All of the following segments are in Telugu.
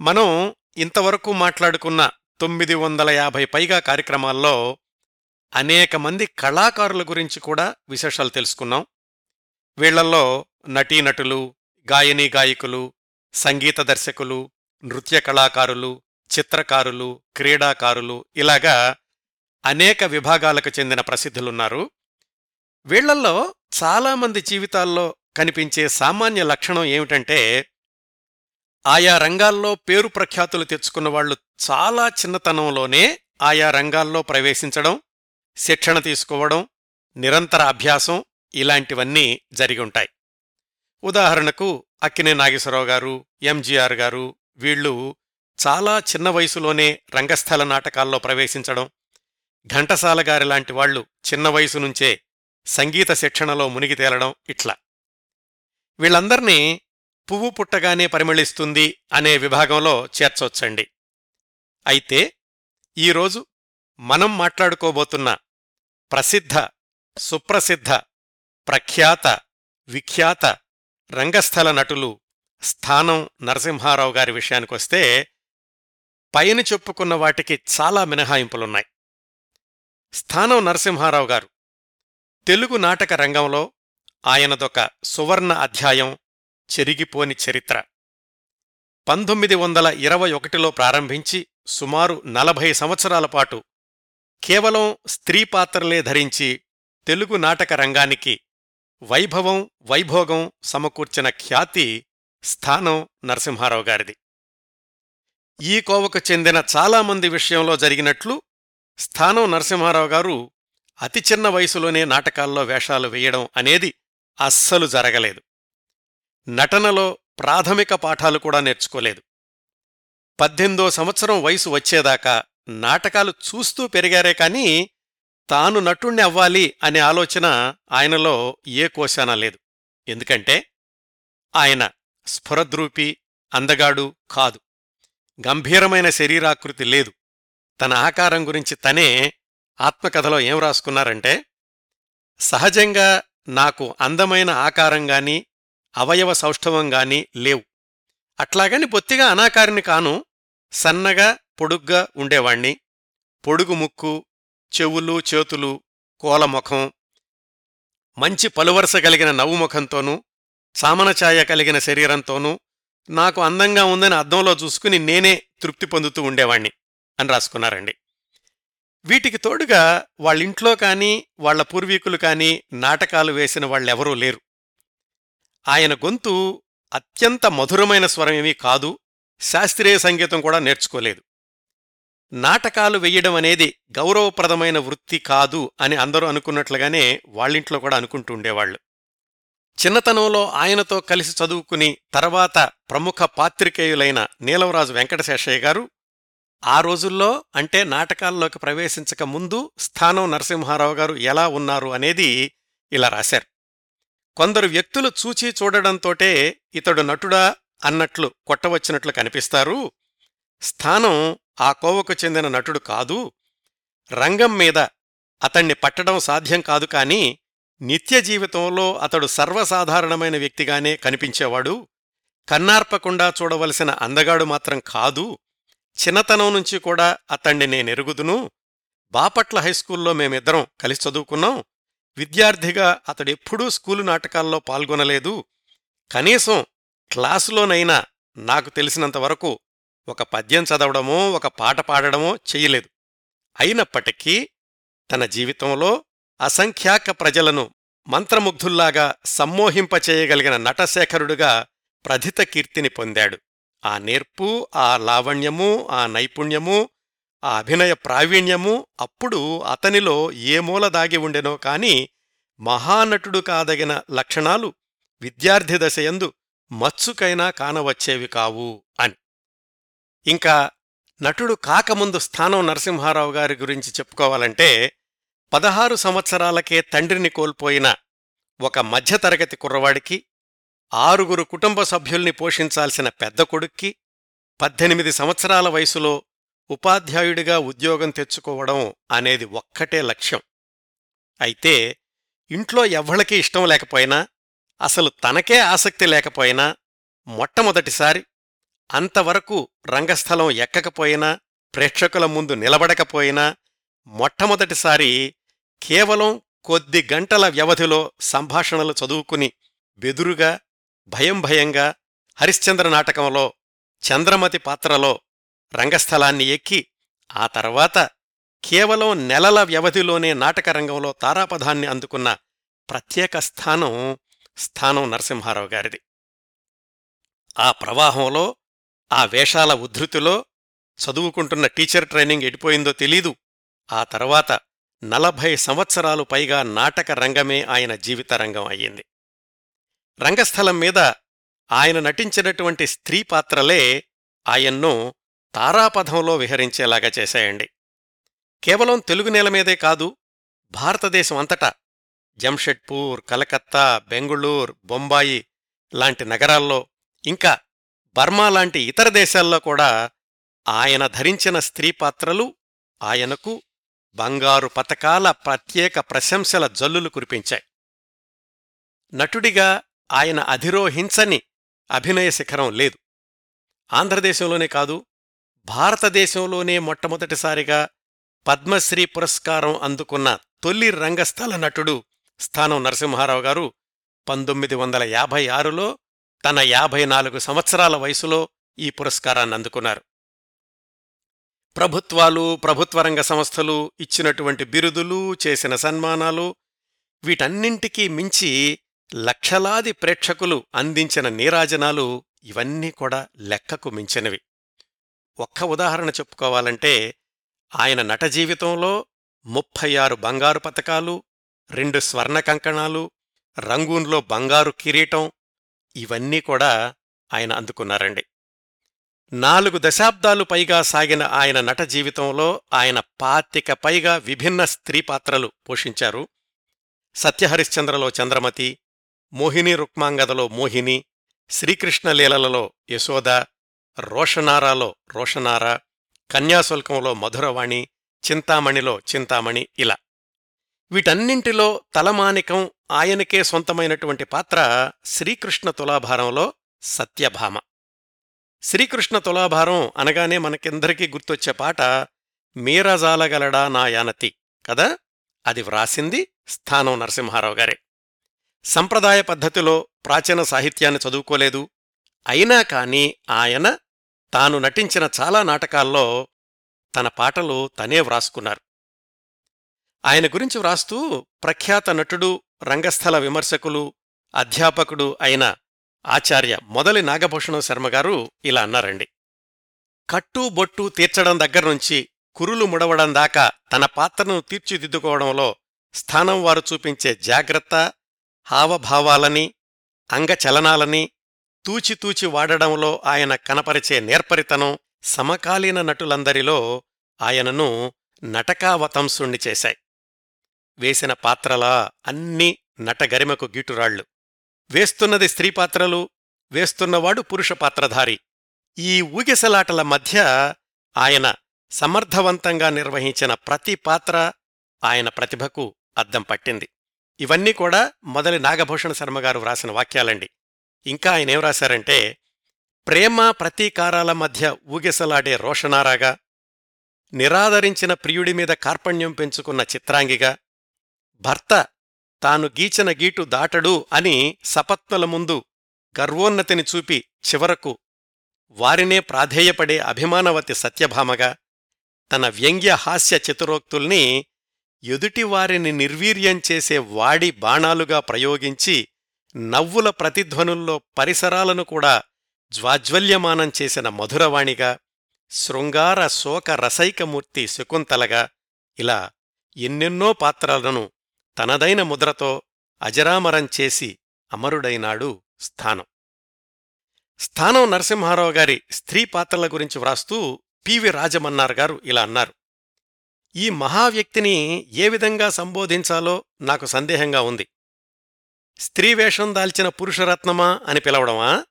మనం ఇంతవరకు మాట్లాడుకున్న తొమ్మిది వందల యాభై పైగా కార్యక్రమాల్లో అనేక మంది కళాకారుల గురించి కూడా విశేషాలు తెలుసుకున్నాం. వీళ్ళల్లో నటీనటులు గాయనీ గాయకులు సంగీత దర్శకులు నృత్య కళాకారులు చిత్రకారులు క్రీడాకారులు ఇలాగా అనేక విభాగాలకు చెందిన ప్రసిద్ధులున్నారు. వీళ్ళల్లో చాలామంది జీవితాల్లో కనిపించే సామాన్య లక్షణం ఏమిటంటే ఆయా రంగాల్లో పేరు ప్రఖ్యాతులు తెచ్చుకున్న వాళ్ళు చాలా చిన్నతనంలోనే ఆయా రంగాల్లో ప్రవేశించడం శిక్షణ తీసుకోవడం నిరంతర అభ్యాసం ఇలాంటివన్నీ జరిగి ఉంటాయి. ఉదాహరణకు అక్కినే నాగేశ్వరరావు గారు ఎంజీఆర్ గారు వీళ్ళు చాలా చిన్న వయసులోనే రంగస్థల నాటకాల్లో ప్రవేశించడం ఘంటసాల గారి లాంటి వాళ్ళు చిన్న వయసు నుంచే సంగీత శిక్షణలో మునిగి తేలడం ఇట్లా. వీళ్ళందర్నీ పువ్వు పుట్టగానే పరిమళిస్తుంది అనే విభాగంలో చేర్చొచ్చండి. అయితే ఈరోజు మనం మాట్లాడుకోబోతున్న ప్రసిద్ధ సుప్రసిద్ధ ప్రఖ్యాత విఖ్యాత రంగస్థల నటులు స్థానం నరసింహారావు గారి విషయానికొస్తే పైన చెప్పుకున్న వాటికి చాలా మినహాయింపులున్నాయి. స్థానం నరసింహారావు గారు తెలుగు నాటక రంగంలో ఆయనదొక సువర్ణ అధ్యాయం చెరిగిపోని చరిత్ర. పంతొమ్మిది వందల ఇరవై ఒకటిలో ప్రారంభించి సుమారు నలభై సంవత్సరాల పాటు కేవలం స్త్రీ పాత్రలే ధరించి తెలుగు నాటక రంగానికి వైభవం వైభోగం సమకూర్చిన ఖ్యాతి స్థానం నరసింహారావు గారిది. ఈ కోవకు చెందిన చాలామంది విషయంలో జరిగినట్లు స్థానం నరసింహారావు గారు అతి చిన్న వయసులోనే నాటకాల్లో వేషాలు వేయడం అనేది అస్సలు జరగలేదు. నటనలో ప్రాథమిక పాఠాలు కూడా నేర్చుకోలేదు. పద్దెనిమిదో సంవత్సరం వయసు వచ్చేదాకా నాటకాలు చూస్తూ పెరిగారే కాని తాను నటుణ్ణి అవ్వాలి అనే ఆలోచన ఆయనలో ఏ కోశానా లేదు. ఎందుకంటే ఆయన స్ఫురద్రూపి అందగాడు కాదు. గంభీరమైన శరీరాకృతి లేదు. తన ఆకారం గురించి తనే ఆత్మకథలో ఏం రాసుకున్నారంటే సహజంగా నాకు అందమైన ఆకారంగాని అవయవ సౌష్ఠవంగాని లేవు. అట్లాగని బొత్తిగా అనాకారిని కాను సన్నగా పొడుగ్గా ఉండేవాణ్ణి. పొడుగు ముక్కు చెవులు చేతులు కోలముఖం మంచి పలువరస కలిగిన నవ్వుముఖంతోనూ సామనఛాయ కలిగిన శరీరంతోనూ నాకు అందంగా ఉందని అద్దంలో చూసుకుని నేనే తృప్తి పొందుతూ ఉండేవాణ్ణి అని రాసుకున్నారండి. వీటికి తోడుగా వాళ్ళింట్లో కానీ వాళ్ళ పూర్వీకులు కానీ నాటకాలు వేసిన వాళ్ళెవరూ లేరు. ఆయన గొంతు అత్యంత మధురమైన స్వరమేమీ కాదు శాస్త్రీయ సంగీతం కూడా నేర్చుకోలేదు. నాటకాలు వెయ్యడం అనేది గౌరవప్రదమైన వృత్తి కాదు అని అందరూ అనుకున్నట్లుగానే వాళ్ళింట్లో కూడా అనుకుంటూ ఉండేవాళ్ళు చిన్నతనంలో ఆయనతో కలిసి చదువుకుని తర్వాత ప్రముఖ పాత్రికేయులైన నీలవరాజు వెంకటశేషయ్య గారు ఆ రోజుల్లో అంటే నాటకాల్లోకి ప్రవేశించక ముందు స్థానం నరసింహారావు గారు ఎలా ఉన్నారు అనేది ఇలా రాశారు. కొందరు వ్యక్తులు చూచి చూడడంతోటే ఇతడు నటుడా అన్నట్లు కొట్టవచ్చినట్లు కనిపిస్తారు. స్థానం ఆ కోవకు చెందిన నటుడు కాదు. రంగం మీద అతణ్ణి పట్టడం సాధ్యం కాదు కాని నిత్య జీవితంలో అతడు సర్వసాధారణమైన వ్యక్తిగానే కనిపించేవాడు. కన్నార్పకుండా చూడవలసిన అందగాడు మాత్రం కాదు. చిన్నతనం నుంచి కూడా అతణ్ణి నేనెరుగుదును. బాపట్ల హైస్కూల్లో మేమిద్దరం కలిసి చదువుకున్నాం. విద్యార్థిగా అతడెప్పుడూ స్కూలు నాటకాల్లో పాల్గొనలేదు. కనీసం క్లాసులోనైనా నాకు తెలిసినంతవరకు ఒక పద్యం చదవడమో ఒక పాట పాడడమో చెయ్యలేదు. అయినప్పటికీ తన జీవితంలో అసంఖ్యాక ప్రజలను మంత్రముగ్ధుల్లాగా సమ్మోహింపచేయగలిగిన నటశేఖరుడుగా ప్రథిత కీర్తిని పొందాడు. ఆ నేర్పు ఆ లావణ్యము ఆ నైపుణ్యము ఆ అభినయ ప్రావీణ్యము అప్పుడు అతనిలో ఏ మూల దాగి ఉండెనో కాని మహానటుడు కాదగిన లక్షణాలు విద్యార్థి దశయందు మచ్చుకైనా కానవచ్చేవి కావు అని. ఇంకా నటుడు కాకముందు స్థానం నరసింహారావు గారి గురించి చెప్పుకోవాలంటే పదహారు సంవత్సరాలకే తండ్రిని కోల్పోయిన ఒక మధ్యతరగతి కుర్రవాడికి ఆరుగురు కుటుంబ సభ్యుల్ని పోషించాల్సిన పెద్ద కొడుక్కి పద్దెనిమిది సంవత్సరాల వయసులో ఉపాధ్యాయుడిగా ఉద్యోగం తెచ్చుకోవడం అనేది ఒక్కటే లక్ష్యం. అయితే ఇంట్లో ఎవ్వళ్ళకీ ఇష్టం లేకపోయినా అసలు తనకే ఆసక్తి లేకపోయినా మొట్టమొదటిసారి అంతవరకు రంగస్థలం ఎక్కకపోయినా ప్రేక్షకుల ముందు నిలబడకపోయినా మొట్టమొదటిసారి కేవలం కొద్ది గంటల వ్యవధిలో సంభాషణలు చదువుకుని బెదురుగా భయం భయంగా హరిశ్చంద్ర నాటకంలో చంద్రమతి పాత్రలో రంగస్థలాన్ని ఎక్కి ఆ తర్వాత కేవలం నెలల వ్యవధిలోనే నాటకరంగంలో తారాపథాన్ని అందుకున్న ప్రత్యేక స్థానం స్థానం నరసింహారావు గారిది. ఆ ప్రవాహంలో ఆ వేషాల ఉద్ధృతిలో చదువుకుంటున్న టీచర్ ట్రైనింగ్ ఎడిపోయిందో తెలీదు. ఆ తర్వాత నలభై సంవత్సరాలు పైగా నాటక రంగమే ఆయన జీవిత రంగం అయ్యింది. రంగస్థలం మీద ఆయన నటించినటువంటి స్త్రీ పాత్రలే ఆయన్ను తారాపథంలో విహరించేలాగా చేశాయండి కేవలం తెలుగు నేల మీదే కాదు భారతదేశం అంతటా జంషెడ్పూర్ కలకత్తా బెంగుళూర్ బొంబాయి లాంటి నగరాల్లో ఇంకా బర్మా లాంటి ఇతర దేశాల్లో కూడా ఆయన ధరించిన స్త్రీ పాత్రలు ఆయనకు బంగారు పతకాల ప్రత్యేక ప్రశంసల జల్లులు కురిపించాయి. నటుడిగా ఆయన అధిరోహించని అభినయ శిఖరం లేదు. ఆంధ్రదేశంలోనే కాదు భారతదేశంలోనే మొట్టమొదటిసారిగా పద్మశ్రీ పురస్కారం అందుకున్న తొలి రంగస్థల నటుడు స్థానం నరసింహారావు గారు పంతొమ్మిది వందల యాభై ఆరులో తన యాభై నాలుగు సంవత్సరాల వయసులో ఈ పురస్కారాన్ని అందుకున్నారు. ప్రభుత్వాలు ప్రభుత్వరంగ సంస్థలు ఇచ్చినటువంటి బిరుదులు చేసిన సన్మానాలు వీటన్నింటికీ మించి లక్షలాది ప్రేక్షకులు అందించిన నీరాజనాలు ఇవన్నీ కూడా లెక్కకు మించినవి. ఒక్క ఉదాహరణ చెప్పుకోవాలంటే ఆయన నట జీవితంలో ముప్పై ఆరు బంగారు పతకాలు రెండు స్వర్ణ కంకణాలు రంగూన్లో బంగారు కిరీటం ఇవన్నీ కూడా ఆయన అందుకున్నారండి. నాలుగు దశాబ్దాలు పైగా సాగిన ఆయన నట జీవితంలో ఆయన పాతిక పైగా విభిన్న స్త్రీ పాత్రలు పోషించారు. సత్యహరిశ్చంద్రలో చంద్రమతి మోహిని రుక్మాంగదలో మోహిని శ్రీకృష్ణలీలలలో యశోద రోషనారాలో రోషనారా కన్యాశుల్కంలో మధురవాణి చింతామణిలో చింతామణి ఇలా. వీటన్నింటిలో తలమానికం ఆయనకే సొంతమైనటువంటి పాత్ర శ్రీకృష్ణ తులాభారంలో సత్యభామ. శ్రీకృష్ణ తులాభారం అనగానే మనకిందరికీ గుర్తొచ్చే పాట మీరజాలగలడా నా యానతి కదా? అది వ్రాసింది స్థానం నరసింహారావు గారే. సంప్రదాయ పద్ధతిలో ప్రాచీన సాహిత్యాన్ని చదువుకోలేదు. అయినా కాని ఆయన తాను నటించిన చాలా నాటకాల్లో తన పాటలు తనే వ్రాసుకున్నారు. ఆయన గురించి వ్రాస్తూ ప్రఖ్యాత నటుడు రంగస్థల విమర్శకులు అధ్యాపకుడు అయిన ఆచార్య మొదలి నాగభూషణం శర్మగారు ఇలా అన్నారండి. కట్టు బొట్టు తీర్చడం దగ్గర్నుంచి కురులు ముడవడం దాకా తన పాత్రను తీర్చిదిద్దుకోవడంలో స్థానం వారు చూపించే జాగ్రత్త హావభావాలని అంగచలనాలని తూచితూచి వాడడంలో ఆయన కనపరిచే నేర్పరితనం సమకాలీన నటులందరిలో ఆయనను నటకావతంసుణ్ణి చేశాయి. వేసిన పాత్రలా అన్నీ నటగరిమకు గీటురాళ్ళు వేస్తున్నది స్త్రీ పాత్రలు వేస్తున్నవాడు పురుష పాత్రధారి. ఈ ఊగిసలాటల మధ్య ఆయన సమర్థవంతంగా నిర్వహించిన ప్రతి పాత్ర ఆయన ప్రతిభకు అద్దం పట్టింది. ఇవన్నీ కూడా మొదలి నాగభూషణ శర్మగారు వ్రాసిన వాక్యాలండి. ఇంకా ఆయనేం రాశారంటే ప్రేమ ప్రతీకారాల మధ్య ఊగిసలాడే రోషనారాగా నిరాదరించిన ప్రియుడి మీద కార్పణ్యం పెంచుకున్న చిత్రాంగిగా భర్త తాను గీచిన గీటు దాటడు అని సపత్నుల ముందు గర్వోన్నతిని చూపి చివరకు వారినే ప్రాధేయపడే అభిమానవతి సత్యభామగా తన వ్యంగ్య హాస్య చతురోక్తుల్ని ఎదుటివారిని నిర్వీర్యం చేసే వాడి బాణాలుగా ప్రయోగించి నవ్వుల ప్రతిధ్వనుల్లో పరిసరాలను కూడా జ్వాజ్వల్యమానం చేసిన మధురవాణిగా శృంగార శోక రసైకమూర్తి శకుంతలగా ఇలా ఎన్నెన్నో పాత్రలను తనదైన ముద్రతో అజరామరం చేసి అమరుడైనాడు స్థానం. స్థానం నరసింహారావు గారి స్త్రీ పాత్రల గురించి వ్రాస్తూ పివి రాజమన్నార్ గారు ఇలా అన్నారు. ఈ మహావ్యక్తిని ఏ విధంగా సంబోధించాలో నాకు సందేహంగా ఉంది. స్త్రీ వేషం దాల్చిన పురుషరత్నమా అని పిలవడమా?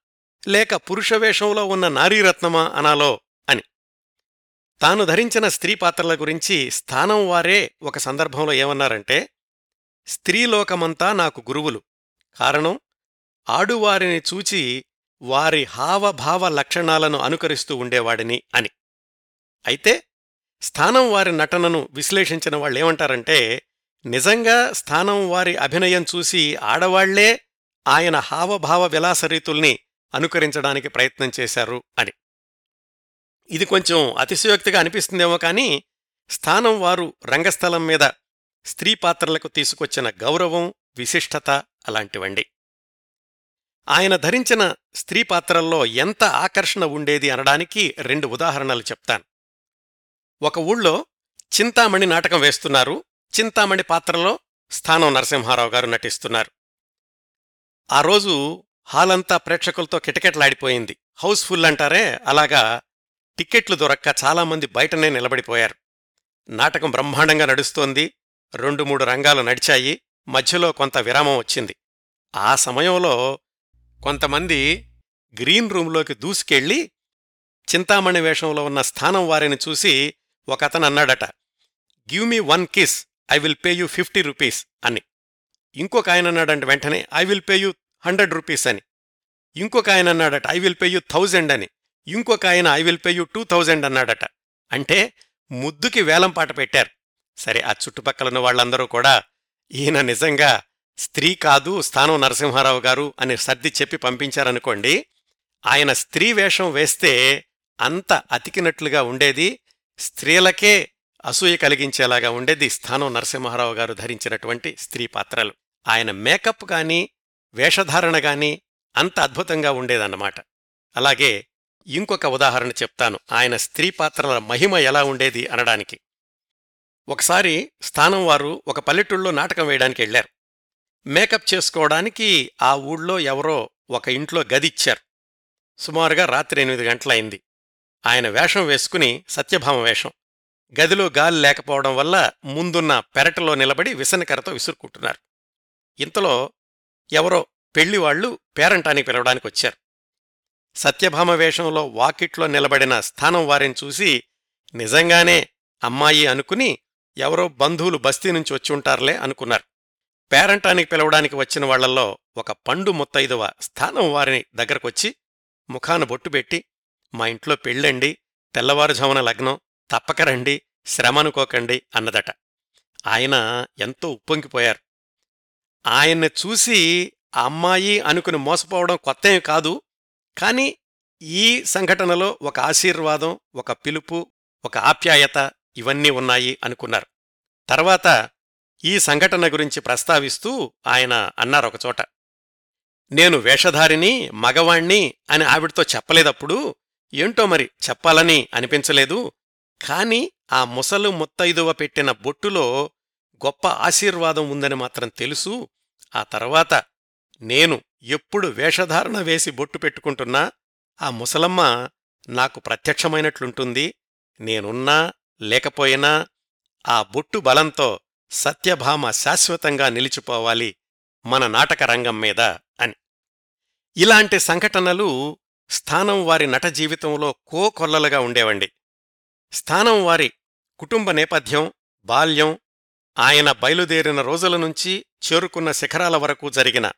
లేక పురుషవేషంలో ఉన్న నారీరత్నమా అనాలో అని. తాను ధరించిన స్త్రీ పాత్రల గురించి స్థానం వారే ఒక సందర్భంలో ఏమన్నారంటే స్త్రీలోకమంతా నాకు గురువులు. కారణం ఆడువారిని చూచి వారి హావభావ లక్షణాలను అనుకరిస్తూ ఉండేవాడిని అని. అయితే స్థానం వారి నటనను విశ్లేషించిన వాళ్ళేమంటారంటే నిజంగా స్థానం వారి అభినయం చూసి ఆడవాళ్ళే ఆయన హావభావ విలాసరీతుల్ని అనుకరించడానికి ప్రయత్నం చేశారు అని. ఇది కొంచెం అతిశయోక్తిగా అనిపిస్తుందేమో కానీ స్థానం వారు రంగస్థలం మీద స్త్రీ పాత్రలకు తీసుకొచ్చిన గౌరవం విశిష్టత అలాంటివండి. ఆయన ధరించిన స్త్రీ పాత్రల్లో ఎంత ఆకర్షణ ఉండేది అనడానికి రెండు ఉదాహరణలు చెప్తాను. ఒక ఊళ్ళో చింతామణి నాటకం వేస్తున్నారు చింతామణి పాత్రలో స్థానం నరసింహారావు గారు నటిస్తున్నారు. ఆ రోజు హాలంతా ప్రేక్షకులతో కిటకిటలాడిపోయింది. హౌస్ఫుల్ అంటారే అలాగా టిక్కెట్లు దొరక్క చాలామంది బయటనే నిలబడిపోయారు. నాటకం బ్రహ్మాండంగా నడుస్తోంది. రెండు మూడు రంగాలు నడిచాయి. మధ్యలో కొంత విరామం వచ్చింది. ఆ సమయంలో కొంతమంది గ్రీన్ రూంలోకి దూసుకెళ్ళి చింతామణి వేషంలో ఉన్న స్థానం వారిని చూసి ఒకతను అన్నాడట give me one kiss. I will pay you fifty rupees అని. ఇంకొక ఆయన అన్నాడంటే వెంటనే I will pay you hundred rupees అని. ఇంకొక ఆయన అన్నాడట I will pay you thousand అని. ఇంకొక ఆయన I will pay you two thousand అన్నాడట. అంటే ముద్దుకి వేలం పాట పెట్టారు. సరే ఆ చుట్టుపక్కలున్న వాళ్ళందరూ కూడా ఈయన నిజంగా స్త్రీ కాదు స్థానం నరసింహారావు గారు అని సర్ది చెప్పి పంపించారనుకోండి ఆయన స్త్రీ వేషం వేస్తే అంత అతికినట్లుగా ఉండేది స్త్రీలకే అసూయ కలిగించేలాగా ఉండేది స్థానం నరసింహారావు గారు ధరించినటువంటి స్త్రీ పాత్రలు. ఆయన మేకప్ కానీ వేషధారణ గాని అంత అద్భుతంగా ఉండేదన్నమాట. అలాగే ఇంకొక ఉదాహరణ చెప్తాను. ఆయన స్త్రీ పాత్రల మహిమ ఎలా ఉండేది అనడానికి. ఒకసారి స్థానం వారు ఒక పల్లెటూళ్ళలో నాటకం వేయడానికి వెళ్ళారు మేకప్ చేసుకోవడానికి ఆ ఊళ్ళో ఎవరో ఒక ఇంట్లో గదిచ్చారు సుమారుగా రాత్రి ఎనిమిది గంటలైంది. ఆయన వేషం వేసుకుని సత్యభామ వేషం. గదిలో గాలి లేకపోవడం వల్ల ముందున్న పెరటలో నిలబడి విసనకరతో విసురుకుంటున్నారు. ఇంతలో ఎవరో పెళ్ళివాళ్ళు పేరంటానికి పిలవడానికి వచ్చారు. సత్యభామ వేషంలో వాకిట్లో నిలబడిన స్థానం వారిని చూసి నిజంగానే అమ్మాయి అనుకుని ఎవరో బంధువులు బస్తీ నుంచి వచ్చి ఉంటారులే అనుకున్నారు. పేరంటానికి పిలవడానికి వచ్చిన వాళ్ళల్లో ఒక పండు ముత్తైదువ స్థానం వారిని దగ్గరకొచ్చి ముఖాన బొట్టు పెట్టి మా ఇంట్లో పెళ్ళండి తెల్లవారుజామున లగ్నం తప్పక రండి శ్రమనుకోకండి అన్నదట. ఆయన ఎంతో ఉప్పొంగిపోయారు. ఆయన్ని చూసి ఆ అమ్మాయి అనుకుని మోసపోవడం కొత్తేం కాదు కాని ఈ సంఘటనలో ఒక ఆశీర్వాదం ఒక పిలుపు ఒక ఆప్యాయత ఇవన్నీ ఉన్నాయి అనుకున్నారు. తర్వాత ఈ సంఘటన గురించి ప్రస్తావిస్తూ ఆయన అన్నారు ఒకచోట నేను వేషధారిని మగవాణ్ణి అని ఆవిడతో చెప్పలేదప్పుడు ఏంటో మరి చెప్పాలని అనిపించలేదు కాని ఆ ముసలు ముత్తైదువ పెట్టిన బొట్టులో గొప్ప ఆశీర్వాదం ఉందని మాత్రం తెలుసు. ఆ తర్వాత నేను ఎప్పుడు వేషధారణ వేసి బొట్టు పెట్టుకుంటున్నా ఆ ముసలమ్మ నాకు ప్రత్యక్షమైనట్లుంటుంది. నేనున్నా లేకపోయినా ఆ బొట్టు బలంతో సత్యభామ శాశ్వతంగా నిలిచిపోవాలి మన నాటక రంగం మీద అని. ఇలాంటి సంఘటనలు స్థానం వారి నట జీవితంలో కోకొల్లలుగా ఉండేవండి. స్థానం వారి కుటుంబ నేపథ్యం బాల్యం ఆయన బయలుదేరిన రోజుల నుంచి చేరుకున్న శిఖరాల వరకు జరిగిన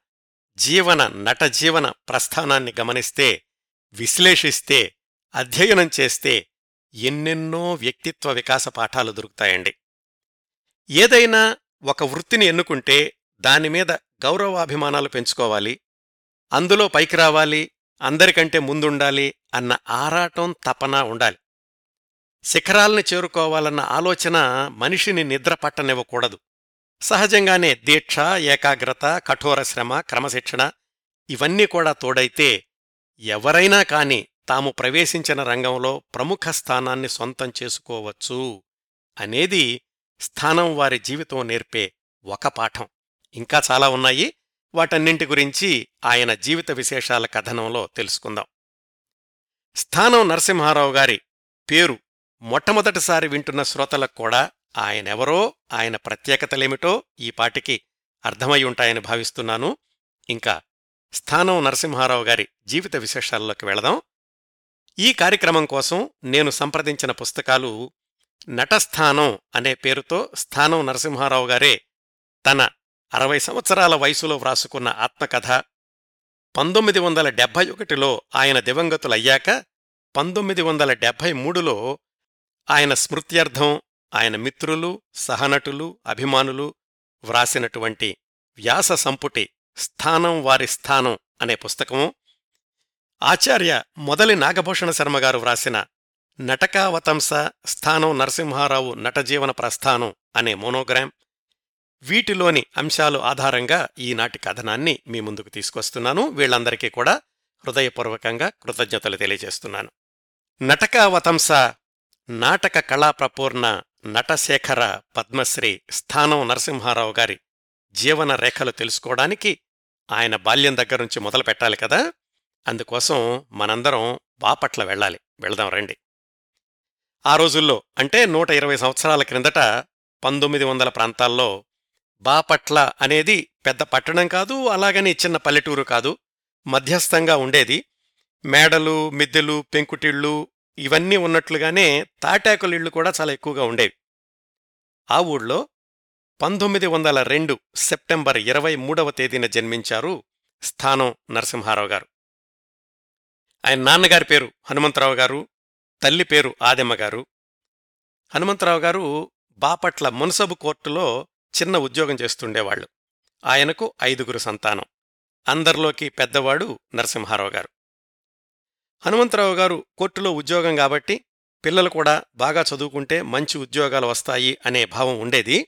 జీవన నట జీవన ప్రస్థానాన్ని గమనిస్తే విశ్లేషిస్తే అధ్యయనం చేస్తే ఎన్నెన్నో వ్యక్తిత్వ వికాస పాఠాలు దొరుకుతాయండి. ఏదైనా ఒక వృత్తిని ఎన్నుకుంటే దానిమీద గౌరవాభిమానాలు పెంచుకోవాలి. అందులో పైకి రావాలి అందరికంటే ముందుండాలి అన్న ఆరాటం తపన ఉండాలి. శిఖరాల్ని చేరుకోవాలన్న ఆలోచన మనిషిని నిద్ర పట్టనివ్వకూడదు. సహజంగానే దీక్ష ఏకాగ్రత కఠోర శ్రమ క్రమశిక్షణ ఇవన్నీ కూడా తోడైతే ఎవరైనా కాని తాము ప్రవేశించిన రంగంలో ప్రముఖ స్థానాన్ని సొంతం చేసుకోవచ్చు అనేది స్థానం వారి జీవితం నేర్పే ఒక పాఠం. ఇంకా చాలా ఉన్నాయి. వాటన్నింటి గురించి ఆయన జీవిత విశేషాల కథనంలో తెలుసుకుందాం. స్థానం నరసింహారావు గారి పేరు మొట్టమొదటిసారి వింటున్న శ్రోతలకు కూడా ఆయనెవరో ఆయన ప్రత్యేకతలేమిటో ఈ పాటికి అర్థమై ఉంటాయని భావిస్తున్నాను. ఇంకా స్థానం నరసింహారావు గారి జీవిత విశేషాల్లోకి వెళదాం. ఈ కార్యక్రమం కోసం నేను సంప్రదించిన పుస్తకాలు నటస్థానం అనే పేరుతో స్థానం నరసింహారావు గారే తన అరవై సంవత్సరాల వయసులో వ్రాసుకున్న ఆత్మకథ పంతొమ్మిది వందల డెబ్భై ఒకటిలో ఆయన దివంగతులయ్యాక పంతొమ్మిది వందల డెబ్భై మూడులో ఆయన స్మృత్యర్థం ఆయన మిత్రులు సహనటులు అభిమానులు వ్రాసినటువంటి వ్యాస సంపుటి స్థానం వారి స్థానం అనే పుస్తకము. ఆచార్య మొదలి నాగభూషణ శర్మగారు వ్రాసిన నటకావతంస స్థానం నరసింహారావు నటజీవన ప్రస్థానం అనే మోనోగ్రామ్. వీటిలోని అంశాలు ఆధారంగా ఈనాటి కథనాన్ని మీ ముందుకు తీసుకొస్తున్నాను. వీళ్ళందరికీ కూడా హృదయపూర్వకంగా కృతజ్ఞతలు తెలియజేస్తున్నాను. నటకావతంస నాటక కళాప్రపూర్ణ నటశేఖర పద్మశ్రీ స్థానం నరసింహారావు గారి జీవన రేఖలు తెలుసుకోవడానికి ఆయన బాల్యం దగ్గరుంచి మొదలు పెట్టాలి కదా. అందుకోసం మనందరం బాపట్ల వెళ్ళాలి. వెళదాం రండి. ఆ రోజుల్లో అంటే నూట ఇరవై సంవత్సరాల క్రిందట పంతొమ్మిది వందల ప్రాంతాల్లో బాపట్ల అనేది పెద్ద పట్టణం కాదు అలాగని చిన్న పల్లెటూరు కాదు. మధ్యస్థంగా ఉండేది. మేడలు మిద్దెలు పెంకుటిళ్ళు ఇవన్నీ ఉన్నట్లుగానే తాటాకులిళ్ళు కూడా చాలా ఎక్కువగా ఉండేవి. ఆ ఊళ్ళో పంతొమ్మిది వందల రెండు సెప్టెంబర్ ఇరవై మూడవ తేదీన జన్మించారు స్థానం నరసింహారావు గారు. ఆయన నాన్నగారి పేరు హనుమంతరావు గారు తల్లి పేరు ఆదెమ్మ గారు. హనుమంతరావు గారు బాపట్ల మున్సబు కోర్టులో చిన్న ఉద్యోగం చేస్తుండేవాళ్ళు ఆయనకు ఐదుగురు సంతానం. అందరిలోకి పెద్దవాడు నరసింహారావు గారు. హనుమంతరావు గారు కోర్టులో ఉద్యోగం కాబట్టి పిల్లలు కూడా బాగా చదువుకుంటే మంచి ఉద్యోగాలు వస్తాయి అనే భావం ఉండేది.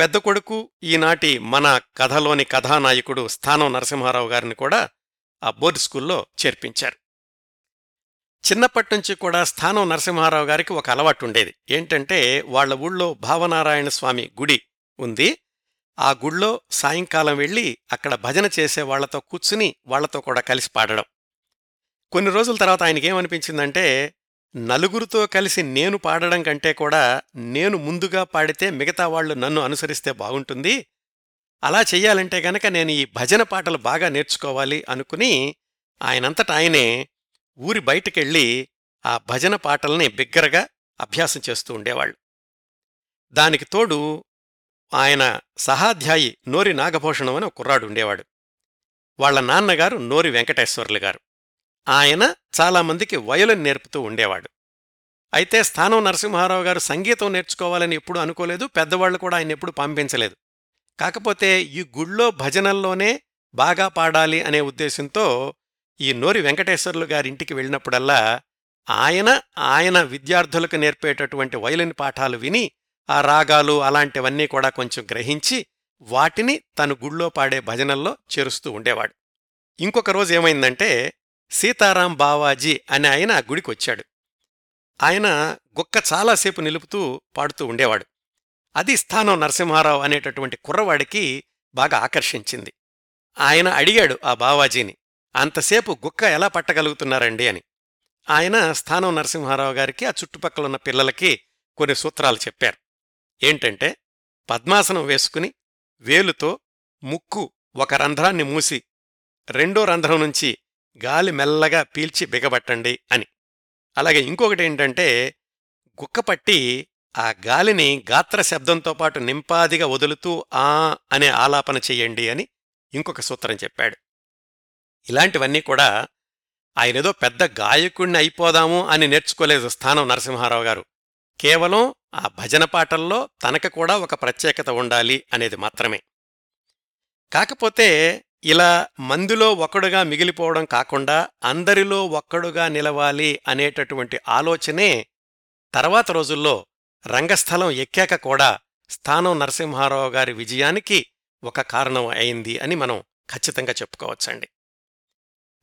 పెద్ద కొడుకు ఈనాటి మన కథలోని కథానాయకుడు స్థానం నరసింహారావు గారిని కూడా ఆ బోర్డు స్కూల్లో చేర్పించారు. చిన్నప్పటినుంచి కూడా స్థానం నరసింహారావు గారికి ఒక అలవాటు ఉండేది. ఏంటంటే వాళ్ళ ఊళ్ళో భావనారాయణ స్వామి గుడి ఉంది. ఆ గుళ్ళో సాయంకాలం వెళ్ళి అక్కడ భజన చేసే వాళ్ళతో కూర్చుని వాళ్ళతో కూడా కలిసి పాడడం. కొన్ని రోజుల తర్వాత ఆయనకేమనిపించిందంటే నలుగురితో కలిసి నేను పాడడం కంటే కూడా నేను ముందుగా పాడితే మిగతా వాళ్ళు నన్ను అనుసరిస్తే బాగుంటుంది. అలా చెయ్యాలంటే గనక నేను ఈ భజన పాటలు బాగా నేర్చుకోవాలి అనుకుని ఆయనంతట ఆయనే ఊరి బయటికెళ్ళి ఆ భజన పాటల్ని బిగ్గరగా అభ్యాసం చేస్తూ ఉండేవాళ్ళు. దానికి తోడు ఆయన సహాధ్యాయి నోరి నాగభూషణం అని ఒక కుర్రాడు ఉండేవాడు. వాళ్ళ నాన్నగారు నోరి వెంకటేశ్వర్లు గారు. ఆయన చాలామందికి వయలిన్ నేర్పుతూ ఉండేవాడు. అయితే స్థానం నరసింహారావు గారు సంగీతం నేర్చుకోవాలని ఎప్పుడూ అనుకోలేదు పెద్దవాళ్ళు కూడా ఆయన ఎప్పుడు పంపించలేదు. కాకపోతే ఈ గుళ్ళో భజనల్లోనే బాగా పాడాలి అనే ఉద్దేశంతో ఈ నోరి వెంకటేశ్వర్లు గారింటికి వెళ్ళినప్పుడల్లా ఆయన ఆయన విద్యార్థులకు నేర్పేటటువంటి వయలిన్ పాఠాలు విని ఆ రాగాలు అలాంటివన్నీ కూడా కొంచెం గ్రహించి వాటిని తను గుళ్ళో పాడే భజనల్లో చేరుస్తూ ఉండేవాడు. ఇంకొక రోజు ఏమైందంటే సీతారాం బావాజీ అనే ఆయన గుడికొచ్చాడు ఆయన గుక్క చాలాసేపు నిలుపుతూ పాడుతూ ఉండేవాడు. అది స్థానం నరసింహారావు అనేటటువంటి కుర్రవాడికి బాగా ఆకర్షించింది. ఆయన అడిగాడు ఆ బావాజీని అంతసేపు గుక్క ఎలా పట్టగలుగుతున్నారండి? అని. ఆయన స్థానం నరసింహారావు గారికి ఆ చుట్టుపక్కలున్న పిల్లలకి కొన్ని సూత్రాలు చెప్పారు. ఏంటంటే పద్మాసనం వేసుకుని వేలుతో ముక్కు ఒక రంధ్రాన్ని మూసి రెండో రంధ్రం నుంచి గాలి మెల్లగా పీల్చి బిగబట్టండి అని. అలాగే ఇంకొకటి ఏంటంటే గుక్కపట్టి ఆ గాలిని గాత్ర శబ్దంతో పాటు నింపాదిగా వదులుతూ ఆ అనే ఆలాపన చెయ్యండి అని ఇంకొక సూత్రం చెప్పాడు. ఇలాంటివన్నీ కూడా ఆయనేదో పెద్ద గాయకుణ్ణి అయిపోదాము అని నేర్చుకోలేదు స్థానం నరసింహారావు గారు. కేవలం ఆ భజన పాటల్లో తనకు కూడా ఒక ప్రత్యేకత ఉండాలి అనేది మాత్రమే. కాకపోతే ఇలా మందిలో ఒక్కడుగా మిగిలిపోవడం కాకుండా అందరిలో ఒక్కడుగా నిలవాలి అనేటటువంటి ఆలోచనే తర్వాత రోజుల్లో రంగస్థలం ఎక్కాక కూడా స్థానం నరసింహారావు గారి విజయానికి ఒక కారణం అయింది అని మనం ఖచ్చితంగా చెప్పుకోవచ్చండి.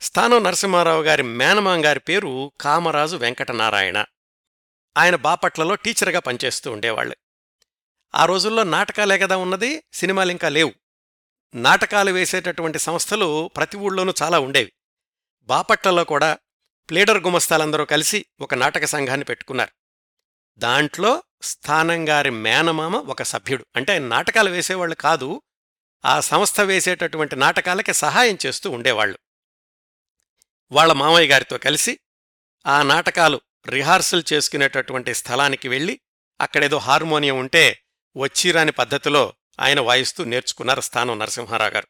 స్థానం నరసింహారావు గారి మేనమాం గారి పేరు కామరాజు వెంకటనారాయణ. ఆయన బాపట్లలో టీచర్గా పనిచేస్తూ ఉండేవాళ్ళు. ఆ రోజుల్లో నాటకాలే కదా ఉన్నది సినిమాలింకా లేవు. నాటకాలు వేసేటటువంటి సంస్థలు ప్రతి ఊళ్ళోనూ చాలా ఉండేవి. బాపట్లలో కూడా ప్లేడర్ గుమస్తాలందరూ కలిసి ఒక నాటక సంఘాన్ని పెట్టుకున్నారు. దాంట్లో స్థానంగారి మేనమామ ఒక సభ్యుడు. అంటే ఆయన నాటకాలు వేసేవాళ్ళు కాదు ఆ సంస్థ వేసేటటువంటి నాటకాలకి సహాయం చేస్తూ ఉండేవాళ్ళు. వాళ్ళ మామయ్య గారితో కలిసి ఆ నాటకాలు రిహార్సల్ చేసుకునేటటువంటి స్థలానికి వెళ్ళి అక్కడేదో హార్మోనియం ఉంటే వచ్చిరాని పద్ధతిలో ఆయన వాయిస్తూ నేర్చుకున్నారు స్థానం నరసింహారావు గారు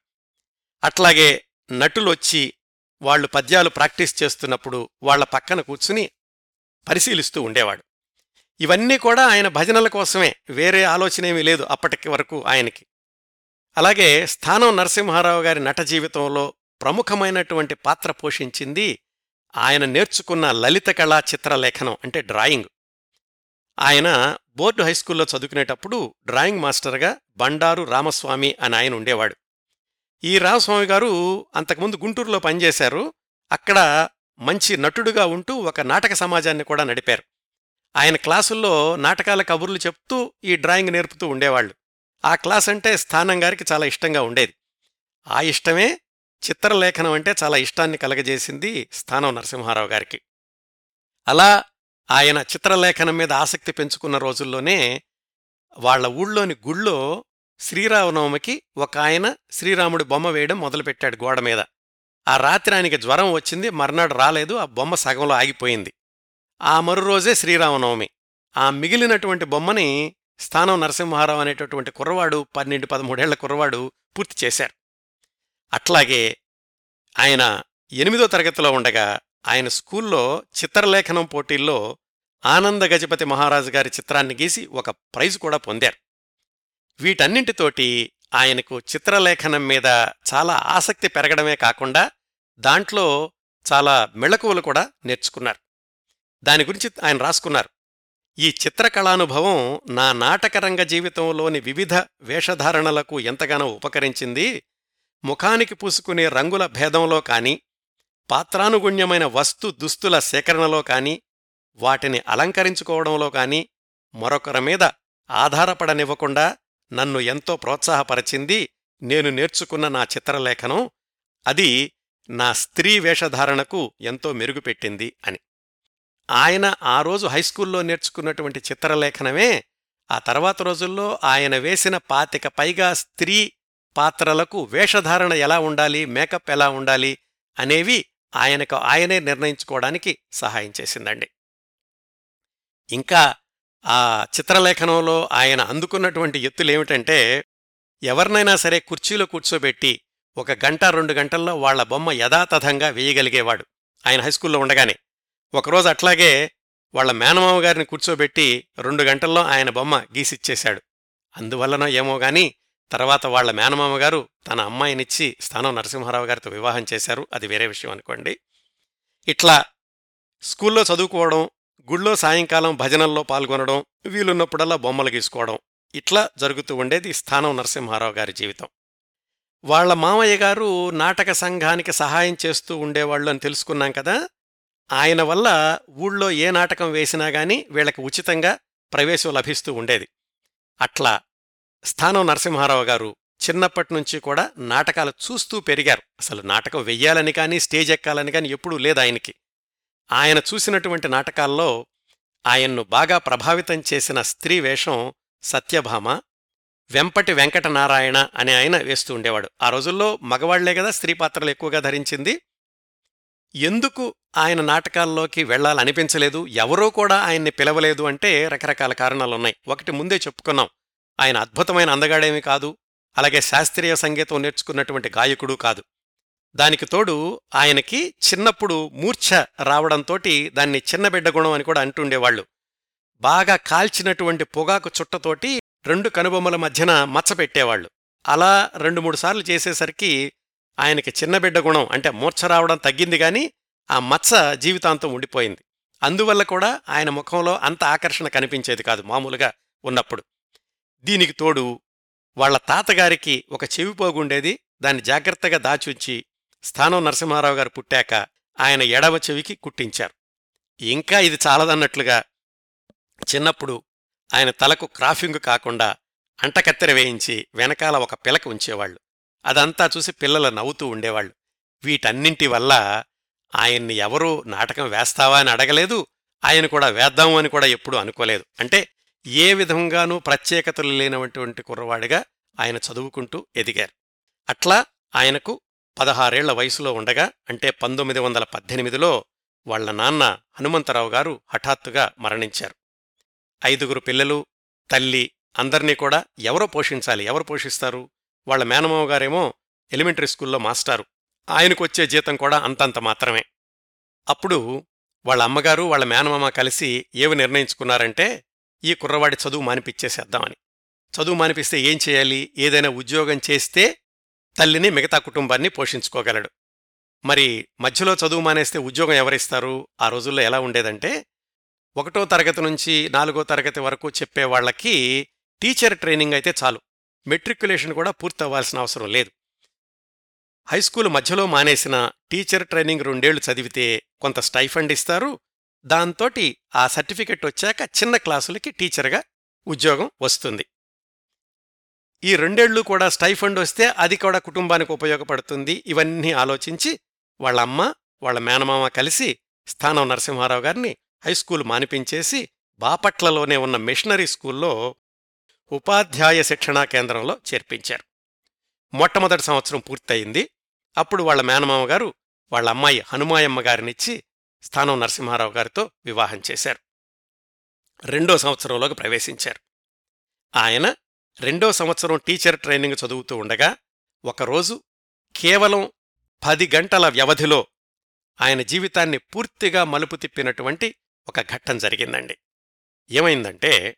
అట్లాగే నటులొచ్చి వాళ్ళు పద్యాలు ప్రాక్టీస్ చేస్తున్నప్పుడు వాళ్ళ పక్కన కూర్చుని పరిశీలిస్తూ ఉండేవాడు. ఇవన్నీ కూడా ఆయన భజనల కోసమే వేరే ఆలోచనేమీ లేదు అప్పటికి వరకు ఆయనకి. అలాగే స్థానం నరసింహారావు గారి నట జీవితంలో ప్రముఖమైనటువంటి పాత్ర పోషించింది ఆయన నేర్చుకున్న లలిత కళా చిత్రలేఖనం అంటే డ్రాయింగ్. ఆయన బోర్డు హైస్కూల్లో చదువుకునేటప్పుడు డ్రాయింగ్ మాస్టర్గా బండారు రామస్వామి అని ఆయన ఉండేవాడు. ఈ రామస్వామి గారు అంతకుముందు గుంటూరులో పనిచేశారు. అక్కడ మంచి నటుడుగా ఉంటూ ఒక నాటక సమాజాన్ని కూడా నడిపారు. ఆయన క్లాసుల్లో నాటకాల కబుర్లు చెప్తూ ఈ డ్రాయింగ్ నేర్పుతూ ఉండేవాళ్ళు. ఆ క్లాస్ అంటే స్థానం గారికి చాలా ఇష్టంగా ఉండేది. ఆ ఇష్టమే చిత్రలేఖనం అంటే చాలా ఇష్టాన్ని కలగజేసింది స్థానం నరసింహారావు గారికి. అలా ఆయన చిత్రలేఖనం మీద ఆసక్తి పెంచుకున్న రోజుల్లోనే వాళ్ళ ఊళ్ళోని గుళ్ళో శ్రీరామనవమికి ఒక ఆయన శ్రీరాముడి బొమ్మ వేయడం మొదలుపెట్టాడు గోడ మీద. ఆ రాత్రి ఆయనకి జ్వరం వచ్చింది మర్నాడు రాలేదు ఆ బొమ్మ సగంలో ఆగిపోయింది. ఆ మరు రోజే శ్రీరామనవమి. ఆ మిగిలినటువంటి బొమ్మని స్థానం నరసింహారావు అనేటటువంటి కుర్రవాడు పన్నెండు పదమూడేళ్ళ కుర్రవాడు పూర్తి చేశారు. అట్లాగే ఆయన ఎనిమిదో తరగతిలో ఉండగా ఆయన స్కూల్లో చిత్రలేఖనం పోటీల్లో ఆనంద గజపతి మహారాజు గారి చిత్రాన్ని గీసి ఒక ప్రైజ్ కూడా పొందారు. వీటన్నింటితోటి ఆయనకు చిత్రలేఖనం మీద చాలా ఆసక్తి పెరగడమే కాకుండా దాంట్లో చాలా మెళకువలు కూడా నేర్చుకున్నారు. దాని గురించి ఆయన రాసుకున్నారు. ఈ చిత్రకళానుభవం నా నాటకరంగ జీవితంలోని వివిధ వేషధారణలకు ఎంతగానో ఉపకరించింది. ముఖానికి పూసుకునే రంగుల భేదంలో కాని పాత్రానుగుణ్యమైన వస్తు దుస్తుల సేకరణలో కాని వాటిని అలంకరించుకోవడంలో కాని మరొకరి మీద ఆధారపడనివ్వకుండా నన్ను ఎంతో ప్రోత్సాహపరచింది నేను నేర్చుకున్న నా చిత్రలేఖనం. అది నా స్త్రీ వేషధారణకు ఎంతో మెరుగుపెట్టింది అని. ఆయన ఆ రోజు హైస్కూల్లో నేర్చుకున్నటువంటి చిత్రలేఖనమే ఆ తర్వాత రోజుల్లో ఆయన వేసిన పాతిక పైగా స్త్రీ పాత్రలకు వేషధారణ ఎలా ఉండాలి మేకప్ ఎలా ఉండాలి అనేవి ఆయనకు ఆయనే నిర్ణయించుకోవడానికి సహాయం చేసిందండి. ఇంకా ఆ చిత్రలేఖనంలో ఆయన అందుకున్నటువంటి ఎత్తులేమిటంటే ఎవరినైనా సరే కుర్చీలో కూర్చోబెట్టి ఒక గంట రెండు గంటల్లో వాళ్ళ బొమ్మ యథాతథంగా వేయగలిగేవాడు. ఆయన హైస్కూల్లో ఉండగానే. ఒకరోజు అట్లాగే వాళ్ళ మేనమామ గారిని కూర్చోబెట్టి రెండు గంటల్లో ఆయన బొమ్మ గీసిచ్చేశాడు. అందువల్లనో ఏమో గాని తర్వాత వాళ్ళ మేనమామ గారు తన అమ్మాయినిచ్చి స్థానం నరసింహారావు గారితో వివాహం చేశారు. అది వేరే విషయం అనుకోండి. ఇట్లా స్కూల్లో చదువుకోవడం గుళ్ళో సాయంకాలం భజనల్లో పాల్గొనడం వీలున్నప్పుడల్లా బొమ్మలు గీసుకోవడం ఇట్లా జరుగుతూ ఉండేది స్థానం నరసింహారావు గారి జీవితం. వాళ్ళ మామయ్య గారు నాటక సంఘానికి సహాయం చేస్తూ ఉండేవాళ్ళు అని తెలుసుకున్నాం కదా. ఆయన వల్ల ఊళ్ళో ఏ నాటకం వేసినా గాని వీళ్ళకి ఉచితంగా ప్రవేశం లభిస్తూ ఉండేది. అట్లా స్థానం నరసింహారావు గారు చిన్నప్పటినుంచి కూడా నాటకాలు చూస్తూ పెరిగారు. అసలు నాటకం వెయ్యాలని కానీ స్టేజ్ ఎక్కాలని కానీ ఎప్పుడూ లేదు ఆయనకి. ఆయన చూసినటువంటి నాటకాల్లో ఆయన్ను బాగా ప్రభావితం చేసిన స్త్రీ వేషం సత్యభామ వెంపటి వెంకటనారాయణ అనే ఆయన వేస్తూ ఉండేవాడు. ఆ రోజుల్లో మగవాళ్ళే కదా స్త్రీ పాత్రలు ఎక్కువగా ధరించింది. ఎందుకు ఆయన నాటకాల్లోకి వెళ్ళాలనిపించలేదు? ఎవరూ కూడా ఆయన్ని పిలవలేదు అంటే రకరకాల కారణాలున్నాయి. ఒకటి ముందే చెప్పుకున్నాం. ఆయన అద్భుతమైన అందగాడేమీ కాదు అలాగే శాస్త్రీయ సంగీతం నేర్చుకున్నటువంటి గాయకుడు కాదు. దానికి తోడు ఆయనకి చిన్నప్పుడు మూర్ఛ రావడంతోటి దాన్ని చిన్నబిడ్డ గుణం అని కూడా అంటుండేవాళ్ళు బాగా కాల్చినటువంటి పొగాకు చుట్టతోటి రెండు కనుబొమ్మల మధ్యన మచ్చపెట్టేవాళ్ళు అలా రెండు మూడు సార్లు చేసేసరికి ఆయనకి చిన్నబిడ్డ గుణం అంటే మూర్ఛ రావడం తగ్గింది గాని ఆ మచ్చ జీవితాంతం ఉండిపోయింది. అందువల్ల కూడా ఆయన ముఖంలో అంత ఆకర్షణ కనిపించేది కాదు మామూలుగా ఉన్నప్పుడు. దీనికి తోడు వాళ్ళ తాతగారికి ఒక చెవిపోగుండేది దాన్ని జాగ్రత్తగా దాచుంచి స్థానం నరసింహారావు గారు పుట్టాక ఆయన ఎడవ చెవికి కుట్టించారు. ఇంకా ఇది చాలదన్నట్లుగా చిన్నప్పుడు ఆయన తలకు క్రాఫింగ్ కాకుండా అంటకత్తెర వేయించి వెనకాల ఒక పిలక ఉంచేవాళ్ళు అదంతా చూసి పిల్లలు నవ్వుతూ ఉండేవాళ్ళు వీటన్నింటి వల్ల ఆయన్ని ఎవరూ నాటకం వేస్తావా అని అడగలేదు. ఆయన కూడా వేద్దాము అని కూడా ఎప్పుడూ అనుకోలేదు. అంటే ఏ విధంగానూ ప్రత్యేకతలు లేనటువంటి కుర్రవాడిగా ఆయన చదువుకుంటూ ఎదిగారు. అట్లా ఆయనకు పదహారేళ్ళ వయసులో ఉండగా అంటే పంతొమ్మిది వందల పద్దెనిమిదిలో వాళ్ళ నాన్న హనుమంతరావు గారు హఠాత్తుగా మరణించారు. ఐదుగురు పిల్లలు తల్లి అందర్నీ కూడా ఎవరో పోషించాలి ఎవరు పోషిస్తారు? వాళ్ళ మేనమావ గారేమో ఎలిమెంటరీ స్కూల్లో మాస్టారు. ఆయనకొచ్చే జీతం కూడా అంతంత మాత్రమే. అప్పుడు వాళ్ళ అమ్మగారు వాళ్ళ మేనమామ కలిసి ఏవి నిర్ణయించుకున్నారంటే ఈ కుర్రవాడి చదువు మానిపిచ్చేసేద్దామని చదువు మానిపిస్తే ఏం చేయాలి? ఏదైనా ఉద్యోగం చేస్తే తల్లిని మిగతా కుటుంబాన్ని పోషించుకోగలడు. మరి మధ్యలో చదువు మానేస్తే ఉద్యోగం ఎవరిస్తారు? ఆ రోజుల్లో ఎలా ఉండేదంటే ఒకటో తరగతి నుంచి నాలుగో తరగతి వరకు చెప్పేవాళ్ళకి టీచర్ ట్రైనింగ్ అయితే చాలు. మెట్రిక్యులేషన్ కూడా పూర్తవ్వాల్సిన అవసరం లేదు. హైస్కూల్ మధ్యలో మానేసిన టీచర్ ట్రైనింగ్ రెండేళ్ళు చదివితే కొంత స్టైఫండ్ ఇస్తారు దాంతోటి ఆ సర్టిఫికెట్ వచ్చాక చిన్న క్లాసులకి టీచర్గా ఉద్యోగం వస్తుంది. ఈ రెండేళ్ళు కూడా స్టైఫండ్ వస్తే అది కూడా కుటుంబానికి ఉపయోగపడుతుంది ఇవన్నీ ఆలోచించి వాళ్ళ అమ్మ వాళ్ళ మేనమామ కలిసి స్థానం నరసింహారావు గారిని హైస్కూల్ మానిపించేసి బాపట్లలోనే ఉన్న మిషనరీ స్కూల్లో ఉపాధ్యాయ శిక్షణా కేంద్రంలో చేర్పించారు. మొట్టమొదటి సంవత్సరం పూర్తయింది. అప్పుడు వాళ్ళ మేనమామ గారు వాళ్ళ అమ్మాయి హనుమాయమ్మ గారినిచ్చి స్థానం నరసింహారావు గారితో వివాహం చేశారు. రెండో సంవత్సరంలోకి ప్రవేశించారు. ఆయన రెండో సంవత్సరం టీచర్ ట్రైనింగ్ చదువుతూ ఉండగా ఒకరోజు కేవలం పది గంటల వ్యవధిలో ఆయన జీవితాన్ని పూర్తిగా మలుపు తిప్పినటువంటి ఒక ఘట్టం జరిగిందండి. ఏమైందంటే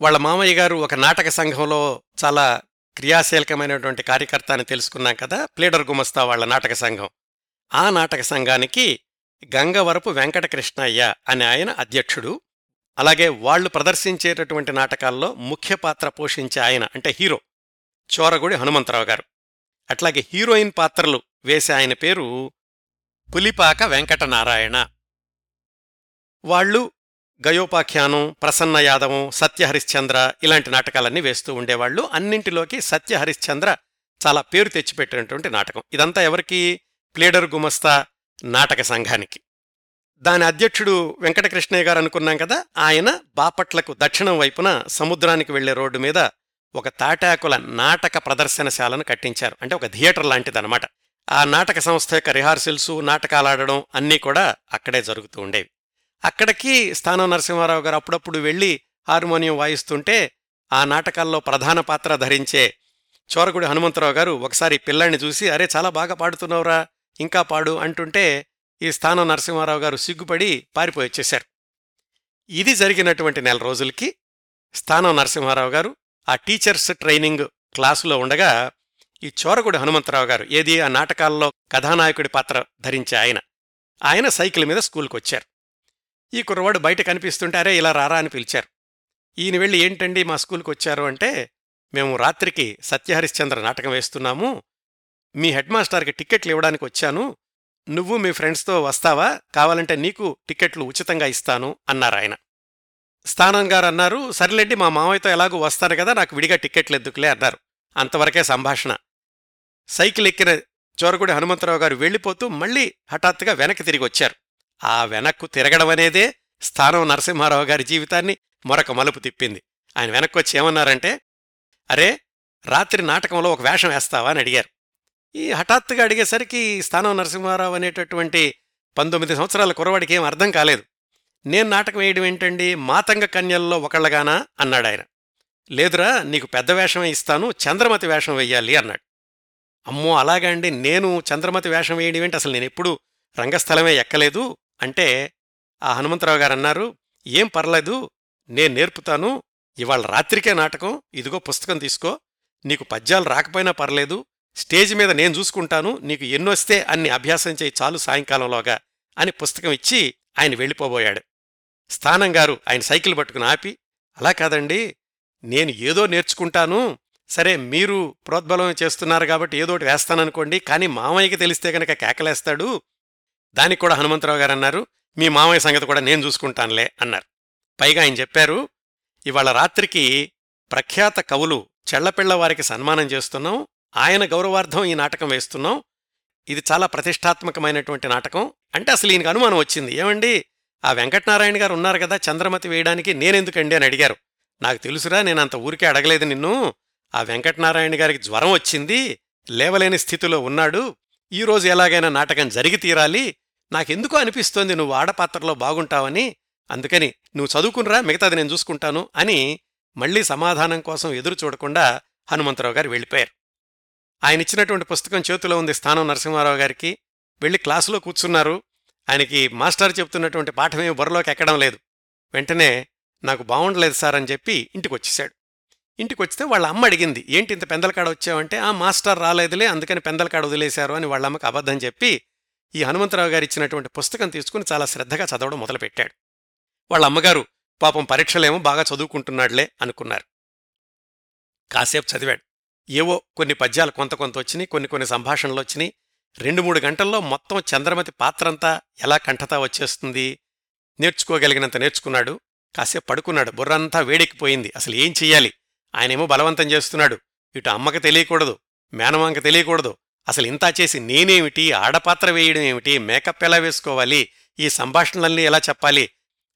వాళ్ళ మామయ్య గారు ఒక నాటక సంఘంలో చాలా క్రియాశీలకమైనటువంటి కార్యకర్త అని తెలుసుకున్నాం కదా ప్లేడర్ గుమస్తా వాళ్ళ నాటక సంఘం. ఆ నాటక సంఘానికి గంగవరపు వెంకటకృష్ణయ్య అనే ఆయన అధ్యక్షుడు. అలాగే వాళ్ళు ప్రదర్శించేటటువంటి నాటకాల్లో ముఖ్య పాత్ర పోషించే ఆయన అంటే హీరో చోరగుడి హనుమంతరావు గారు. అట్లాగే హీరోయిన్ పాత్రలు వేసే ఆయన పేరు పులిపాక వెంకటనారాయణ. వాళ్ళు గయోపాఖ్యానం ప్రసన్న యాదవం సత్యహరిశ్చంద్ర ఇలాంటి నాటకాలన్నీ వేస్తూ ఉండేవాళ్ళు అన్నింటిలోకి సత్యహరిశ్చంద్ర చాలా పేరు తెచ్చిపెట్టినటువంటి నాటకం. ఇదంతా ఎవరికి? ప్లేడర్ గుమస్తా నాటక సంఘానికి. దాని అధ్యక్షుడు వెంకటకృష్ణయ్య గారు అనుకున్నాం కదా ఆయన బాపట్లకు దక్షిణం వైపున సముద్రానికి వెళ్ళే రోడ్డు మీద ఒక తాటాకుల నాటక ప్రదర్శనశాలను కట్టించారు. అంటే ఒక థియేటర్ లాంటిదన్నమాట. ఆ నాటక సంస్థ యొక్క రిహార్సల్సు నాటకాలాడడం అన్నీ కూడా అక్కడే జరుగుతూ ఉండేవి. అక్కడికి స్థానం నరసింహారావు గారు అప్పుడప్పుడు వెళ్ళి హార్మోనియం వాయిస్తుంటే ఆ నాటకాల్లో ప్రధాన పాత్ర ధరించే చోరగుడి హనుమంతరావు గారు ఒకసారి పిల్లాన్ని చూసి అరే చాలా బాగా పాడుతున్నావురా ఇంకా పాడు అంటుంటే ఈ స్థానం నరసింహారావు గారు సిగ్గుపడి పారిపోయి వచ్చేశారు. ఇది జరిగినటువంటి నెల రోజులకి స్థానం నరసింహారావు గారు ఆ టీచర్స్ ట్రైనింగ్ క్లాసులో ఉండగా ఈ చోరగుడి హనుమంతరావు గారు ఏది ఆ నాటకాల్లో కథానాయకుడి పాత్ర ధరించే ఆయన ఆయన సైకిల్ మీద స్కూల్కి వచ్చారు. ఈ కుర్రవాడు బయట కనిపిస్తుంటే అరే ఇలా రారా? అని పిలిచారు. ఈయన వెళ్ళి ఏంటండి మా స్కూల్కి వచ్చారు? అంటే మేము రాత్రికి సత్యహరిశ్చంద్ర నాటకం వేస్తున్నాము మీ హెడ్ మాస్టర్కి టిక్కెట్లు ఇవ్వడానికి వచ్చాను. నువ్వు మీ ఫ్రెండ్స్తో వస్తావా? కావాలంటే నీకు టిక్కెట్లు ఉచితంగా ఇస్తాను అన్నారు ఆయన. స్థానం గారు అన్నారు సర్లేండి మా మామయ్యతో ఎలాగూ వస్తారు కదా నాకు విడిగా టిక్కెట్లు ఎందుకులే అన్నారు. అంతవరకే సంభాషణ. సైకిల్ ఎక్కిన చోరగుడి హనుమంతరావు గారు వెళ్ళిపోతూ మళ్ళీ హఠాత్తుగా వెనక్కి తిరిగి వచ్చారు. ఆ వెనక్కు తిరగడం అనేదే స్థానం నరసింహారావు గారి జీవితాన్ని మరొక మలుపు తిప్పింది. ఆయన వెనక్కి వచ్చి ఏమన్నారంటే అరే రాత్రి నాటకంలో ఒక వేషం వేస్తావా? అని అడిగారు. ఈ హఠాత్తుగా అడిగేసరికి స్థానం నరసింహారావు అనేటటువంటి పంతొమ్మిది సంవత్సరాల కురవాడికి ఏం అర్థం కాలేదు. నేను నాటకం వేయడం ఏంటండి? మాతంగ కన్యల్లో ఒకళ్ళగానా? అన్నాడు ఆయన. లేదురా నీకు పెద్ద వేషమే ఇస్తాను చంద్రమతి వేషం వెయ్యాలి అన్నాడు. అమ్మో అలాగా అండి. నేను చంద్రమతి వేషం వేయడం ఏంటి? అసలు నేను ఎప్పుడూ రంగస్థలమే ఎక్కలేదు. అంటే ఆ హనుమంతరావు గారు అన్నారు ఏం పర్లేదు నేను నేర్పుతాను. ఇవాళ రాత్రికే నాటకం ఇదిగో పుస్తకం తీసుకో. నీకు పద్యాలు రాకపోయినా పర్లేదు స్టేజ్ మీద నేను చూసుకుంటాను నీకు ఎన్నొస్తే అన్ని అభ్యాసం చేయి చాలు సాయంకాలంలోగా అని పుస్తకం ఇచ్చి ఆయన వెళ్ళిపోబోయాడు. స్థానం గారు ఆయన సైకిల్ పట్టుకుని ఆపి అలా కాదండి నేను ఏదో నేర్చుకుంటాను సరే మీరు ప్రోద్బలం చేస్తున్నారు కాబట్టి ఏదోటి వేస్తాననుకోండి కానీ మామయ్యకి తెలిస్తే గనక కేకలేస్తాడు దానికి కూడా హనుమంతరావు గారు అన్నారు మీ మామయ్య సంగతి కూడా నేను చూసుకుంటానులే అన్నారు. పైగా ఆయన చెప్పారు ఇవాళ రాత్రికి ప్రఖ్యాత కవులు చెళ్ళపిళ్ళ వారికి సన్మానం చేస్తున్నాం ఆయన గౌరవార్థం ఈ నాటకం వేస్తున్నాం. ఇది చాలా ప్రతిష్టాత్మకమైనటువంటి నాటకం. అంటే అసలు ఈయనకు అనుమానం వచ్చింది. ఏమండి? ఆ వెంకటనారాయణ గారు ఉన్నారు కదా చంద్రమతి వేయడానికి నేనెందుకండి అని అడిగారు. నాకు తెలుసురా నేను అంత ఊరికే అడగలేదు నిన్ను. ఆ వెంకటనారాయణ గారికి జ్వరం వచ్చింది లేవలేని స్థితిలో ఉన్నాడు. ఈరోజు ఎలాగైనా నాటకం జరిగి తీరాలి. నాకెందుకో అనిపిస్తోంది నువ్వు ఆడపాత్రలో బాగుంటావని. అందుకని నువ్వు చదువుకునిరా మిగతాది నేను చూసుకుంటాను అని మళ్ళీ సమాధానం కోసం ఎదురు చూడకుండా హనుమంతరావు గారు వెళ్ళిపోయారు. ఆయన ఇచ్చినటువంటి పుస్తకం చేతిలో ఉంది స్థానం నరసింహారావు గారికి. వెళ్ళి క్లాసులో కూర్చున్నారు. ఆయనకి మాస్టర్ చెప్తున్నటువంటి పాఠమేమి బుర్రలోకి ఎక్కడం లేదు. వెంటనే నాకు బాగుండలేదు సార్ అని చెప్పి ఇంటికి వచ్చేశాడు ఇంటికి వచ్చితే వాళ్ళ అమ్మ అడిగింది ఏంటి ఇంత పెందలకాడ వచ్చావంటే? ఆ మాస్టర్ రాలేదులే అందుకని పెందలకాడ వదిలేశారు అని వాళ్ళ అమ్మకి అబద్ధం చెప్పి ఈ హనుమంతరావు గారు ఇచ్చినటువంటి పుస్తకం తీసుకుని చాలా శ్రద్ధగా చదవడం మొదలుపెట్టాడు. వాళ్ళ అమ్మగారు పాపం పరీక్షలేమో బాగా చదువుకుంటున్నాడులే అనుకున్నారు. కాసేపు చదివాడు. ఏవో కొన్ని పద్యాలు కొంత కొంత వచ్చినాయి కొన్ని కొన్ని సంభాషణలు వచ్చినాయి. రెండు మూడు గంటల్లో మొత్తం చంద్రమతి పాత్రంతా ఎలా కంఠతా వచ్చేస్తుంది? నేర్చుకోగలిగినంత నేర్చుకున్నాడు. కాసేపు పడుకున్నాడు. బుర్రంతా వేడెక్కిపోయింది. అసలు ఏం చెయ్యాలి? ఆయనేమో బలవంతం చేస్తున్నాడు. ఇటు అమ్మకి తెలియకూడదు మేనమాంక తెలియకూడదు. అసలు ఇంతా చేసి నేనేమిటి? ఆడపాత్ర వేయడం ఏమిటి? మేకప్ ఎలా వేసుకోవాలి? ఈ సంభాషణలన్నీ ఎలా చెప్పాలి?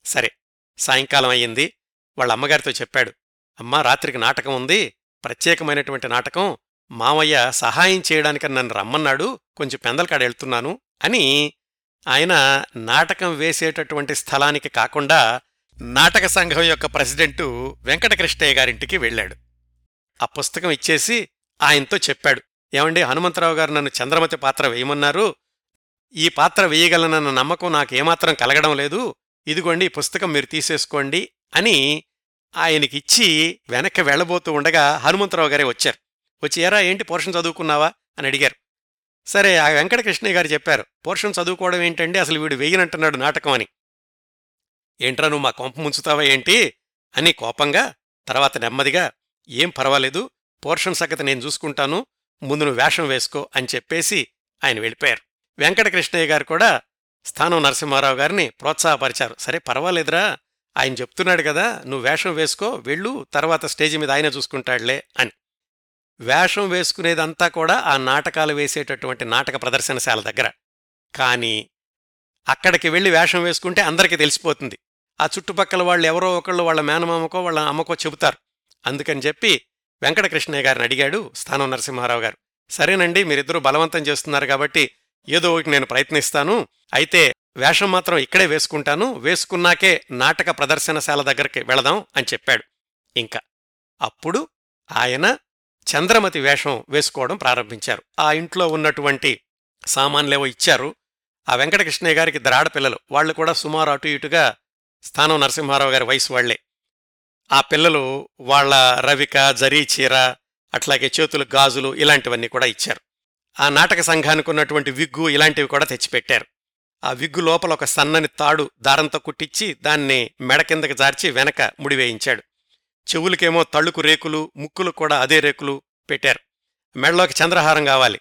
సరే సాయంకాలం అయ్యింది. వాళ్ళ అమ్మగారితో చెప్పాడు. అమ్మా రాత్రికి నాటకం ఉంది. ప్రత్యేకమైనటువంటి నాటకం మావయ్య సహాయం చేయడానికి నన్ను రమ్మన్నాడు కొంచెం పెందలకాడ వెళ్తున్నాను అని ఆయన నాటకం వేసేటటువంటి స్థలానికి కాకుండా నాటక సంఘం యొక్క ప్రెసిడెంటు వెంకటకృష్ణయ్య గారింటికి వెళ్ళాడు. ఆ పుస్తకం ఇచ్చేసి ఆయనతో చెప్పాడు. ఏమండి హనుమంతరావు గారు నన్ను చంద్రమతి పాత్ర వేయమన్నారు. ఈ పాత్ర వేయగలనన్న నమ్మకం నాకేమాత్రం కలగడం లేదు. ఇదిగోండి ఈ పుస్తకం మీరు తీసేసుకోండి అని ఆయనకిచ్చి వెనక్కి వెళ్ళబోతూ ఉండగా హనుమంతరావు గారే వచ్చారు. వచ్చి ఎరా ఏంటి పోర్షన్ చదువుకున్నావా? అని అడిగారు. సరే ఆ వెంకటకృష్ణయ్య గారు చెప్పారు పోర్షన్ చదువుకోవడం ఏంటండి? అసలు వీడు వేయనంటున్నాడు నాటకం అని. ఏంట్రా నువ్వు మా కొంప ముంచుతావా ఏంటి? అని కోపంగా తర్వాత నెమ్మదిగా ఏం పర్వాలేదు పోర్షన్ సంగతి నేను చూసుకుంటాను ముందు నువ్వు వేషం వేసుకో అని చెప్పేసి ఆయన వెళ్ళిపోయారు. వెంకటకృష్ణయ్య గారు కూడా స్థానం నరసింహారావు గారిని ప్రోత్సాహపరిచారు. సరే పర్వాలేదురా ఆయన చెప్తున్నాడు కదా నువ్వు వేషం వేసుకో వెళ్ళు తర్వాత స్టేజ్ మీద ఆయన చూసుకుంటాడులే అని. వేషం వేసుకునేదంతా కూడా ఆ నాటకాలు వేసేటటువంటి నాటక ప్రదర్శనశాల దగ్గర. కానీ అక్కడికి వెళ్ళి వేషం వేసుకుంటే అందరికీ తెలిసిపోతుంది. ఆ చుట్టుపక్కల వాళ్ళు ఎవరో ఒకళ్ళు వాళ్ళ మేనమామకో వాళ్ళ అమ్మకో చెబుతారు. అందుకని చెప్పి వెంకటకృష్ణయ్య గారిని అడిగాడు స్థానం నరసింహారావు గారు. సరేనండి మీరిద్దరూ బలవంతం చేస్తున్నారు కాబట్టి ఏదో ఒకటి నేను ప్రయత్నిస్తాను. అయితే వేషం మాత్రం ఇక్కడే వేసుకుంటాను. వేసుకున్నాకే నాటక ప్రదర్శనశాల దగ్గరికి వెళదాం అని చెప్పాడు. ఇంకా అప్పుడు ఆయన చంద్రమతి వేషం వేసుకోవడం ప్రారంభించారు. ఆ ఇంట్లో ఉన్నటువంటి సామాన్లేవో ఇచ్చారు. ఆ వెంకటకృష్ణయ్య గారికి ఇద్దరు పిల్లలు. వాళ్ళు కూడా సుమారు అటు ఇటుగా స్థానం నరసింహారావు గారి వయసు వాళ్ళే ఆ పిల్లలు వాళ్ళ రవిక జరీ చీర అట్లాగే చేతులు గాజులు ఇలాంటివన్నీ కూడా ఇచ్చారు. ఆ నాటక సంఘానికి ఉన్నటువంటి విగ్గు ఇలాంటివి కూడా తెచ్చిపెట్టారు. ఆ విగ్గు లోపల ఒక సన్నని తాడు దారంతో కుట్టించి దాన్ని మెడ కిందకి జార్చి వెనక ముడివేయించాడు చెవులకేమో తళ్ళుకు రేకులు ముక్కులు కూడా అదే రేకులు పెట్టారు. మెడలోకి చంద్రహారం కావాలి.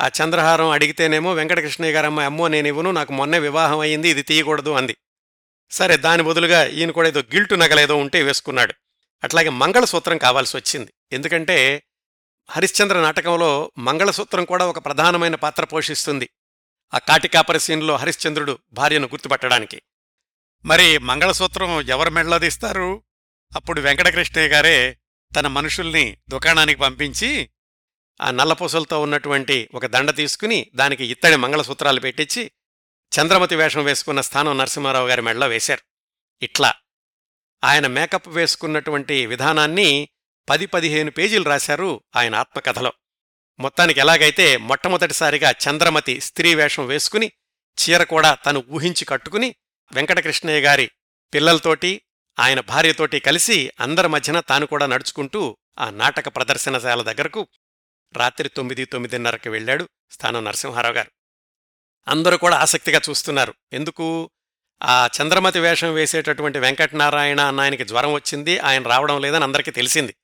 ఆ చంద్రహారం అడిగితేనేమో వెంకటకృష్ణయ్య గారమ్మ అమ్మో నేనివ్వను నాకు మొన్నే వివాహం అయింది ఇది తీయకూడదు అంది. సరే దాని బదులుగా ఈయన కూడా ఏదో గిల్టు నగలేదో ఉంటే వేసుకున్నాడు. అట్లాగే మంగళసూత్రం కావాల్సి వచ్చింది. ఎందుకంటే హరిశ్చంద్ర నాటకంలో మంగళసూత్రం కూడా ఒక ప్రధానమైన పాత్ర పోషిస్తుంది. ఆ కాటికాపర సీన్లో హరిశ్చంద్రుడు భార్యను గుర్తుపట్టడానికి. మరి మంగళసూత్రం ఎవరి మెడలో తీస్తారు? అప్పుడు వెంకటకృష్ణయ్య గారే తన మనుషుల్ని దుకాణానికి పంపించి ఆ నల్లపూసలతో ఉన్నటువంటి ఒక దండ తీసుకుని దానికి ఇత్తడి మంగళసూత్రాలు పెట్టించి చంద్రమతి వేషం వేసుకున్న స్థానం నరసింహారావు గారి మెడలో వేశారు. ఇట్లా ఆయన మేకప్ వేసుకున్నటువంటి విధానాన్ని పది పదిహేను పేజీలు రాశారు ఆయన ఆత్మకథలో. మొత్తానికి ఎలాగైతే మొట్టమొదటిసారిగా చంద్రమతి స్త్రీ వేషం వేసుకుని చీర కూడా తను ఊహించి కట్టుకుని వెంకటకృష్ణయ్య గారి పిల్లలతోటి ఆయన భార్యతోటి కలిసి అందరి మధ్యన తాను కూడా నడుచుకుంటూ ఆ నాటక ప్రదర్శనశాల దగ్గరకు రాత్రి తొమ్మిది తొమ్మిదిన్నరకు వెళ్ళాడు స్థానం నరసింహారావు గారు. అందరూ కూడా ఆసక్తిగా చూస్తున్నారు. ఎందుకు? ఆ చంద్రమతి వేషం వేసేటటువంటి వెంకటనారాయణ అన్న ఆయనకి జ్వరం వచ్చింది ఆయన రావడం లేదని అందరికీ తెలిసింది.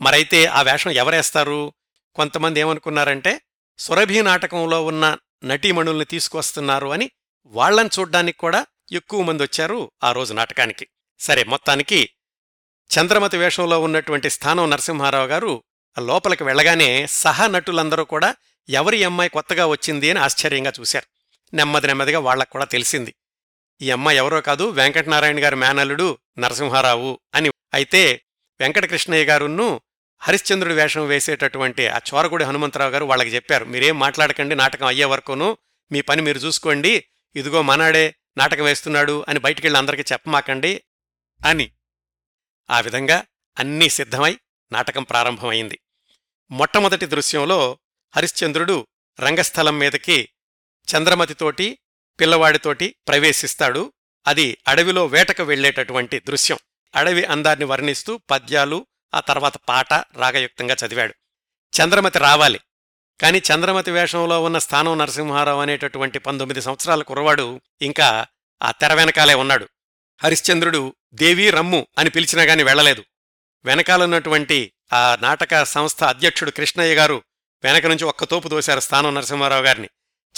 మరైతే ఆ వేషం ఎవరేస్తారు? కొంతమంది ఏమనుకున్నారంటే సురభి నాటకంలో ఉన్న నటీమణుల్ని తీసుకొస్తున్నారు అని వాళ్ళను చూడ్డానికి కూడా ఎక్కువ మంది వచ్చారు ఆ రోజు నాటకానికి. సరే మొత్తానికి చంద్రమతి వేషంలో ఉన్నటువంటి స్థానం నరసింహారావు గారు లోపలికి వెళ్ళగానే సహా నటులందరూ కూడా ఎవరి అమ్మాయి కొత్తగా వచ్చింది అని ఆశ్చర్యంగా చూశారు. నెమ్మది నెమ్మదిగా వాళ్ళకు కూడా తెలిసింది. ఈ అమ్మాయి ఎవరో కాదు వెంకటనారాయణ గారి మేనల్లుడు నరసింహారావు అని. అయితే వెంకటకృష్ణయ్య గారును హరిశ్చంద్రుడి వేషం వేసేటటువంటి ఆ చోరగుడి హనుమంతరావు గారు వాళ్ళకి చెప్పారు మీరేం మాట్లాడకండి నాటకం అయ్యే వరకును మీ పని మీరు చూసుకోండి ఇదిగో మనాడే నాటకం వేస్తున్నాడు అని బయటికి వెళ్ళి అందరికీ చెప్పమాకండి అని. ఆ విధంగా అన్నీ సిద్ధమై నాటకం ప్రారంభమైంది. మొట్టమొదటి దృశ్యంలో హరిశ్చంద్రుడు రంగస్థలం మీదకి చంద్రమతితోటి పిల్లవాడితోటి ప్రవేశిస్తాడు. అది అడవిలో వేటకు వెళ్ళేటటువంటి దృశ్యం. అడవి అందాన్ని వర్ణిస్తూ పద్యాలు ఆ తర్వాత పాట రాగయుక్తంగా చదివాడు. చంద్రమతి రావాలి. కాని చంద్రమతి వేషంలో ఉన్న స్థానం నరసింహారావు అనేటటువంటి పంతొమ్మిది సంవత్సరాల కుర్రవాడు ఇంకా ఆ తెర వెనకాలే ఉన్నాడు. హరిశ్చంద్రుడు దేవి రమ్ము అని పిలిచినా గాని వెళ్ళలేదు వెనకాలన్నటువంటి ఆ నాటక సంస్థ అధ్యక్షుడు కృష్ణయ్య గారు వెనక నుంచి ఒక్క తోపు దోశారు స్థానం నరసింహారావు గారిని.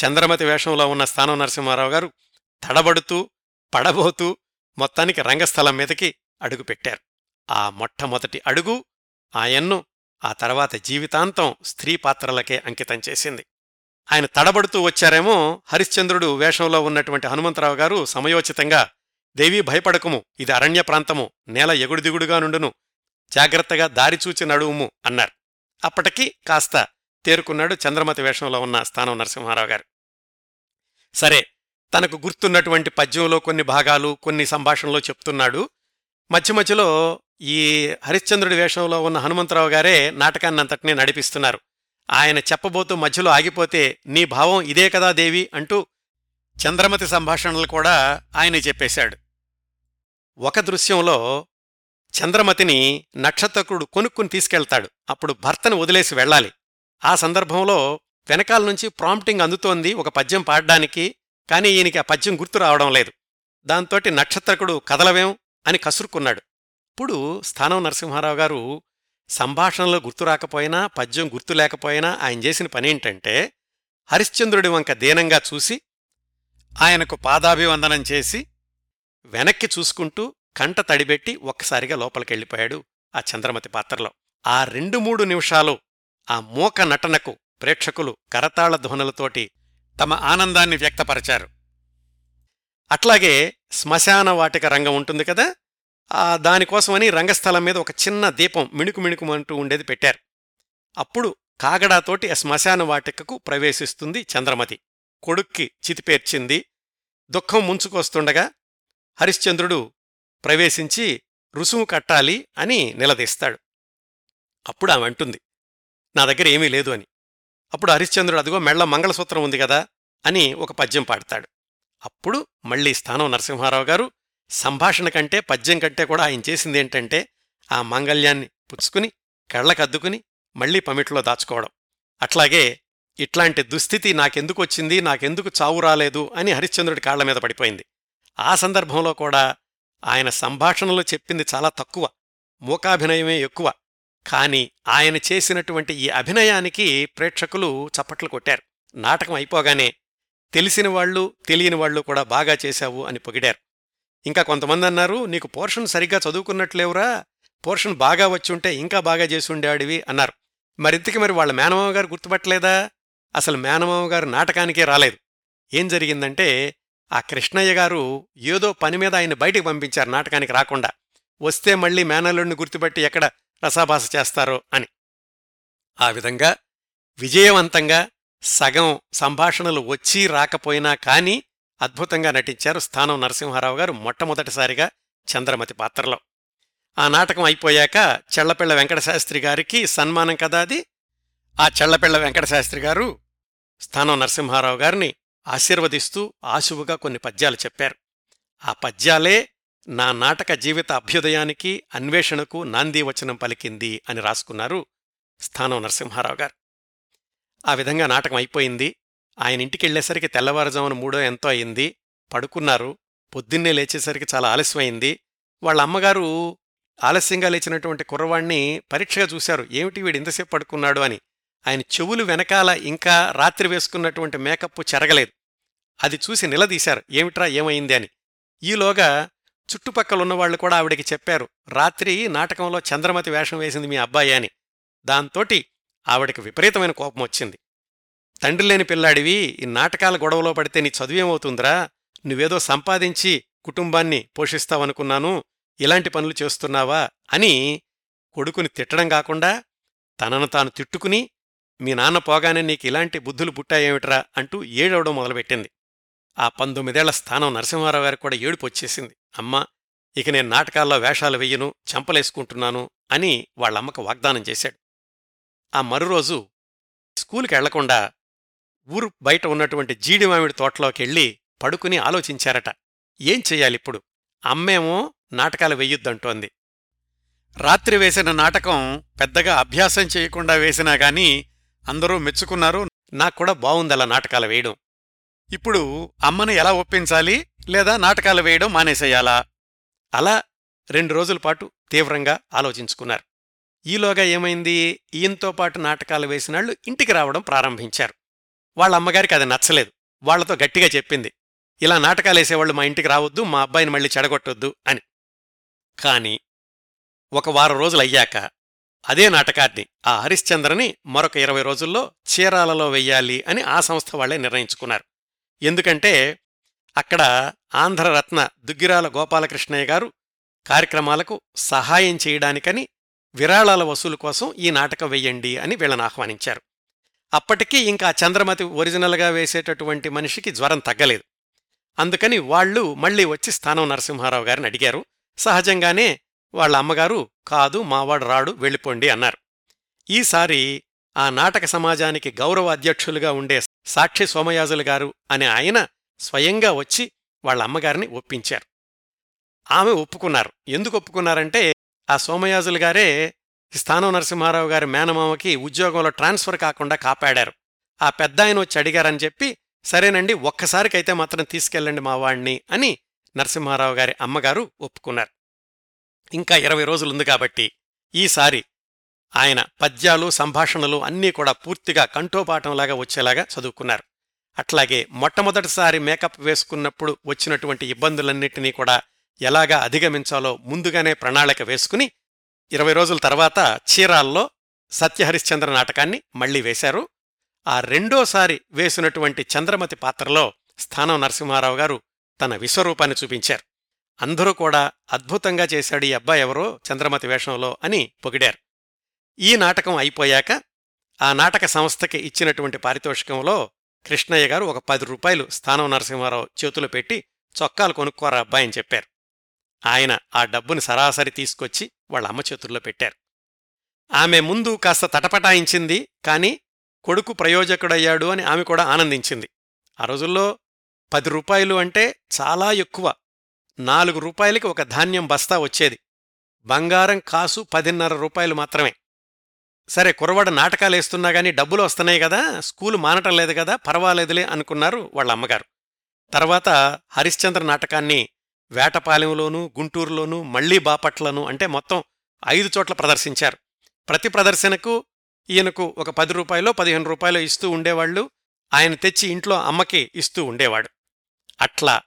చంద్రమతి వేషంలో ఉన్న స్థానం నరసింహారావు గారు తడబడుతూ పడబోతూ మొత్తానికి రంగస్థలం మీదకి అడుగుపెట్టారు. ఆ మొట్టమొదటి అడుగు ఆయన్ను ఆ తర్వాత జీవితాంతం స్త్రీ పాత్రలకే అంకితం చేసింది. ఆయన తడబడుతూ వచ్చారేమో హరిశ్చంద్రుడు వేషంలో ఉన్నటువంటి హనుమంతరావు గారు సమయోచితంగా దేవీ భయపడకుము ఇది అరణ్య ప్రాంతము నేల ఎగుడుదిగుడుగా నుండును జాగ్రత్తగా దారిచూచి నడువుము అన్నారు. అప్పటికి కాస్త తేరుకున్నాడు చంద్రమతి వేషంలో ఉన్న స్థానం నరసింహారావు గారు. సరే తనకు గుర్తున్నటువంటి పద్యంలో కొన్ని భాగాలు కొన్ని సంభాషణలో చెప్తున్నాడు. మధ్య మధ్యలో ఈ హరిశ్చంద్రుడి వేషంలో ఉన్న హనుమంతరావు గారే నాటకాన్ని అంతటినీ నడిపిస్తున్నారు. ఆయన చెప్పబోతూ మధ్యలో ఆగిపోతే నీ భావం ఇదే కదా దేవి అంటూ చంద్రమతి సంభాషణలు కూడా ఆయన చెప్పేశాడు. ఒక దృశ్యంలో చంద్రమతిని నక్షత్రకుడు కొనుక్కుని తీసుకెళ్తాడు. అప్పుడు భర్తను వదిలేసి వెళ్ళాలి. ఆ సందర్భంలో వెనకాల నుంచి ప్రాంప్టింగ్ అందుతోంది ఒక పద్యం పాడడానికి కాని ఈయనకి ఆ పద్యం గుర్తు రావడం లేదు. దాంతోటి నక్షత్రకుడు కదలవేం అని కసురుకున్నాడు. ఇప్పుడు స్థానం నరసింహారావు గారు సంభాషణలో గుర్తు రాకపోయినా పద్యం గుర్తు లేకపోయినా ఆయన చేసిన పనేంటంటే హరిశ్చంద్రుడి వంక దీనంగా చూసి ఆయనకు పాదాభివందనం చేసి వెనక్కి చూసుకుంటూ కంట తడిబెట్టి ఒక్కసారిగా లోపలికెళ్ళిపోయాడు ఆ చంద్రమతి పాత్రలో. ఆ రెండు మూడు నిమిషాలు ఆ మూక నటనకు ప్రేక్షకులు కరతాళ ధ్వనులతోటి తమ ఆనందాన్ని వ్యక్తపరచారు. అట్లాగే శ్మశాన వాటిక రంగం ఉంటుంది కదా? ఆ దానికోసమని రంగస్థలం మీద ఒక చిన్న దీపం మిణుకు మిణుకుమంటూ ఉండేది పెట్టారు. అప్పుడు కాగడాతోటి ఆ శ్మశాన వాటికకు ప్రవేశిస్తుంది చంద్రమతి. కొడుక్కి చితిపేర్చింది దుఃఖం ముంచుకొస్తుండగా హరిశ్చంద్రుడు ప్రవేశించి రుసుము కట్టాలి అని నిలదీస్తాడు. అప్పుడు ఆమె అంటుంది నా దగ్గర ఏమీ లేదు అని. అప్పుడు హరిశ్చంద్రుడు అదిగో మెళ్ళ మంగళసూత్రం ఉంది కదా అని ఒక పద్యం పాడతాడు. అప్పుడు మళ్ళీ స్థానం నరసింహారావు గారు సంభాషణ కంటే పద్యం కంటే కూడా ఆయన చేసిందేంటంటే ఆ మాంగల్యాన్ని పుచ్చుకుని కళ్ళకద్దుకుని మళ్ళీ పమిట్లో దాచుకోవడం. అట్లాగే ఇట్లాంటి దుస్థితి నాకెందుకు వచ్చింది నాకెందుకు చావు రాలేదు అని హరిశ్చంద్రుడి కాళ్ళ మీద పడిపోయింది. ఆ సందర్భంలో కూడా ఆయన సంభాషణలో చెప్పింది చాలా తక్కువ మూకాభినయమే ఎక్కువ. కాని ఆయన చేసినటువంటి ఈ అభినయానికి ప్రేక్షకులు చప్పట్లు కొట్టారు. నాటకం అయిపోగానే తెలిసిన వాళ్ళు తెలియని వాళ్ళు కూడా బాగా చేశావు అని పొగిడారు. ఇంకా కొంతమంది అన్నారు నీకు పోర్షన్ సరిగ్గా చదువుకున్నట్లేవురా పోర్షన్ బాగా వచ్చుంటే ఇంకా బాగా చేసుండేవాడివి అన్నారు. మరింతకి మరి వాళ్ళ మేనమామ గారు గుర్తుపట్టలేదా? అసలు మేనమామ గారు నాటకానికే రాలేదు. ఏం జరిగిందంటే ఆ కృష్ణయ్య గారు ఏదో పని మీద ఆయన బయటికి పంపించారు నాటకానికి రాకుండా. వస్తే మళ్ళీ మేనల్లుడిని గుర్తుపట్టి ఎక్కడ రసాభాస చేస్తారో అని. ఆ విధంగా విజయవంతంగా సగం సంభాషణలు వచ్చి రాకపోయినా కాని అద్భుతంగా నటించారు స్థానం నరసింహారావు గారు మొట్టమొదటిసారిగా చంద్రమతి పాత్రలో. ఆ నాటకం అయిపోయాక చెళ్ళపిళ్ళ వెంకటశాస్త్రి గారికి సన్మానం కదా అది? ఆ చెళ్ళపిళ్ళ వెంకటశాస్త్రి గారు స్థానం నరసింహారావు గారిని ఆశీర్వదిస్తూ ఆశువుగా కొన్ని పద్యాలు చెప్పారు. ఆ పద్యాలే నా నాటక జీవిత అభ్యుదయానికి అన్వేషణకు నాంది వచనం పలికింది అని రాసుకున్నారు స్థానం నరసింహారావు గారు. ఆ విధంగా నాటకం అయిపోయింది. ఆయన ఇంటికెళ్ళేసరికి తెల్లవారుజామున మూడో ఎంతో అయింది. పడుకున్నారు. పొద్దున్నే లేచేసరికి చాలా ఆలస్యమైంది. వాళ్ళ అమ్మగారు ఆలస్యంగా లేచినటువంటి కుర్రవాణ్ణి పరీక్షగా చూశారు. ఏమిటి వీడు ఇంతసేపు పడుకున్నాడు? అని. ఆయన చెవులు వెనకాల ఇంకా రాత్రి వేసుకున్నటువంటి మేకప్ చెరగలేదు. అది చూసి నిలదీశారు. ఏమిట్రా? ఏమైంది? అని. ఈలోగా చుట్టుపక్కలున్నవాళ్ళు కూడా ఆవిడికి చెప్పారు. రాత్రి నాటకంలో చంద్రమతి వేషం వేసింది మీ అబ్బాయి అని. దాంతోటి ఆవిడకి విపరీతమైన కోపం వచ్చింది. తండ్రి లేని పిల్లాడివి ఈ నాటకాల గొడవలో పడితే నీ చదువేమవుతుందిరా నువ్వేదో సంపాదించి కుటుంబాన్ని పోషిస్తావనుకున్నాను ఇలాంటి పనులు చేస్తున్నావా? అని కొడుకుని తిట్టడం కాకుండా తనను తాను తిట్టుకుని మీ నాన్న పోగానే నీకు ఇలాంటి బుద్ధులు పుట్టాయేమిట్రా? అంటూ ఏడవడం మొదలుపెట్టింది. ఆ పంతొమ్మిదేళ్ళ స్థానం నరసింహారావు గారికి కూడా ఏడుపు వచ్చేసింది. అమ్మా ఇక నేను నాటకాల్లో వేషాలు వెయ్యను చంపలేసుకుంటున్నాను అని వాళ్ళమ్మకు వాగ్దానం చేశాడు. ఆ మరురోజు స్కూల్కి వెళ్ళకుండా ఊరు బయట ఉన్నటువంటి జీడి మామిడి తోటలోకి వెళ్ళి పడుకుని ఆలోచించారట. ఏం చెయ్యాలిప్పుడు అమ్మేమో నాటకాలు వెయ్యొద్దంటోంది. రాత్రి వేసిన నాటకం పెద్దగా అభ్యాసం చేయకుండా వేసినా గాని అందరూ మెచ్చుకున్నారు నాక్కూడా బావుందలా నాటకాలు వేయడం. ఇప్పుడు అమ్మని ఎలా ఒప్పించాలి? లేదా నాటకాలు వేయడం మానేసేయాలా? అలా రెండు రోజుల పాటు తీవ్రంగా ఆలోచించుకున్నారు. ఈలోగా ఏమైంది? ఈయంతో పాటు నాటకాలు వేసినాళ్ళు ఇంటికి రావడం ప్రారంభించారు. వాళ్ళ అమ్మగారికి అది నచ్చలేదు. వాళ్ళతో గట్టిగా చెప్పింది. ఇలా నాటకాలేసేవాళ్ళు మా ఇంటికి రావద్దు మా అబ్బాయిని మళ్ళీ చెడగొట్టొద్దు అని. కాని ఒక వారం రోజులయ్యాక అదే నాటకాన్ని ఆ హరిశ్చంద్రని మరొక ఇరవై రోజుల్లో చీరాలలో వెయ్యాలి అని ఆ సంస్థ వాళ్ళే నిర్ణయించుకున్నారు. ఎందుకంటే అక్కడ ఆంధ్రరత్న దుగ్గిరాల గోపాలకృష్ణయ్య గారు కార్యక్రమాలకు సహాయం చేయడానికని విరాళాల వసూలు కోసం ఈ నాటకం వెయ్యండి అని వీళ్ళని ఆహ్వానించారు. అప్పటికీ ఇంకా చంద్రమతి ఒరిజినల్గా వేసేటటువంటి మనిషికి జ్వరం తగ్గలేదు. అందుకని వాళ్ళు మళ్ళీ వచ్చి స్థానం నరసింహారావు గారిని అడిగారు. సహజంగానే వాళ్ళ అమ్మగారు కాదు మావాడు రాడు వెళ్ళిపోండి అన్నారు. ఈసారి ఆ నాటక సమాజానికి గౌరవ అధ్యక్షులుగా ఉండే సాక్షి సోమయాజులు గారు అనే ఆయన స్వయంగా వచ్చి వాళ్ళ అమ్మగారిని ఒప్పించారు. ఆమె ఒప్పుకున్నారు. ఎందుకు ఒప్పుకున్నారంటే ఆ సోమయాజులు గారే స్థానం నరసింహారావు గారి మేనమామకి ఉద్యోగంలో ట్రాన్స్ఫర్ కాకుండా కాపాడారు. ఆ పెద్ద ఆయన వచ్చి అడిగారని చెప్పి సరేనండి ఒక్కసారికైతే మాత్రం తీసుకెళ్ళండి మా వాణ్ణి అని నరసింహారావు గారి అమ్మగారు ఒప్పుకున్నారు. ఇంకా ఇరవై రోజులుంది కాబట్టి ఈసారి ఆయన పద్యాలు సంభాషణలు అన్నీ కూడా పూర్తిగా కంఠోపాఠంలాగా వచ్చేలాగా చదువుకున్నారు. అట్లాగే మొట్టమొదటిసారి మేకప్ వేసుకున్నప్పుడు వచ్చినటువంటి ఇబ్బందులన్నింటినీ కూడా ఎలాగా అధిగమించాలో ముందుగానే ప్రణాళిక వేసుకుని ఇరవై రోజుల తర్వాత చీరాల్లో సత్యహరిశ్చంద్ర నాటకాన్ని మళ్ళీ వేశారు. ఆ రెండోసారి వేసినటువంటి చంద్రమతి పాత్రలో స్థానం నరసింహారావు గారు తన విశ్వరూపాన్ని చూపించారు. అందరూ కూడా అద్భుతంగా చేశాడు ఈ అబ్బాయి ఎవరో చంద్రమతి వేషంలో అని పొగిడారు. ఈ నాటకం అయిపోయాక ఆ నాటక సంస్థకి ఇచ్చినటువంటి పారితోషికంలో కృష్ణయ్య గారు ఒక పది రూపాయలు స్థానం నరసింహారావు చేతులు పెట్టి చొక్కాలు కొనుక్కోరా అని చెప్పారు. ఆయన ఆ డబ్బుని సరాసరి తీసుకొచ్చి వాళ్ళ అమ్మ చేతుల్లో పెట్టారు. ఆమె ముందు కాస్త తటపటాయించింది కాని కొడుకు ప్రయోజకుడయ్యాడు అని ఆమె కూడా ఆనందించింది. ఆ రోజుల్లో పది రూపాయలు అంటే చాలా ఎక్కువ. నాలుగు రూపాయలకి ఒక ధాన్యం బస్తా వచ్చేది. బంగారం కాసు పదిన్నర రూపాయలు మాత్రమే. సరే కురవాడు నాటకాలేస్తున్నా గాని డబ్బులు వస్తున్నాయి కదా స్కూలు మానటం లేదు కదా పర్వాలేదులే అనుకున్నారు వాళ్ళ అమ్మగారు. తర్వాత హరిశ్చంద్ర నాటకాన్ని వేటపాలెంలోనూ గుంటూరులోనూ మళ్ళీ బాపట్లను అంటే మొత్తం ఐదు చోట్ల ప్రదర్శించారు. ప్రతి ప్రదర్శనకు ఈయనకు ఒక పది రూపాయలు పదిహేను రూపాయలు ఇస్తూ ఉండేవాళ్ళు ఆయన తెచ్చి ఇంట్లో అమ్మకి ఇస్తూ ఉండేవాడు. అట్లా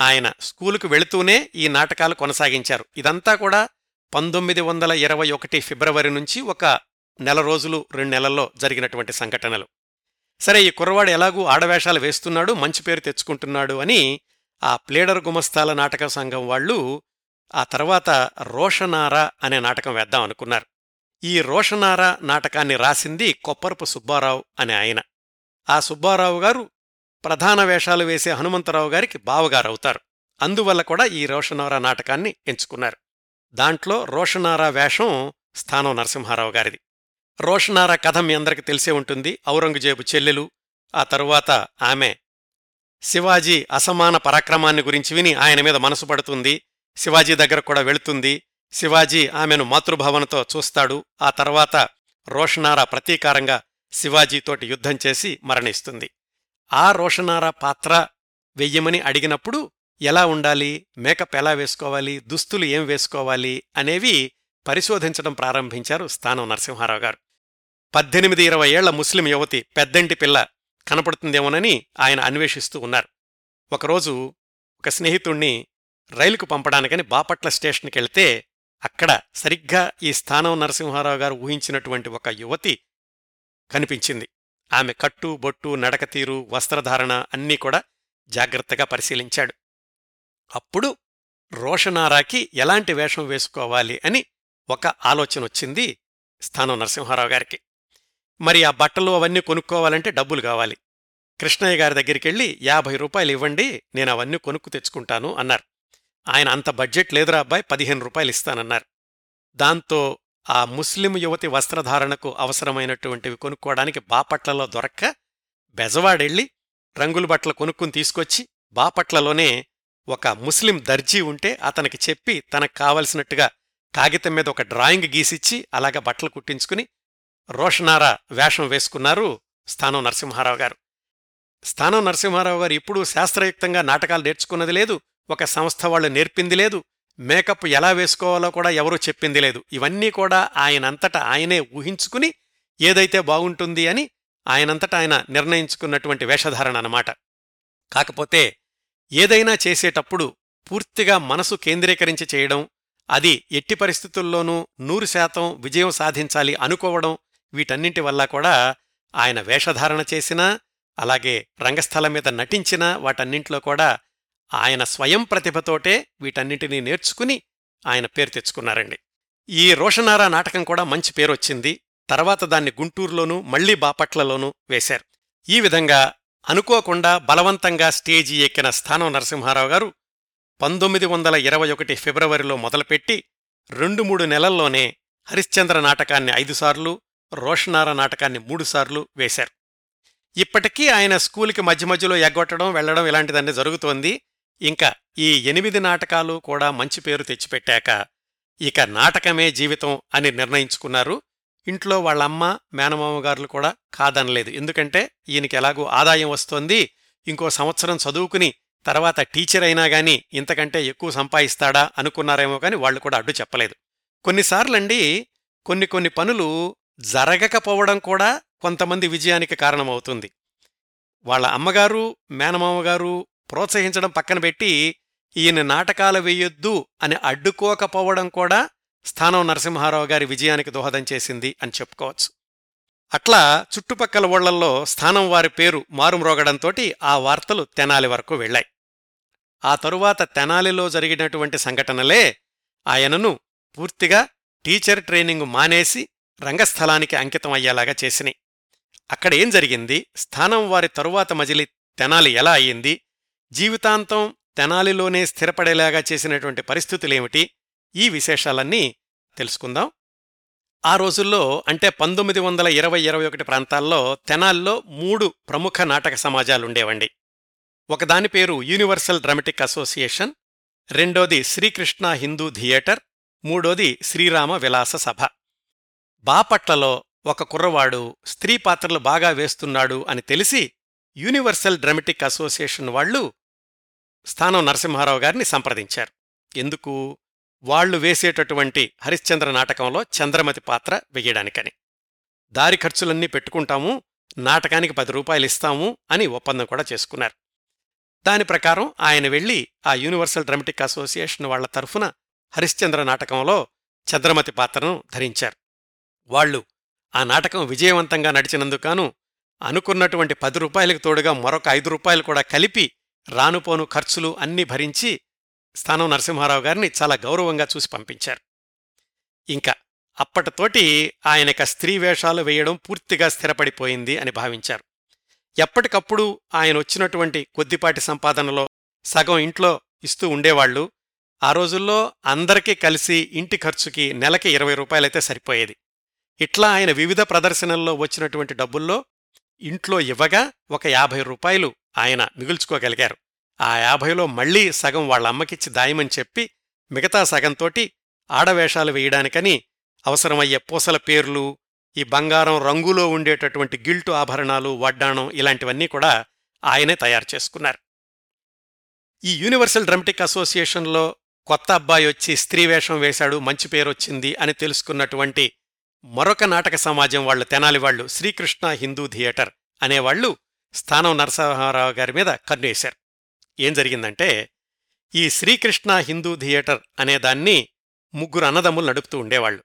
ఆయన స్కూలుకు వెళుతూనే ఈ నాటకాలు కొనసాగించారు. ఇదంతా కూడా పంతొమ్మిది వందల ఇరవై ఒకటి ఫిబ్రవరి నుంచి ఒక నెల రోజులు రెండు నెలల్లో జరిగినటువంటి సంఘటనలు. సరే ఈ కుర్రవాడు ఎలాగూ ఆడవేషాలు వేస్తున్నాడు మంచి పేరు తెచ్చుకుంటున్నాడు అని ఆ ప్లేడర్ గుమస్తాల నాటక సంఘం వాళ్ళు ఆ తర్వాత రోషనారా అనే నాటకం వేద్దాం అనుకున్నారు. ఈ రోషనారా నాటకాన్ని రాసింది కొప్పరపు సుబ్బారావు అనే ఆయన. ఆ సుబ్బారావు గారు ప్రధాన వేషాలు వేసే హనుమంతరావు గారికి బావగారవుతారు. అందువల్ల కూడా ఈ రోషనారా నాటకాన్ని ఎంచుకున్నారు. దాంట్లో రోషనారా వేషం స్థానం నరసింహారావు గారిది. రోషనారా కథ మీ అందరికి తెలిసే ఉంటుంది. ఔరంగజేబు చెల్లెలు ఆ తరువాత ఆమె శివాజీ అసమాన పరాక్రమాన్ని గురించి విని ఆయన మీద మనసు పడుతుంది. శివాజీ దగ్గర కూడా వెళుతుంది. శివాజీ ఆమెను మాతృభావనతో చూస్తాడు. ఆ తర్వాత రోషనారా ప్రతీకారంగా శివాజీతోటి యుద్ధం చేసి మరణిస్తుంది. ఆ రోషనారా పాత్ర వెయ్యమని అడిగినప్పుడు ఎలా ఉండాలి? మేకప్ ఎలా వేసుకోవాలి? దుస్తులు ఏం వేసుకోవాలి? అనేవి పరిశోధించడం ప్రారంభించారు స్థానం నరసింహారావు గారు. పద్దెనిమిది ఇరవై ఏళ్ళ ముస్లిం యువతి పెద్దంటి పిల్ల కనపడుతుందేమోనని ఆయన అన్వేషిస్తూ ఉన్నారు. ఒకరోజు ఒక స్నేహితుణ్ణి రైలుకు పంపడానికని బాపట్ల స్టేషన్కెళ్తే అక్కడ సరిగ్గా ఈ స్థానం నరసింహారావు గారు ఊహించినటువంటి ఒక యువతి కనిపించింది. ఆమె కట్టు బొట్టు నడకతీరు వస్త్రధారణ అన్నీ కూడా జాగ్రత్తగా పరిశీలించాడు. అప్పుడు రోషనారాకి ఎలాంటి వేషం వేసుకోవాలి అని ఒక ఆలోచన వచ్చింది స్థానం నరసింహారావు గారికి. మరి ఆ బట్టలు అవన్నీ కొనుక్కోవాలంటే డబ్బులు కావాలి. కృష్ణయ్య గారి దగ్గరికెళ్ళి యాభై రూపాయలు ఇవ్వండి నేను అవన్నీ కొనుక్కు తెచ్చుకుంటాను అన్నారు. ఆయన అంత బడ్జెట్ లేదురా అబ్బాయి పదిహేను రూపాయలు ఇస్తానన్నారు. దాంతో ఆ ముస్లిం యువతి వస్త్రధారణకు అవసరమైనటువంటివి కొనుక్కోవడానికి బాపట్లలో దొరక్క బెజవాడెళ్ళి రంగుల బట్టలు కొనుక్కుని తీసుకొచ్చి బాపట్లలోనే ఒక ముస్లిం దర్జీ ఉంటే అతనికి చెప్పి తనకు కావలసినట్టుగా కాగితం మీద ఒక డ్రాయింగ్ గీసిచ్చి అలాగా బట్టలు కుట్టించుకుని రోషనారా వేషం వేసుకున్నారు స్థానం నరసింహారావు గారు. స్థానం నరసింహారావు గారు ఇప్పుడు శాస్త్రయుక్తంగా నాటకాలు నేర్చుకున్నది లేదు ఒక సంస్థ వాళ్ళు నేర్పింది లేదు మేకప్ ఎలా వేసుకోవాలో కూడా ఎవరూ చెప్పింది లేదు. ఇవన్నీ కూడా ఆయనంతట ఆయనే ఊహించుకుని ఏదైతే బాగుంటుంది అని ఆయనంతట ఆయన నిర్ణయించుకున్నటువంటి వేషధారణ అన్నమాట. కాకపోతే ఏదైనా చేసేటప్పుడు పూర్తిగా మనసు కేంద్రీకరించి చేయడం అది ఎట్టి పరిస్థితుల్లోనూ నూరు శాతం విజయం సాధించాలి అనుకోవడం వీటన్నింటి వల్ల కూడా ఆయన వేషధారణ చేసినా అలాగే రంగస్థలం మీద నటించినా వాటన్నింట్లో కూడా ఆయన స్వయం ప్రతిభతోటే వీటన్నింటినీ నేర్చుకుని ఆయన పేరు తెచ్చుకున్నారండి. ఈ రోషనారా నాటకం కూడా మంచి పేరొచ్చింది. తర్వాత దాన్ని గుంటూరులోనూ మళ్ళీ బాపట్లలోనూ వేశారు. ఈ విధంగా అనుకోకుండా బలవంతంగా స్టేజీ ఎక్కిన స్థానం నరసింహారావు గారు పంతొమ్మిది వందల ఇరవై ఒకటి ఫిబ్రవరిలో మొదలుపెట్టి రెండు మూడు నెలల్లోనే హరిశ్చంద్ర నాటకాన్ని ఐదుసార్లు రోషనార నాటకాన్ని మూడుసార్లు వేశారు. ఇప్పటికీ ఆయన స్కూల్కి మధ్య మధ్యలో ఎగ్గొట్టడం వెళ్ళడం ఇలాంటిదన్నీ జరుగుతోంది. ఇంకా ఈ ఎనిమిది నాటకాలు కూడా మంచి పేరు తెచ్చిపెట్టాక ఇక నాటకమే జీవితం అని నిర్ణయించుకున్నారు. ఇంట్లో వాళ్ళమ్మ మేనమామగారులు కూడా కాదనలేదు. ఎందుకంటే ఈయనకి ఎలాగూ ఆదాయం వస్తోంది. ఇంకో సంవత్సరం చదువుకుని తర్వాత టీచర్ అయినా గాని ఇంతకంటే ఎక్కువ సంపాదిస్తాడా అనుకున్నారేమో కాని వాళ్ళు కూడా అడ్డు చెప్పలేదు. కొన్నిసార్లండి కొన్ని కొన్ని పనులు జరగకపోవడం కూడా కొంతమంది విజయానికి కారణమవుతుంది. వాళ్ళ అమ్మగారు మేనమామగారు ప్రోత్సహించడం పక్కన పెట్టి ఈయన నాటకాలు వేయొద్దు అని అడ్డుకోకపోవడం కూడా స్థానం నరసింహారావు గారి విజయానికి దోహదం చేసింది అని చెప్పుకోవచ్చు. అట్లా చుట్టుపక్కల ఓళ్ళల్లో స్థానం వారి పేరు మారుమ్రోగడంతోటి ఆ వార్తలు తెనాలి వరకు వెళ్ళాయి ఆ తరువాత తెనాలిలో జరిగినటువంటి సంఘటనలే ఆయనను పూర్తిగా టీచర్ ట్రైనింగ్ మానేసి రంగస్థలానికి అంకితం అయ్యేలాగా చేసినాయి అక్కడ ఏం జరిగింది? స్థానం వారి తరువాత మజిలి తెనాలి ఎలా అయ్యింది? జీవితాంతం తెనాలిలోనే స్థిరపడేలాగా చేసినటువంటి పరిస్థితులేమిటి? ఈ విశేషాలన్నీ తెలుసుకుందాం. ఆ రోజుల్లో అంటే పంతొమ్మిది వందల ఇరవై ఇరవై ఒకటి ప్రాంతాల్లో తెనాల్లో మూడు ప్రముఖ నాటక సమాజాలుండేవండి. ఒకదాని పేరు యూనివర్సల్ డ్రమటిక్ అసోసియేషన్ రెండోది శ్రీకృష్ణ హిందూ థియేటర్ మూడోది శ్రీరామ విలాస సభ. బాపట్లలో ఒక కుర్రవాడు స్త్రీ పాత్రలు బాగా వేస్తున్నాడు అని తెలిసి యూనివర్సల్ డ్రమటిక్ అసోసియేషన్ వాళ్ళు స్థానం నరసింహారావు గారిని సంప్రదించారు. ఎందుకు? వాళ్ళు వేసేటటువంటి హరిశ్చంద్ర నాటకంలో చంద్రమతి పాత్ర వెయ్యడానికని దారి ఖర్చులన్నీ పెట్టుకుంటాము నాటకానికి పది రూపాయలు ఇస్తాము అని ఒప్పందం కూడా చేసుకున్నారు. దాని ప్రకారం ఆయన వెళ్ళి ఆ యూనివర్సల్ డ్రమటిక్ అసోసియేషన్ వాళ్ళ తరఫున హరిశ్చంద్ర నాటకంలో చంద్రమతి పాత్రను ధరించారు. వాళ్ళు ఆ నాటకం విజయవంతంగా నడిచినందుకాను అనుకున్నటువంటి పది రూపాయలకు తోడుగా మరొక ఐదు రూపాయలు కూడా కలిపి రానుపోను ఖర్చులు అన్నీ భరించి స్థానం నరసింహారావు గారిని చాలా గౌరవంగా చూసి పంపించారు. ఇంకా అప్పటితోటి ఆయనక స్త్రీ వేషాలు వేయడం పూర్తిగా స్థిరపడిపోయింది అని భావించారు. ఎప్పటికప్పుడు ఆయన వచ్చినటువంటి కొద్దిపాటి సంపాదనలో సగం ఇంట్లో ఇస్తూ ఉండేవాళ్ళు ఆ రోజుల్లో అందరికీ కలిసి ఇంటి ఖర్చుకి నెలకి ఇరవై రూపాయలైతే సరిపోయేది. ఇట్లా ఆయన వివిధ ప్రదర్శనల్లో వచ్చినటువంటి డబ్బుల్లో ఇంట్లో ఇవ్వగా ఒక యాభై రూపాయలు ఆయన మిగుల్చుకోగలిగారు. ఆ యాభైలో మళ్ళీ సగం వాళ్ళ అమ్మకిచ్చి దాయమని చెప్పి మిగతా సగంతోటి ఆడవేషాలు వేయడానికని అవసరమయ్యే పూసల పేర్లు ఈ బంగారం రంగులో ఉండేటటువంటి గిల్టు ఆభరణాలు వడ్డాణం ఇలాంటివన్నీ కూడా ఆయనే తయారు చేసుకున్నారు. ఈ యూనివర్సల్ డ్రమటిక్ అసోసియేషన్లో కొత్త అబ్బాయి వచ్చి స్త్రీ వేషం వేశాడు మంచి పేరొచ్చింది అని తెలుసుకున్నటువంటి మరొక నాటక సమాజం వాళ్ళు తెనాలి వాళ్ళు శ్రీకృష్ణ హిందూ థియేటర్ అనేవాళ్ళు స్థానం నరసింహారావు గారి మీద కన్నేశారు ఏం జరిగిందంటే ఈ శ్రీకృష్ణ హిందూ థియేటర్ అనేదాన్ని ముగ్గురు అన్నదమ్ములు నడుపుతూ ఉండేవాళ్ళు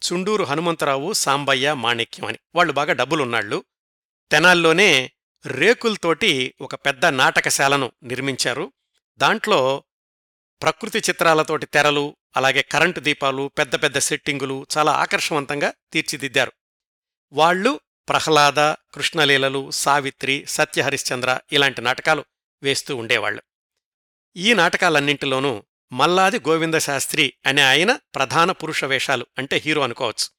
చుండూరు హనుమంతరావు సాంబయ్య మాణిక్యం అని. వాళ్ళు బాగా డబ్బులున్నాళ్ళు తెనాల్లోనే రేకుల్తోటి ఒక పెద్ద నాటకశాలను నిర్మించారు. దాంట్లో ప్రకృతి చిత్రాలతోటి తెరలు అలాగే కరెంటు దీపాలు పెద్ద పెద్ద సెట్టింగులు చాలా ఆకర్షవంతంగా తీర్చిదిద్దారు. వాళ్ళు ప్రహ్లాద కృష్ణలీలలు సావిత్రి సత్యహరిశ్చంద్ర ఇలాంటి నాటకాలు వేస్తూ ఉండేవాళ్ళు ఈ నాటకాలన్నింటిలోనూ మల్లాది గోవిందశాస్త్రి అనే ఆయన ప్రధాన పురుష వేషాలు అంటే హీరో అనుకోవచ్చు.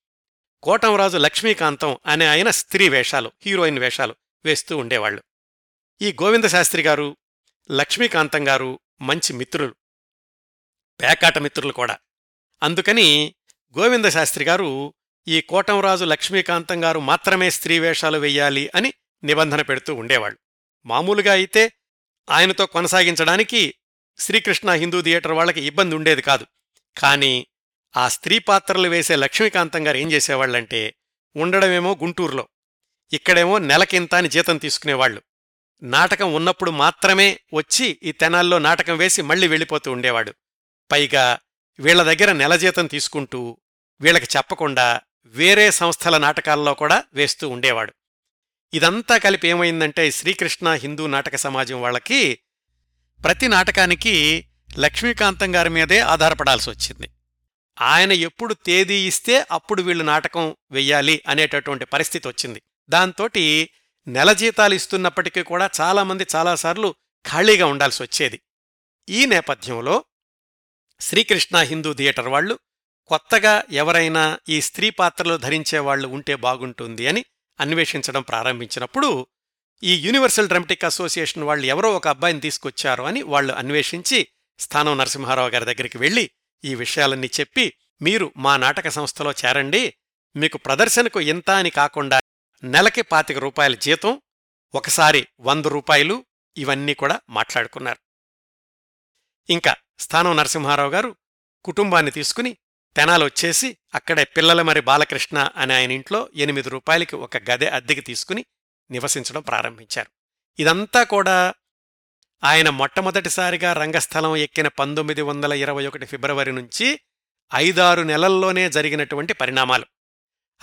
కోటంరాజు లక్ష్మీకాంతం అనే ఆయన స్త్రీ వేషాలు హీరోయిన్ వేషాలు వేస్తూ ఉండేవాళ్ళు ఈ గోవిందశాస్త్రి గారు లక్ష్మీకాంతం గారు మంచి మిత్రులు. పేకాట మిత్రులు కూడా. అందుకని గోవిందశాస్త్రి గారు ఈ కోటంరాజు లక్ష్మీకాంతం గారు మాత్రమే స్త్రీ వేషాలు వెయ్యాలి అని నిబంధన పెడుతూ ఉండేవాళ్ళు. మామూలుగా అయితే ఆయనతో కొనసాగించడానికి శ్రీకృష్ణ హిందూ థియేటర్ వాళ్ళకి ఇబ్బంది ఉండేది కాదు. కానీ ఆ స్త్రీ పాత్రలు వేసే లక్ష్మీకాంతం గారు ఏం చేసేవాళ్ళంటే ఉండడమేమో గుంటూరులో ఇక్కడేమో నెలకింత అని జీతం తీసుకునేవాళ్ళు. నాటకం ఉన్నప్పుడు మాత్రమే వచ్చి ఈ తెనాల్లో నాటకం వేసి మళ్ళీ వెళ్ళిపోతూ ఉండేవాడు. పైగా వీళ్ళ దగ్గర నెల జీతం తీసుకుంటూ వీళ్ళకి చెప్పకుండా వేరే సంస్థల నాటకాల్లో కూడా వేస్తూ ఉండేవాడు. ఇదంతా కలిపి ఏమైందంటే శ్రీకృష్ణ హిందూ నాటక సమాజం వాళ్ళకి ప్రతి నాటకానికి లక్ష్మీకాంతం గారి మీదే ఆధారపడాల్సి వచ్చింది. ఆయన ఎప్పుడు తేదీ ఇస్తే అప్పుడు వీళ్ళు నాటకం వెయ్యాలి అనేటటువంటి పరిస్థితి వచ్చింది. దాంతోటి నెల జీతాలు ఇస్తున్నప్పటికీ కూడా చాలామంది చాలాసార్లు ఖాళీగా ఉండాల్సి వచ్చేది. ఈ నేపథ్యంలో శ్రీకృష్ణ హిందూ థియేటర్ వాళ్ళు కొత్తగా ఎవరైనా ఈ స్త్రీ పాత్రలు ధరించేవాళ్ళు ఉంటే బాగుంటుంది అని అన్వేషించడం ప్రారంభించినప్పుడు ఈ యూనివర్సల్ డ్రమటిక్ అసోసియేషన్ వాళ్ళు ఎవరో ఒక అబ్బాయిని తీసుకొచ్చారు అని వాళ్ళు అన్వేషించి స్థానం నరసింహారావు గారి దగ్గరికి వెళ్ళి ఈ విషయాలన్నీ చెప్పి మీరు మా నాటక సంస్థలో చేరండి. మీకు ప్రదర్శనకు ఇంత అని కాకుండా నెలకి పాతిక రూపాయల జీతం ఒకసారి వంద రూపాయలు ఇవన్నీ కూడా మాట్లాడుకున్నారు. ఇంకా స్థానం నరసింహారావు గారు కుటుంబాన్ని తీసుకుని తెనాలొచ్చేసి అక్కడే పిల్లల మరి బాలకృష్ణ అనే ఆయన ఇంట్లో ఎనిమిది రూపాయలకి ఒక గదె అద్దెకి తీసుకుని నివసించడం ప్రారంభించారు. ఇదంతా కూడా ఆయన మొట్టమొదటిసారిగా రంగస్థలం ఎక్కిన పంతొమ్మిది వందల ఇరవై ఒకటి ఫిబ్రవరి నుంచి ఐదారు నెలల్లోనే జరిగినటువంటి పరిణామాలు.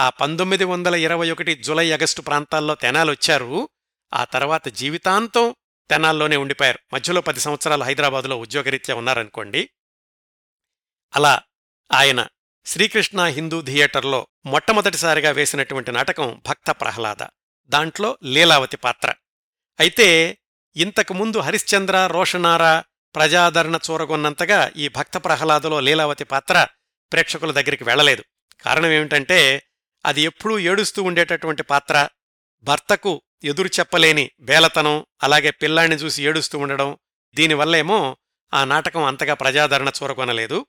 ఆ పంతొమ్మిది వందల ఇరవై ఒకటి జులై ఆగస్టు ప్రాంతాల్లో తెనాలొచ్చారు ఆ తర్వాత జీవితాంతం తెనాల్లోనే ఉండిపోయారు. మధ్యలో పది సంవత్సరాలు హైదరాబాదులో ఉద్యోగరీత్యా ఉన్నారనుకోండి. అలా ఆయన శ్రీకృష్ణ హిందూ థియేటర్లో మొట్టమొదటిసారిగా వేసినటువంటి నాటకం భక్త ప్రహ్లాద. దాంట్లో లీలావతి పాత్ర. అయితే ఇంతకుముందు హరిశ్చంద్ర రోషనారా ప్రజాదరణ చూరగొన్నంతగా ఈ భక్త ప్రహ్లాదలో లీలావతి పాత్ర ప్రేక్షకుల దగ్గరికి వెళ్ళలేదు కారణమేమిటంటే అది ఎప్పుడూ ఏడుస్తూ ఉండేటటువంటి పాత్ర. భర్తకు ఎదురు చెప్పలేని బేలతనం అలాగే పిల్లాన్ని చూసి ఏడుస్తూ ఉండడం దీనివల్లేమో ఆ నాటకం అంతగా ప్రజాదరణ చూరకొనలేదు.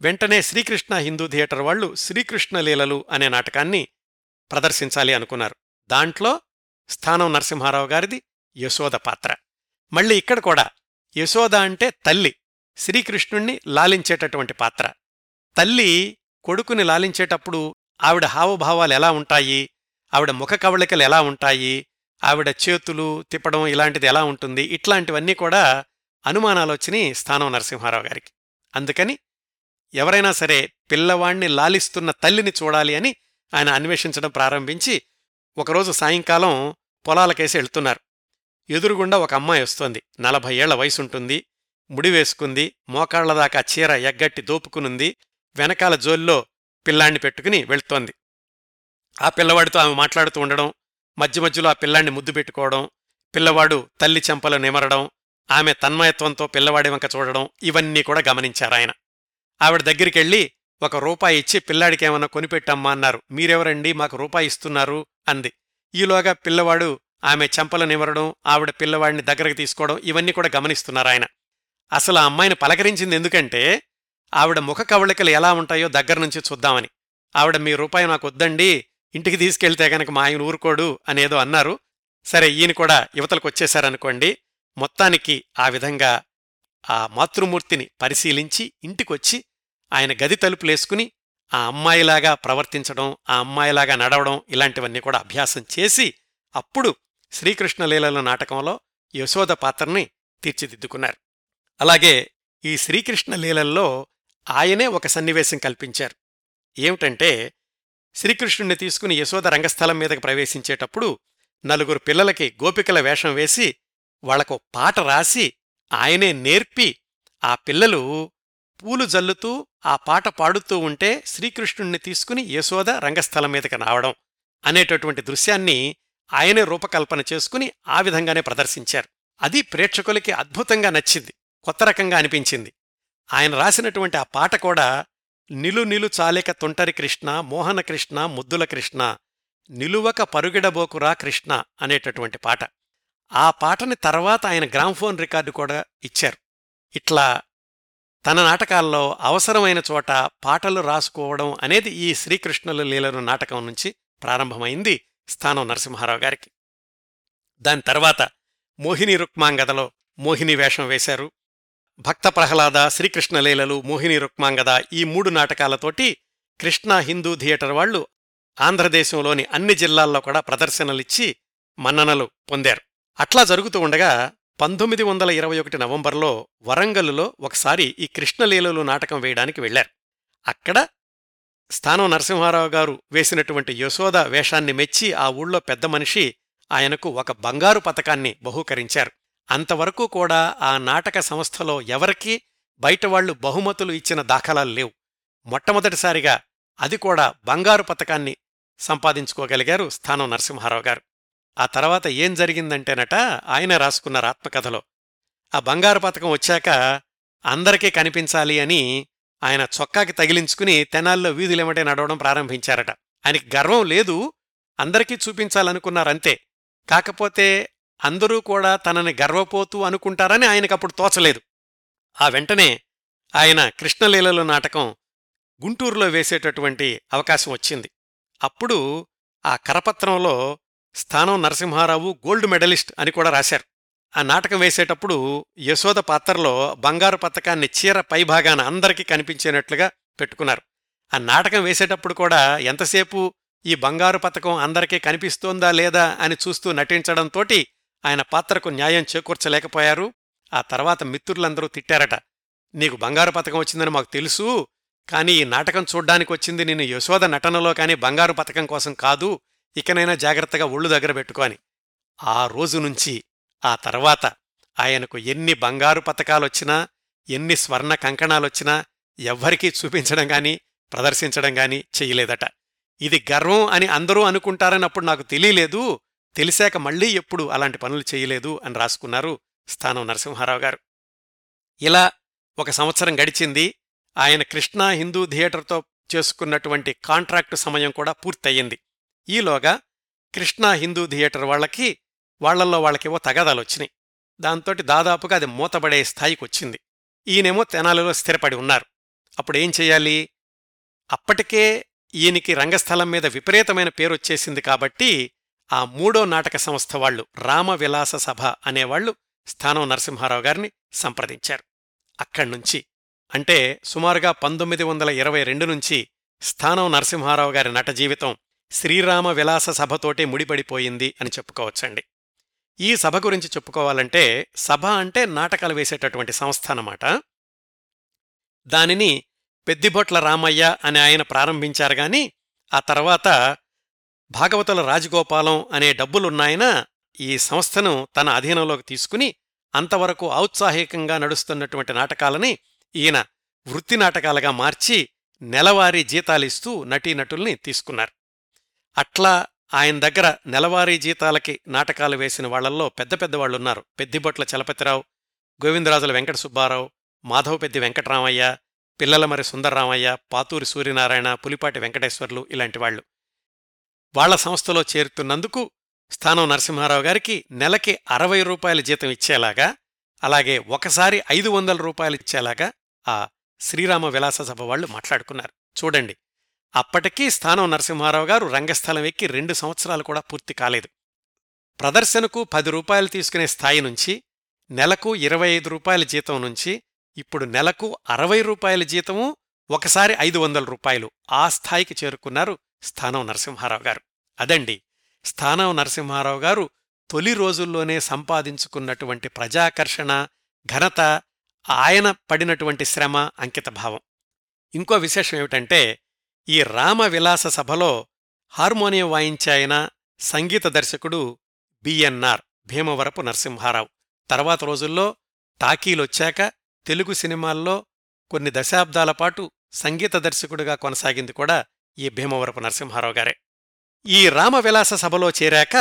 వెంటనే శ్రీకృష్ణ హిందూ థియేటర్ వాళ్ళు శ్రీకృష్ణ లీలలు అనే నాటకాన్ని ప్రదర్శించాలి అనుకున్నారు. దాంట్లో స్థానం నరసింహారావు గారిది యశోద పాత్ర. మళ్ళీ ఇక్కడ కూడా యశోద అంటే తల్లి శ్రీకృష్ణుణ్ణి లాలించేటటువంటి పాత్ర. తల్లి కొడుకుని లాలించేటప్పుడు ఆవిడ హావభావాలు ఎలా ఉంటాయి? ఆవిడ ముఖ కవళికలు ఎలా ఉంటాయి? ఆవిడ చేతులు తిప్పడం ఇలాంటిది ఎలా ఉంటుంది? ఇట్లాంటివన్నీ కూడా అనుమానాలు వచ్చినాయి స్థానం నరసింహారావు గారికి. అందుకని ఎవరైనా సరే పిల్లవాణ్ణి లాలిస్తున్న తల్లిని చూడాలి అని ఆయన అన్వేషించడం ప్రారంభించి ఒకరోజు సాయంకాలం పొలాలకేసి వెళ్తున్నారు ఎదురుగుండా ఒక అమ్మాయి వస్తోంది. నలభై ఏళ్ళ వయసుంటుంది. ముడి వేసుకుంది. దాకా చీర ఎగ్గట్టి దోపుకునుంది. వెనకాల జోల్లో పిల్లాన్ని పెట్టుకుని వెళ్తోంది. ఆ పిల్లవాడితో ఆమె మాట్లాడుతూ ఉండడం మధ్య మధ్యలో ఆ పిల్లాన్ని ముద్దు పెట్టుకోవడం పిల్లవాడు తల్లి చెంపలు నిమరడం ఆమె తన్మయత్వంతో పిల్లవాడి వంక చూడడం ఇవన్నీ కూడా గమనించారాయన ఆవిడ దగ్గరికెళ్ళి ఒక రూపాయి ఇచ్చి పిల్లాడికేమన్నా కొనిపెట్టమ్మా అన్నారు. మీరెవరండి? మాకు రూపాయి ఇస్తున్నారు అంది. ఈలోగా పిల్లవాడు ఆమె చెంపలు నిమరడం ఆవిడ పిల్లవాడిని దగ్గరకు తీసుకోవడం ఇవన్నీ కూడా గమనిస్తున్నారాయన అసలు ఆ అమ్మాయిని పలకరించింది ఎందుకంటే ఆవిడ ముఖ కవళికలు ఎలా ఉంటాయో దగ్గర నుంచి చూద్దామని. ఆవిడ మీ రూపాయి నాకు వద్దండి ఇంటికి తీసుకెళ్తే గనక మా ఆయన ఊరుకోడు అనేదో అన్నారు. సరే ఈయన కూడా యువతలకు వచ్చేశారనుకోండి మొత్తానికి ఆ విధంగా ఆ మాతృమూర్తిని పరిశీలించి ఇంటికొచ్చి ఆయన గది తలుపులేసుకుని ఆ అమ్మాయిలాగా ప్రవర్తించడం ఆ అమ్మాయిలాగా నడవడం ఇలాంటివన్నీ కూడా అభ్యాసం చేసి అప్పుడు శ్రీకృష్ణలీలల నాటకంలో యశోద పాత్రని తీర్చిదిద్దుకున్నారు. అలాగే ఈ శ్రీకృష్ణ లీలల్లో ఆయనే ఒక సన్నివేశం కల్పించారు. ఏమిటంటే శ్రీకృష్ణుణ్ణి తీసుకుని యశోద రంగస్థలం మీదకి ప్రవేశించేటప్పుడు నలుగురు పిల్లలకి గోపికల వేషం వేసి వాళ్ళకు పాట రాసి ఆయనే నేర్పి ఆ పిల్లలు పూలు జల్లుతూ ఆ పాట పాడుతూ ఉంటే శ్రీకృష్ణుణ్ణి తీసుకుని యశోద రంగస్థలం మీదకి రావడం అనేటటువంటి దృశ్యాన్ని ఆయనే రూపకల్పన చేసుకుని ఆ విధంగానే ప్రదర్శించారు. అది ప్రేక్షకులకి అద్భుతంగా నచ్చింది. కొత్త రకంగా అనిపించింది. ఆయన రాసినటువంటి ఆ పాట కూడా నిలు నిలు చాలిక తుంటరి కృష్ణ మోహన కృష్ణ ముద్దుల కృష్ణ నిలువక పరుగిడబోకురా కృష్ణ అనేటటువంటి పాట. ఆ పాటని తర్వాత ఆయన గ్రామ్ఫోన్ రికార్డు కూడా ఇచ్చారు. ఇట్లా తన నాటకాల్లో అవసరమైన చోట పాటలు రాసుకోవడం అనేది ఈ శ్రీకృష్ణుల లీలను నాటకం నుంచి ప్రారంభమైంది స్థానం నరసింహారావు గారికి. దాని తర్వాత మోహిని రుక్మాంగదలో మోహిని వేషం వేశారు. భక్త ప్రహ్లాద శ్రీకృష్ణ లీలలు మోహిని రుక్మాంగద ఈ మూడు నాటకాలతోటి కృష్ణ హిందూ థియేటర్ వాళ్ళు ఆంధ్రదేశంలోని అన్ని జిల్లాల్లో కూడా ప్రదర్శనలిచ్చి మన్ననలు పొందారు. అట్లా జరుగుతూ ఉండగా పంతొమ్మిది వందల ఇరవై ఒకటి నవంబర్లో వరంగల్లో ఒకసారి ఈ కృష్ణలీలలు నాటకం వేయడానికి వెళ్ళారు అక్కడ స్థానం నరసింహారావు గారు వేసినటువంటి యశోద వేషాన్ని మెచ్చి ఆ ఊళ్ళో పెద్ద మనిషి ఆయనకు ఒక బంగారు పతకాన్ని బహూకరించారు. అంతవరకు కూడా ఆ నాటక సంస్థలో ఎవరికీ బయటవాళ్ళు బహుమతులు ఇచ్చిన దాఖలాలు లేవు. మొట్టమొదటిసారిగా అది కూడా బంగారు పతకాన్ని సంపాదించుకోగలిగారు స్థానం నరసింహారావు గారు. ఆ తర్వాత ఏం జరిగిందంటేనట ఆయన రాసుకున్నారు ఆత్మకథలో ఆ బంగారు పతకం వచ్చాక అందరికీ కనిపించాలి అని ఆయన చొక్కాకి తగిలించుకుని తెనాల్లో వీధులేమటే నడవడం ప్రారంభించారట. ఆయనకి గర్వం లేదు అందరికీ చూపించాలనుకున్నారంతే. కాకపోతే అందరూ కూడా తనని గర్వపోతూ అనుకుంటారని ఆయనకప్పుడు తోచలేదు. ఆ వెంటనే ఆయన కృష్ణలీలలో నాటకం గుంటూరులో వేసేటటువంటి అవకాశం వచ్చింది. అప్పుడు ఆ కరపత్రంలో స్థానం నరసింహారావు గోల్డ్ మెడలిస్ట్ అని కూడా రాశారు. ఆ నాటకం వేసేటప్పుడు యశోద పాత్రలో బంగారు పతకాన్ని చీర పైభాగాన అందరికీ కనిపించేనట్లుగా పెట్టుకున్నారు. ఆ నాటకం వేసేటప్పుడు కూడా ఎంతసేపు ఈ బంగారు పతకం అందరికీ కనిపిస్తోందా లేదా అని చూస్తూ నటించడంతోటి ఆయన పాత్రకు న్యాయం చేకూర్చలేకపోయారు. ఆ తర్వాత మిత్రులందరూ తిట్టారట. నీకు బంగారు పతకం వచ్చిందని మాకు తెలుసు కానీ ఈ నాటకం చూడ్డానికి వచ్చింది నేను యశోద నటనలో కానీ బంగారు పథకం కోసం కాదు ఇకనైనా జాగ్రత్తగా ఒళ్ళు దగ్గర పెట్టుకోని ఆ రోజు నుంచి ఆ తర్వాత ఆయనకు ఎన్ని బంగారు పతకాలొచ్చినా ఎన్ని స్వర్ణ కంకణాలొచ్చినా ఎవ్వరికీ చూపించడం గాని ప్రదర్శించడం గాని చెయ్యలేదట ఇది గర్వం అని అందరూ అనుకుంటారని అప్పుడు నాకు తెలియలేదు తెలిసాక మళ్ళీ ఎప్పుడు అలాంటి పనులు చేయలేదు అని రాసుకున్నారు స్థానం నరసింహారావు గారు. ఇలా ఒక సంవత్సరం గడిచింది. ఆయన కృష్ణా హిందూ థియేటర్తో చేసుకున్నటువంటి కాంట్రాక్టు సమయం కూడా పూర్తయింది. ఈలోగా కృష్ణా హిందూ థియేటర్ వాళ్ళకి వాళ్ళల్లో వాళ్ళకేవో తగాదాలొచ్చినాయి. దాంతోటి దాదాపుగా అది మూతబడే స్థాయికి వచ్చింది. ఈయనేమో తెనాలిలో స్థిరపడి ఉన్నారు. అప్పుడేం చెయ్యాలి అప్పటికే ఈయనకి రంగస్థలం మీద విపరీతమైన పేరొచ్చేసింది కాబట్టి ఆ మూడో నాటక సంస్థ వాళ్ళు రామవిలాస సభ అనేవాళ్ళు స్థానం నరసింహారావు గారిని సంప్రదించారు. అక్కడ్నుంచి అంటే సుమారుగా పంతొమ్మిది వందల ఇరవై రెండు నుంచి స్థానం నరసింహారావు గారి నట జీవితం శ్రీరామ విలాస సభతోటే ముడిపడిపోయింది అని చెప్పుకోవచ్చండి. ఈ సభ గురించి చెప్పుకోవాలంటే సభ అంటే నాటకాలు వేసేటటువంటి సంస్థ అన్నమాట. దానిని పెద్దిబొట్ల రామయ్య అని ఆయన ప్రారంభించారు గాని ఆ తర్వాత భాగవతుల రాజగోపాలం అనే డబ్బులున్నాయన ఈ సంస్థను తన అధీనంలోకి తీసుకుని అంతవరకు ఔత్సాహికంగా నడుస్తున్నటువంటి నాటకాలని ఈయన వృత్తి నాటకాలుగా మార్చి నెలవారీ జీతాలిస్తూ నటీనటుల్ని తీసుకున్నారు. అట్లా ఆయన దగ్గర నెలవారీ జీతాలకి నాటకాలు వేసిన వాళ్ళల్లో పెద్ద పెద్దవాళ్ళున్నారు పెద్దిబొట్ల చలపతిరావు గోవిందరాజుల వెంకట సుబ్బారావు మాధవపెద్ది వెంకటరామయ్య పిల్లలమరి సుందర్రామయ్య పాతూరి సూర్యనారాయణ పులిపాటి వెంకటేశ్వర్లు ఇలాంటి వాళ్ళు వాళ్ళ సంస్థలో చేరుతున్నందుకు స్థానం నరసింహారావు గారికి నెలకి అరవై రూపాయల జీతం ఇచ్చేలాగా అలాగే ఒకసారి ఐదు వందల రూపాయలు ఇచ్చేలాగా ఆ శ్రీరామ విలాస సభ వాళ్ళు మాట్లాడుకున్నారు. చూడండి అప్పటికీ స్థానం నరసింహారావు గారు రంగస్థలం ఎక్కి రెండు సంవత్సరాలు కూడా పూర్తి కాలేదు. ప్రదర్శనకు పది రూపాయలు తీసుకునే స్థాయి నుంచి నెలకు ఇరవై ఐదు రూపాయల జీతం నుంచి ఇప్పుడు నెలకు అరవై రూపాయల జీతము ఒకసారి ఐదు వందల రూపాయలు ఆ స్థాయికి చేరుకున్నారు స్థానం నరసింహారావు గారు. అదండి స్థానం నరసింహారావు గారు తొలి రోజుల్లోనే సంపాదించుకున్నటువంటి ప్రజాకర్షణ ఘనత ఆయన పడినటువంటి శ్రమ అంకితభావం. ఇంకో విశేషం ఏమిటంటే ఈ రామ విలాస సభలో హార్మోనియం వాయించాయన సంగీత దర్శకుడు బిఎన్ఆర్ భీమవరపు నరసింహారావు. తర్వాత రోజుల్లో టాకీలొచ్చాక తెలుగు సినిమాల్లో కొన్ని దశాబ్దాల పాటు సంగీత దర్శకుడిగా కొనసాగింది కూడా ఈ భీమవరపు నరసింహారావు గారే. ఈ రామవిలాస సభలో చేరాక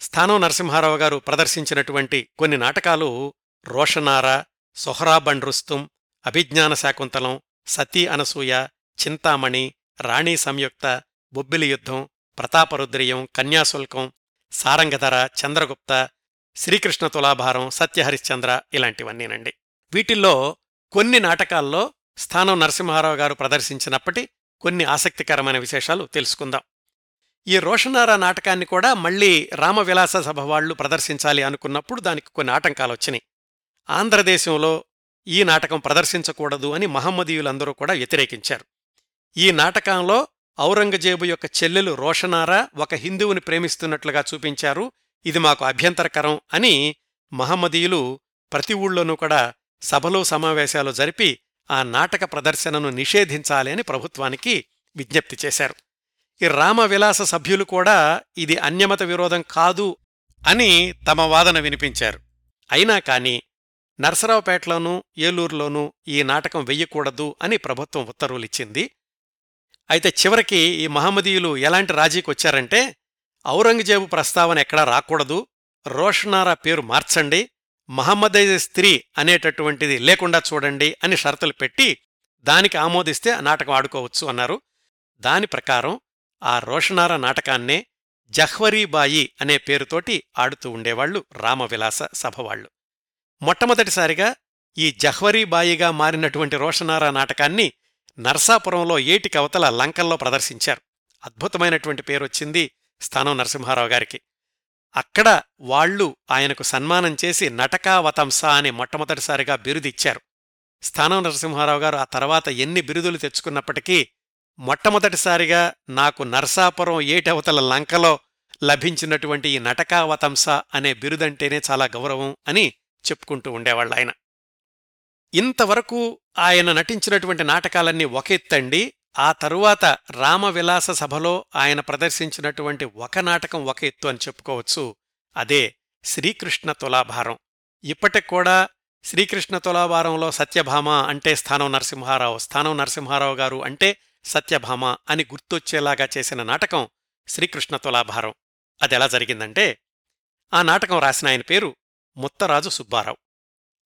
స్థానం నరసింహారావు గారు ప్రదర్శించినటువంటి కొన్ని నాటకాలు రోషనార సొహరా బండ్రుస్తుం అభిజ్ఞాన శాకుంతలం సతీ అనసూయ చింతామణి రాణీ సంయుక్త బొబ్బిలి యుద్ధం ప్రతాపరుద్రియం కన్యాశుల్కం సారంగధర చంద్రగుప్త శ్రీకృష్ణ తులాభారం సత్యహరిశ్చంద్ర ఇలాంటివన్నీనండి. వీటిల్లో కొన్ని నాటకాల్లో స్థానం నరసింహారావు గారు ప్రదర్శించినప్పటి కొన్ని ఆసక్తికరమైన విశేషాలు తెలుసుకుందాం. ఈ రోషనారా నాటకాన్ని కూడా మళ్ళీ రామవిలాస సభ వాళ్ళు ప్రదర్శించాలి అనుకున్నప్పుడు దానికి కొన్ని ఆటంకాలు వచ్చినాయి. ఆంధ్రదేశంలో ఈ నాటకం ప్రదర్శించకూడదు అని మహమ్మదీయులందరూ కూడా వ్యతిరేకించారు. ఈ నాటకంలో ఔరంగజేబు యొక్క చెల్లెలు రోషనారా ఒక హిందువుని ప్రేమిస్తున్నట్లుగా చూపించారు. ఇది మాకు అభ్యంతరకరం అని మహమ్మదీయులు ప్రతి ఊళ్ళోనూ కూడా సభలు సమావేశాలు జరిపి ఆ నాటక ప్రదర్శనను నిషేధించాలి అని ప్రభుత్వానికి విజ్ఞప్తి చేశారు. ఈ రామవిలాస సభ్యులు కూడా ఇది అన్యమత విరోధం కాదు అని తమ వాదన వినిపించారు. అయినా కాని నర్సరావుపేటలోనూ ఏలూరులోనూ ఈ నాటకం వెయ్యకూడదు అని ప్రభుత్వం ఉత్తర్వులిచ్చింది. అయితే చివరికి ఈ మహమ్మదీయులు ఎలాంటి రాజీకొచ్చారంటే ఔరంగజేబు ప్రస్తావన ఎక్కడా రాకూడదు రోషనారా పేరు మార్చండి మహమ్మదైజ్ స్త్రీ అనేటటువంటిది లేకుండా చూడండి అని షరతులు పెట్టి దానికి ఆమోదిస్తే నాటకం ఆడుకోవచ్చు అన్నారు. దాని ప్రకారం ఆ రోషనార నాటకాన్నే జహ్వరీబాయి అనే పేరుతోటి ఆడుతూ ఉండేవాళ్ళు రామవిలాస సభవాళ్ళు మొట్టమొదటిసారిగా ఈ జహ్వరీబాయిగా మారినటువంటి రోషనారా నాటకాన్ని నర్సాపురంలో ఏటికవతల లంకల్లో ప్రదర్శించారు. అద్భుతమైనటువంటి పేరొచ్చింది స్థానం నరసింహారావు గారికి. అక్కడ వాళ్ళు ఆయనకు సన్మానం చేసి నటకావతంస అని మొట్టమొదటిసారిగా బిరుదిచ్చారు. స్థానం నరసింహారావు గారు ఆ తర్వాత ఎన్ని బిరుదులు తెచ్చుకున్నప్పటికీ మొట్టమొదటిసారిగా నాకు నర్సాపురం ఏటవతల లంకలో లభించినటువంటి ఈ నటకావతంస అనే బిరుదంటేనే చాలా గౌరవం అని చెప్పుకుంటూ ఉండేవాళ్ళు ఆయన ఇంతవరకు ఆయన నటించినటువంటి నాటకాలన్నీ ఒక ఎత్తండి ఆ తరువాత రామవిలాస సభలో ఆయన ప్రదర్శించినటువంటి ఒక నాటకం ఒక ఎత్తు అని చెప్పుకోవచ్చు. అదే శ్రీకృష్ణ తులాభారం. ఇప్పటికూడా శ్రీకృష్ణ తులాభారంలో సత్యభామ అంటే స్థానం నరసింహారావు స్థానం నరసింహారావు గారు అంటే సత్యభామ అని గుర్తొచ్చేలాగా చేసిన నాటకం శ్రీకృష్ణ తులాభారం. అదెలా జరిగిందంటే ఆ నాటకం రాసిన ఆయన పేరు ముత్తరాజు సుబ్బారావు.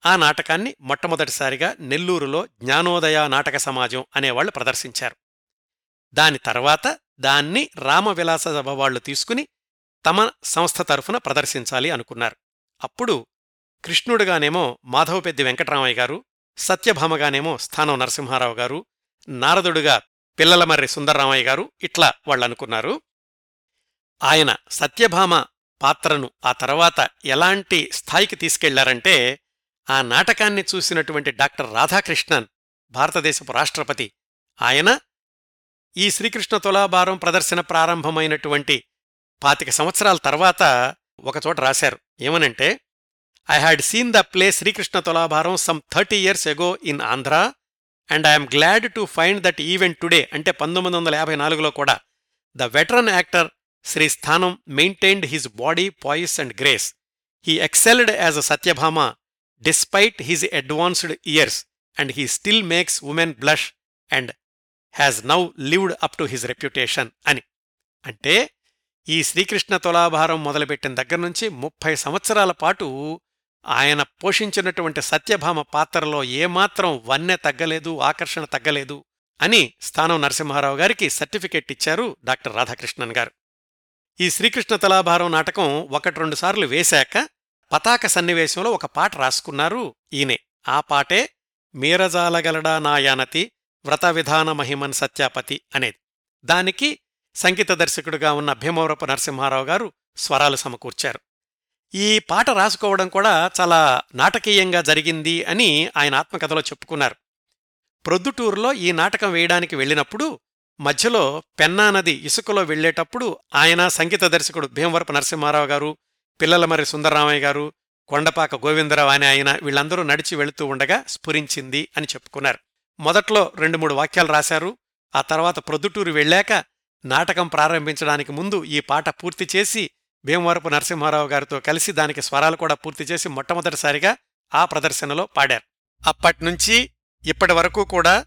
ఆ నాటకాన్ని మొట్టమొదటిసారిగా నెల్లూరులో జ్ఞానోదయ నాటక సమాజం అనేవాళ్ళు ప్రదర్శించారు. దాని తర్వాత దాన్ని రామవిలాస సభ వాళ్ళు తీసుకుని తమ సంస్థ తరఫున ప్రదర్శించాలి అనుకున్నారు. అప్పుడు కృష్ణుడుగానేమో మాధవపెద్ది వెంకటరామయ్య గారు సత్యభామగానేమో స్థానం నరసింహారావు గారు నారదుడుగా పిల్లలమర్రి సుందర్రామయ్య గారు ఇట్లా వాళ్ళనుకున్నారు ఆయన సత్యభామ పాత్రను ఆ తర్వాత ఎలాంటి స్థాయికి తీసుకెళ్ళారంటే ఆ నాటకాన్ని చూసినటువంటి డాక్టర్ రాధాకృష్ణన్ భారతదేశపు రాష్ట్రపతి. ఆయన ఈ శ్రీకృష్ణ తులాభారం ప్రదర్శన ప్రారంభమైనటువంటి పాతిక సంవత్సరాల తర్వాత ఒకచోట రాశారు. ఏమనంటే I had seen the play Srikrishna Tulabharam some thirty years ago in Andhra and I'm glad to find that event today అంటే పంతొమ్మిది వందల యాభై నాలుగులో కూడా the veteran actor Sri Sthanam maintained his body poise and grace he excelled as a Satyabhama despite his advanced years and he still makes women blush and has now lived up to his reputation అని. అంటే ఈ శ్రీకృష్ణ తులాభారం మొదలుపెట్టిన దగ్గర నుంచి ముప్పై సంవత్సరాల పాటు ఆయన పోషించినటువంటి సత్యభామ పాత్రలో ఏమాత్రం వన్నె తగ్గలేదు ఆకర్షణ తగ్గలేదు అని స్థానం నరసింహారావు గారికి సర్టిఫికెట్ ఇచ్చారు డాక్టర్ రాధాకృష్ణన్ గారు. ఈ శ్రీకృష్ణ తలాభారం నాటకం ఒకటి రెండు సార్లు వేశాక పతాక సన్నివేశంలో ఒక పాట రాసుకున్నారు ఈయనే. ఆ పాటే మీరజాలగలడా నాయానతి వ్రత విధాన మహిమన్ సత్యాపతి అనేది. దానికి సంగీత దర్శకుడిగా ఉన్న భీమవరపు నరసింహారావు గారు స్వరాలు సమకూర్చారు. ఈ పాట రాసుకోవడం కూడా చాలా నాటకీయంగా జరిగింది అని ఆయన ఆత్మకథలో చెప్పుకున్నారు. ప్రొద్దుటూరులో ఈ నాటకం వేయడానికి వెళ్ళినప్పుడు మధ్యలో పెన్నా నది ఇసుకలో వెళ్ళేటప్పుడు ఆయన సంగీత దర్శకుడు భీమవరపు నరసింహారావు గారు పిల్లలమరి సుందరరామయ్య గారు కొండపాక గోవిందరావు అని ఆయన వీళ్ళందరూ నడిచి వెళుతూ ఉండగా స్ఫురించింది అని చెప్పుకున్నారు. మొదట్లో రెండు మూడు వాక్యాలు రాశారు. ఆ తర్వాత ప్రొద్దుటూరు వెళ్ళాక నాటకం ప్రారంభించడానికి ముందు ఈ పాట పూర్తి చేసి భీమవరపు నరసింహారావు గారితో కలిసి దానికి స్వరాలు కూడా పూర్తి చేసి మొట్టమొదటిసారిగా ఆ ప్రదర్శనలో పాడారు. అప్పట్నుంచి ఇప్పటి వరకు కూడా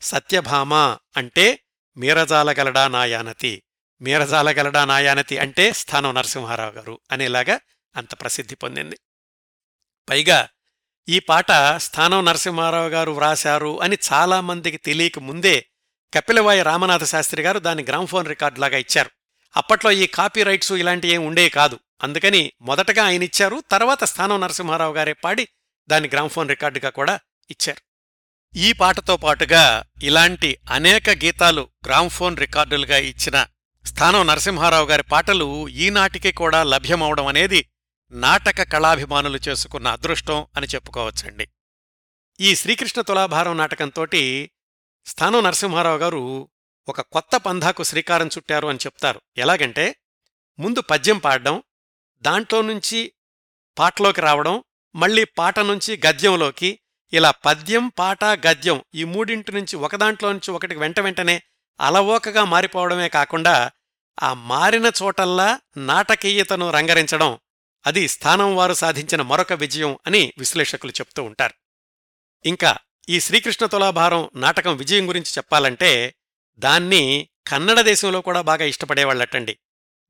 సత్యభామ అంటే మీరజాలగలడా నాయానతి మీరజాలగలడా నాయానతి అంటే స్థానం నరసింహారావు గారు అనేలాగా అంత ప్రసిద్ధి పొందింది. పైగా ఈ పాట స్థానం నరసింహారావు గారు వ్రాశారు అని చాలామందికి తెలియక ముందే కపిలవాయి రామనాథ శాస్త్రి గారు దాన్ని గ్రామ్ఫోన్ రికార్డులాగా ఇచ్చారు. అప్పట్లో ఈ కాపీ రైట్స్ ఇలాంటివి ఏం ఉండేవి కాదు. అందుకని మొదటగా ఆయన ఇచ్చారు తర్వాత స్థానం నరసింహారావు గారే పాడి దాన్ని గ్రామ్ఫోన్ రికార్డుగా కూడా ఇచ్చారు. ఈ పాటతో పాటుగా ఇలాంటి అనేక గీతాలు గ్రామ్ఫోన్ రికార్డులుగా ఇచ్చిన స్థానం నరసింహారావు గారి పాటలు ఈనాటికి కూడా లభ్యమవడం అనేది నాటక కళాభిమానులు చేసుకున్న అదృష్టం అని చెప్పుకోవచ్చండి. ఈ శ్రీకృష్ణ తులాభారం నాటకంతోటి స్థానం నరసింహారావు గారు ఒక కొత్త పంధాకు శ్రీకారం చుట్టారు అని చెప్తారు. ఎలాగంటే ముందు పద్యం పాడడం దాంట్లో నుంచి పాటలోకి రావడం మళ్ళీ పాట నుంచి గద్యంలోకి ఇలా పద్యం పాట గద్యం ఈ మూడింటి నుంచి ఒకదాంట్లో నుంచి ఒకటికి వెంట వెంటనే అలవోకగా మారిపోవడమే కాకుండా ఆ మారిన చోటల్లా నాటకీయతను రంగరించడం అది స్థానం వారు సాధించిన మరొక విజయం అని విశ్లేషకులు చెప్తూ ఉంటారు. ఇంకా ఈ శ్రీకృష్ణ తులాభారం నాటకం విజయం గురించి చెప్పాలంటే దాన్ని కన్నడ దేశంలో కూడా బాగా ఇష్టపడేవాళ్ళటండి.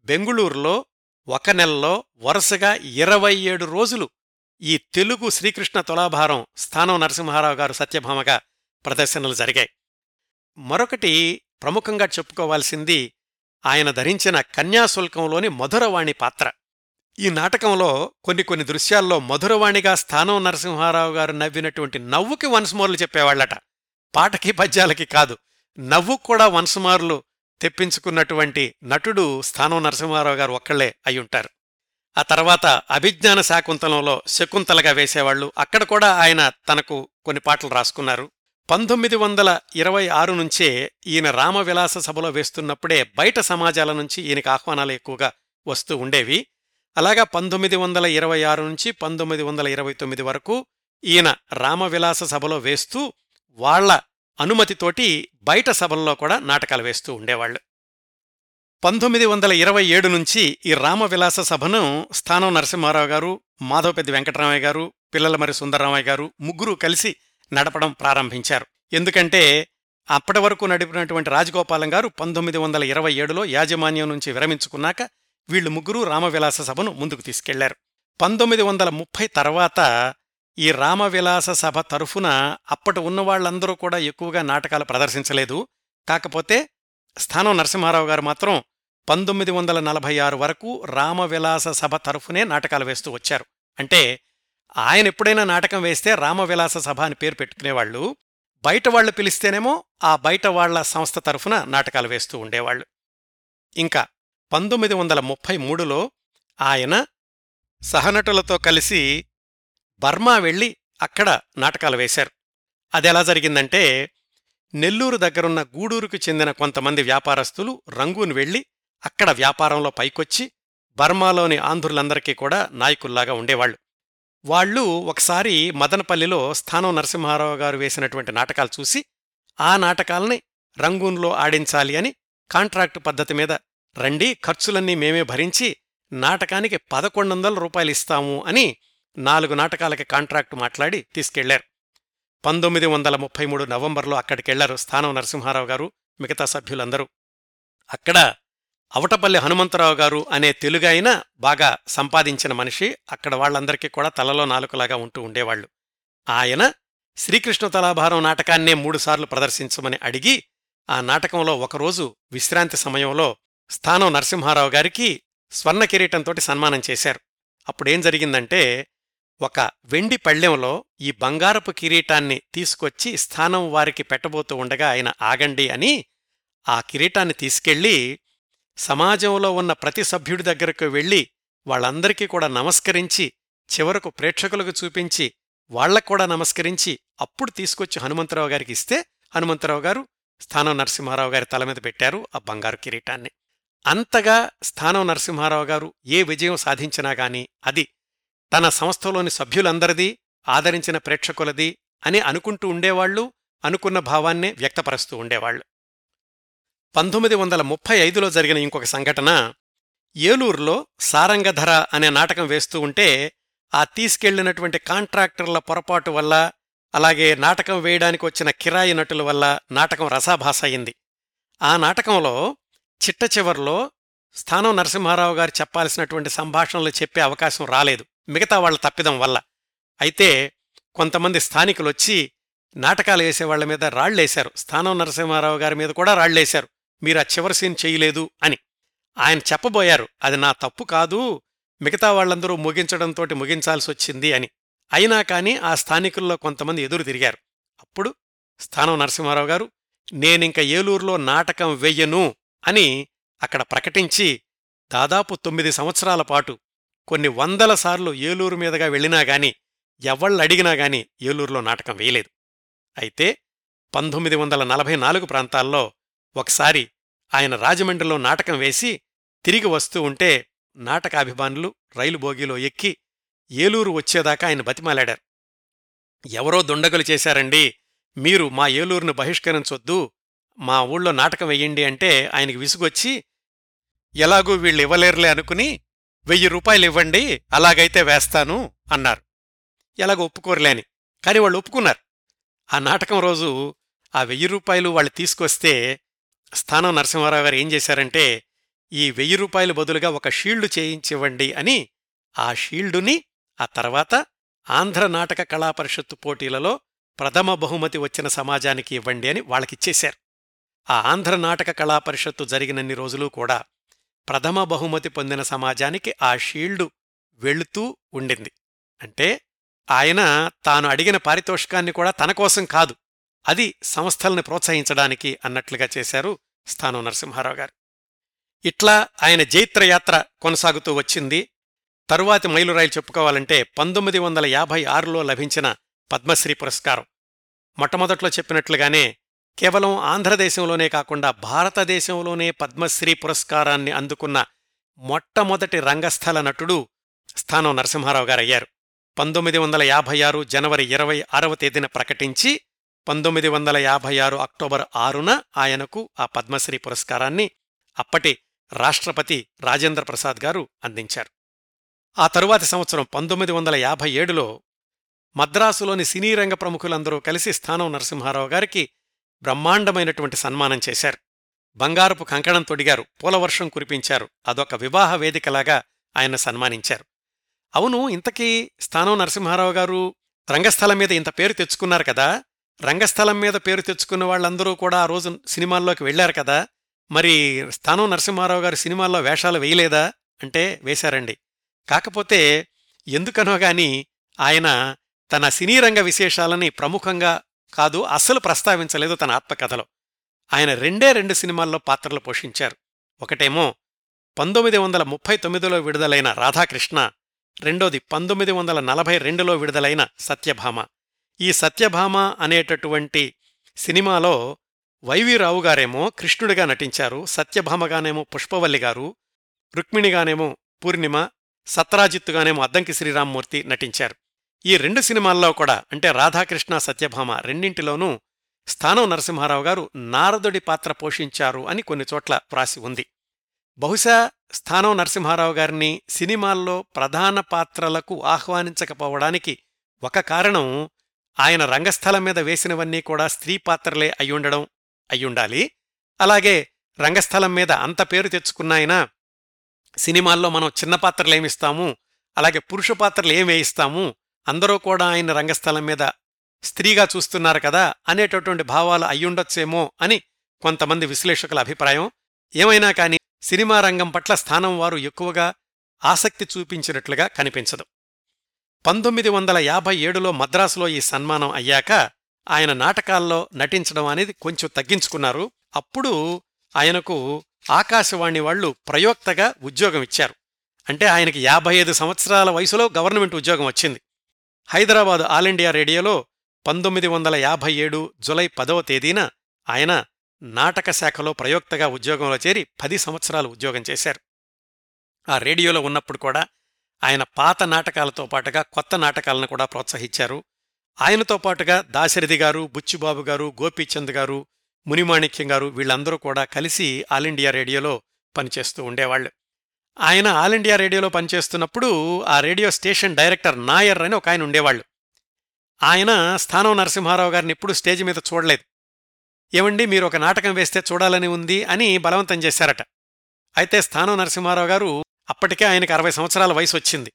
బెంగుళూరులో ఒక నెలలో వరుసగా ఇరవై ఏడు రోజులు ఈ తెలుగు శ్రీకృష్ణ తులాభారం స్థానం నరసింహారావు గారు సత్యభామగా ప్రదర్శనలు జరిగాయి. మరొకటి ప్రముఖంగా చెప్పుకోవాల్సింది ఆయన ధరించిన కన్యాశుల్కంలోని మధురవాణి పాత్ర. ఈ నాటకంలో కొన్ని కొన్ని దృశ్యాల్లో మధురవాణిగా స్థానం నరసింహారావు గారు నవ్వినటువంటి నవ్వుకి వన్స్మోర్లు చెప్పేవాళ్ళట పాటకి పద్యాలకి కాదు నవ్వుకు కూడా వన్స్మార్లు తెప్పించుకున్నటువంటి నటుడు స్థానం నరసింహారావు గారు ఒక్కళ్ళే అయ్యుంటారు ఆ తర్వాత అభిజ్ఞాన శాకుంతలంలో శకుంతలగా వేసేవాళ్ళు అక్కడ కూడా ఆయన తనకు కొన్ని పాటలు రాసుకున్నారు. పంతొమ్మిది వందల ఇరవై ఆరు నుంచే ఈయన రామవిలాస సభలో వేస్తున్నప్పుడే బయట సమాజాల నుంచి ఈయనకి ఆహ్వానాలు ఎక్కువగా వస్తూ ఉండేవి. అలాగా పంతొమ్మిది వందల ఇరవై ఆరు నుంచి పంతొమ్మిది వందల ఇరవై తొమ్మిది వరకు ఈయన రామవిలాస సభలో వేస్తూ వాళ్ళ అనుమతితోటి బయట సభల్లో కూడా నాటకాలు వేస్తూ ఉండేవాళ్ళు పంతొమ్మిది వందల ఇరవై ఏడు నుంచి ఈ రామవిలాస సభను స్థానం నరసింహారావు గారు మాధవపెద్ది వెంకటరామయ్య గారు పిల్లలమరి సుందరరామయ్య గారు ముగ్గురు కలిసి నడపడం ప్రారంభించారు. ఎందుకంటే అప్పటి వరకు నడిపినటువంటి రాజగోపాలం గారు పంతొమ్మిది వందల ఇరవై ఏడులో యాజమాన్యం నుంచి విరమించుకున్నాక వీళ్ళు ముగ్గురు రామవిలాస సభను ముందుకు తీసుకెళ్ళారు. పంతొమ్మిది వందల ముప్పై తర్వాత ఈ రామవిలాస సభ తరఫున అప్పటి ఉన్నవాళ్ళందరూ కూడా ఎక్కువగా నాటకాలు ప్రదర్శించలేదు. కాకపోతే స్థానం నరసింహారావు గారు మాత్రం పంతొమ్మిది వందల నలభై ఆరు వరకు రామవిలాస సభ తరఫునే నాటకాలు వేస్తూ వచ్చారు. అంటే ఆయన ఎప్పుడైనా నాటకం వేస్తే రామవిలాస సభ అని పేరు పెట్టుకునేవాళ్ళు బయట వాళ్ళు పిలిస్తేనేమో ఆ బయట వాళ్ళ సంస్థ తరఫున నాటకాలు వేస్తూ ఉండేవాళ్ళు ఇంకా పంతొమ్మిది వందల ముప్పై మూడులో ఆయన సహనటులతో కలిసి బర్మా వెళ్ళి అక్కడ నాటకాలు వేశారు. అదెలా జరిగిందంటే నెల్లూరు దగ్గరున్న గూడూరుకు చెందిన కొంతమంది వ్యాపారస్తులు రంగూన్ వెళ్ళి అక్కడ వ్యాపారంలో పైకొచ్చి బర్మాలోని ఆంధ్రులందరికీ కూడా నాయకుల్లాగా ఉండేవాళ్ళు వాళ్ళు ఒకసారి మదనపల్లిలో స్థానం నరసింహారావు గారు వేసినటువంటి నాటకాలు చూసి ఆ నాటకాల్ని రంగూన్లో ఆడించాలి అని కాంట్రాక్టు పద్ధతి మీద రండి ఖర్చులన్నీ మేమే భరించి నాటకానికి పదకొండు వందల రూపాయలు ఇస్తాము అని నాలుగు నాటకాలకి కాంట్రాక్టు మాట్లాడి తీసుకెళ్ళారు. పంతొమ్మిది వందల ముప్పై మూడు నవంబర్లో అక్కడికెళ్ళారు స్థానం నరసింహారావు గారు మిగతా సభ్యులందరూ. అక్కడ అవటపల్లి హనుమంతరావు గారు అనే తెలుగైన బాగా సంపాదించిన మనిషి. అక్కడ వాళ్ళందరికీ కూడా తలలో నాలుకలాగా ఉంటూ ఉండేవాళ్ళు ఆయన శ్రీకృష్ణ తలాభారం నాటకాన్నే మూడుసార్లు ప్రదర్శించమని అడిగి ఆ నాటకంలో ఒకరోజు విశ్రాంతి సమయంలో స్థానం నరసింహారావు గారికి స్వర్ణ కిరీటంతోటి సన్మానం చేశారు. అప్పుడేం జరిగిందంటే ఒక వెండి పళ్ళెంలో ఈ బంగారపు కిరీటాన్ని తీసుకొచ్చి స్థానం వారికి పెట్టబోతూ ఉండగా ఆయన ఆగండి అని ఆ కిరీటాన్ని తీసుకెళ్ళి సమాజంలో ఉన్న ప్రతి సభ్యుడి దగ్గరకు వెళ్ళి వాళ్ళందరికీ కూడా నమస్కరించి చివరకు ప్రేక్షకులకు చూపించి వాళ్ళకు కూడా నమస్కరించి అప్పుడు తీసుకొచ్చి హనుమంతరావు గారికి ఇస్తే హనుమంతరావు గారు స్థానం నరసింహారావు గారి తల మీద పెట్టారు ఆ బంగారు కిరీటాన్ని. అంతగా స్థానం నరసింహారావు గారు ఏ విజయం సాధించినా గాని అది తన సంస్థలోని సభ్యులందరిది ఆదరించిన ప్రేక్షకులది అని అనుకుంటూ ఉండేవాళ్ళు అనుకున్న భావాన్నే వ్యక్తపరుస్తూ ఉండేవాళ్ళు పంతొమ్మిది వందల ముప్పై ఐదులో జరిగిన ఇంకొక సంఘటన. ఏలూరులో సారంగధర అనే నాటకం వేస్తూ ఉంటే ఆ తీసుకెళ్ళినటువంటి కాంట్రాక్టర్ల పొరపాటు వల్ల అలాగే నాటకం వేయడానికి వచ్చిన కిరాయి నటుల వల్ల నాటకం రసాభాస అయింది. ఆ నాటకంలో చిట్ట చివర్లో స్థానం నరసింహారావు గారు చెప్పాల్సినటువంటి సంభాషణలు చెప్పే అవకాశం రాలేదు. మిగతా వాళ్ళ తప్పిదం వల్ల. అయితే కొంతమంది స్థానికులొచ్చి నాటకాలు వేసేవాళ్ళ మీద రాళ్ళేశారు స్థానం నరసింహారావు గారి మీద కూడా రాళ్ళేశారు మీరు ఆ చివరి సీన్ చేయలేదు అని. ఆయన చెప్పబోయారు అది నా తప్పు కాదు మిగతా వాళ్ళందరూ ముగించడంతోటి ముగించాల్సి వచ్చింది అని. అయినా కానీ ఆ స్థానికుల్లో కొంతమంది ఎదురు తిరిగారు. అప్పుడు స్థానం నరసింహారావు గారు నేనింక ఏలూరులో నాటకం వెయ్యను అని అక్కడ ప్రకటించి దాదాపు తొమ్మిది సంవత్సరాల పాటు కొన్ని వందల సార్లు ఏలూరు మీదుగా వెళ్ళినా గాని అడిగినా గాని ఏలూరులో నాటకం వేయలేదు అయితే పంతొమ్మిది వందల నలభై నాలుగు ప్రాంతాల్లో ఒకసారి ఆయన రాజమండ్రిలో నాటకం వేసి తిరిగి వస్తూ ఉంటే నాటకాభిమానులు రైలు బోగీలో ఎక్కి ఏలూరు వచ్చేదాకా ఆయన బతిమాలాడారు. ఎవరో దుండగులు చేశారండి మీరు మా ఏలూరును బహిష్కరించొద్దు మా ఊళ్ళో నాటకం వెయ్యండి అంటే ఆయనకి విసుగొచ్చి ఎలాగూ వీళ్ళు ఇవ్వలేరులే అనుకుని వెయ్యి రూపాయలు ఇవ్వండి అలాగైతే వేస్తాను అన్నారు. ఎలాగో ఒప్పుకోరులేని కాని వాళ్ళు ఒప్పుకున్నారు. ఆ నాటకం రోజు ఆ వెయ్యి రూపాయలు వాళ్ళు తీసుకొస్తే స్థానం నరసింహారావు గారు ఏం చేశారంటే ఈ వెయ్యి రూపాయలు బదులుగా ఒక షీల్డు చేయించివ్వండి అని ఆ షీల్డుని ఆ తర్వాత ఆంధ్ర నాటక కళాపరిషత్తు పోటీలలో ప్రథమ బహుమతి వచ్చిన సమాజానికి ఇవ్వండి అని వాళ్ళకిచ్చేశారు. ఆ ఆంధ్ర నాటక కళాపరిషత్తు జరిగినన్ని రోజులు కూడా ప్రథమ బహుమతి పొందిన సమాజానికి ఆ షీల్డు వెళుతూ ఉండింది. అంటే ఆయన తాను అడిగిన పారితోషికాన్ని కూడా తన కోసం కాదు. అది సంస్థల్ని ప్రోత్సహించడానికి అన్నట్లుగా చేశారు స్థానం నరసింహారావు గారు. ఇట్లా ఆయన జైత్రయాత్ర కొనసాగుతూ వచ్చింది. తరువాతి మైలురాయిలు చెప్పుకోవాలంటే పంతొమ్మిది వందల యాభై ఆరులో లభించిన పద్మశ్రీ పురస్కారం. మొట్టమొదట్లో చెప్పినట్లుగానే కేవలం ఆంధ్రదేశంలోనే కాకుండా భారతదేశంలోనే పద్మశ్రీ పురస్కారాన్ని అందుకున్న మొట్టమొదటి రంగస్థల నటుడు స్థానం నరసింహారావు గారయ్యారు. పంతొమ్మిది వందల యాభై ఆరు జనవరి ఇరవై ఆరవ తేదీన ప్రకటించి పంతొమ్మిది వందల యాభై ఆరు అక్టోబర్ ఆరున ఆయనకు ఆ పద్మశ్రీ పురస్కారాన్ని అప్పటి రాష్ట్రపతి రాజేంద్ర ప్రసాద్ గారు అందించారు. ఆ తరువాతి సంవత్సరం పంతొమ్మిది వందల యాభై ఏడులో మద్రాసులోని సినీ రంగ ప్రముఖులందరూ కలిసి స్థానం నరసింహారావు గారికి బ్రహ్మాండమైనటువంటి సన్మానం చేశారు. బంగారపు కంకణం తొడిగారు. పూలవర్షం కురిపించారు. అదొక వివాహ వేదికలాగా ఆయన సన్మానించారు. అవును ఇంతకీ స్థానం నరసింహారావు గారు రంగస్థలం మీద ఇంత పేరు తెచ్చుకున్నారు కదా? రంగస్థలం మీద పేరు తెచ్చుకున్న వాళ్ళందరూ కూడా ఆ రోజు సినిమాల్లోకి వెళ్ళారు కదా? మరి స్థానం నరసింహారావు గారు సినిమాల్లో వేషాలు వేయలేదా? అంటే వేశారండి. కాకపోతే ఎందుకనో గాని ఆయన తన సినీ రంగ విశేషాలని ప్రముఖంగా కాదు అస్సలు ప్రస్తావించలేదు తన ఆత్మకథలో. ఆయన రెండే రెండు సినిమాల్లో పాత్రలు పోషించారు. ఒకటేమో పంతొమ్మిది వందల ముప్పై తొమ్మిదిలో విడుదలైన రాధాకృష్ణ రెండోది పంతొమ్మిది వందల నలభై రెండులో విడుదలైన సత్యభామ. ఈ సత్యభామ అనేటటువంటి సినిమాలో వైవీరావు గారేమో కృష్ణుడిగా నటించారు సత్యభామగానేమో పుష్పవల్లి గారు రుక్మిణిగానేమో పూర్ణిమ సత్రాజిత్తుగానేమో అద్దంకి శ్రీరామ్మూర్తి నటించారు. ఈ రెండు సినిమాల్లో కూడా అంటే రాధాకృష్ణ సత్యభామ రెండింటిలోనూ స్థానం నరసింహారావు గారు నారదుడి పాత్ర పోషించారు అని కొన్ని చోట్ల వ్రాసి ఉంది. బహుశా స్థానం నరసింహారావు గారిని సినిమాల్లో ప్రధాన పాత్రలకు ఆహ్వానించకపోవడానికి ఒక కారణం ఆయన రంగస్థలం మీద వేసినవన్నీ కూడా స్త్రీ పాత్రలే అయ్యుండడం అయ్యుండాలి. అలాగే రంగస్థలం మీద అంత పేరు తెచ్చుకున్నాయన సినిమాల్లో మనం చిన్న పాత్రలేమిస్తాము అలాగే పురుష పాత్రలు ఏం వేయిస్తాము అందరూ కూడా ఆయన రంగస్థలం మీద స్త్రీగా చూస్తున్నారు కదా అనేటటువంటి భావాలు అయ్యుండొచ్చేమో అని కొంతమంది విశ్లేషకుల అభిప్రాయం. ఏమైనా కాని సినిమా రంగం పట్ల స్థానం వారు ఎక్కువగా ఆసక్తి చూపించినట్లుగా కనిపించదు. పంతొమ్మిది వందల యాభై ఏడులో మద్రాసులో ఈ సన్మానం అయ్యాక ఆయన నాటకాల్లో నటించడం అనేది కొంచెం తగ్గించుకున్నారు. అప్పుడు ఆయనకు ఆకాశవాణి వాళ్ళు ప్రయోక్తగా ఉద్యోగం ఇచ్చారు. అంటే ఆయనకి యాభై ఐదు సంవత్సరాల వయసులో గవర్నమెంట్ ఉద్యోగం వచ్చింది. హైదరాబాదు ఆల్ ఇండియా రేడియోలో పంతొమ్మిది వందల యాభై ఏడు జులై పదవ తేదీన ఆయన నాటక శాఖలో ప్రయోక్తగా ఉద్యోగంలో చేరి పది సంవత్సరాలు ఉద్యోగం చేశారు. ఆ రేడియోలో ఉన్నప్పుడు కూడా ఆయన పాత నాటకాలతో పాటుగా కొత్త నాటకాలను కూడా ప్రోత్సహించారు. ఆయనతో పాటుగా దాశరథి గారు బుచ్చిబాబు గారు గోపీచంద్ గారు మునిమాణిక్యం గారు వీళ్ళందరూ కూడా కలిసి ఆల్ ఇండియా రేడియోలో పనిచేస్తూ ఉండేవాళ్ళు ఆయన ఆల్ ఇండియా రేడియోలో పనిచేస్తున్నప్పుడు ఆ రేడియో స్టేషన్ డైరెక్టర్ నాయర్ అని ఒక ఆయన ఉండేవాళ్ళు ఆయన స్థానం నరసింహారావు గారిని ఎప్పుడూ స్టేజ్ మీద చూడలేదు. ఏమండి మీరు ఒక నాటకం వేస్తే చూడాలని ఉంది అని బలవంతం చేశారట. అయితే స్థానం నరసింహారావు గారు అప్పటికే ఆయనకు అరవై సంవత్సరాల వయసు వచ్చింది.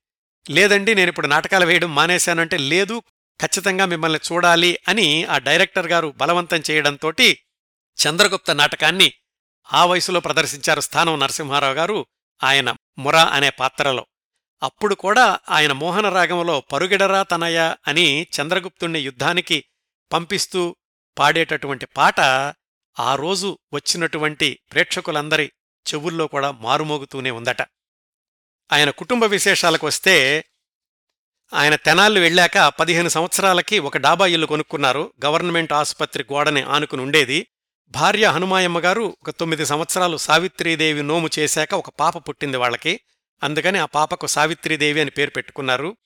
లేదండి నేనిప్పుడు నాటకాలు వేయడం మానేశానంటే లేదు ఖచ్చితంగా మిమ్మల్ని చూడాలి అని ఆ డైరెక్టర్ గారు బలవంతం చేయడంతో చంద్రగుప్త నాటకాన్ని ఆ వయసులో ప్రదర్శించారు స్థానం నరసింహారావు గారు ఆయన మురా అనే పాత్రలో. అప్పుడు కూడా ఆయన మోహన రాగంలో పరుగిడరా తనయ అని చంద్రగుప్తుణ్ణి యుద్ధానికి పంపిస్తూ పాడేటటువంటి పాట ఆ రోజు వచ్చినటువంటి ప్రేక్షకులందరి చెవుల్లో కూడా మారుమోగుతూనే ఉందట. ఆయన కుటుంబ విశేషాలకు వస్తే ఆయన తెనాళ్ళు వెళ్ళాక పదిహేను సంవత్సరాలకి ఒక డాబా ఇల్లు కొనుక్కున్నారు. గవర్నమెంట్ ఆసుపత్రి గోడని ఆనుకుని ఉండేది. భార్య హనుమాయమ్మ గారు ఒక తొమ్మిది సంవత్సరాలు సావిత్రీదేవి నోము చేశాక ఒక పాప పుట్టింది వాళ్ళకి. అందుకని ఆ పాపకు సావిత్రీదేవి అని పేరు పెట్టుకున్నారు.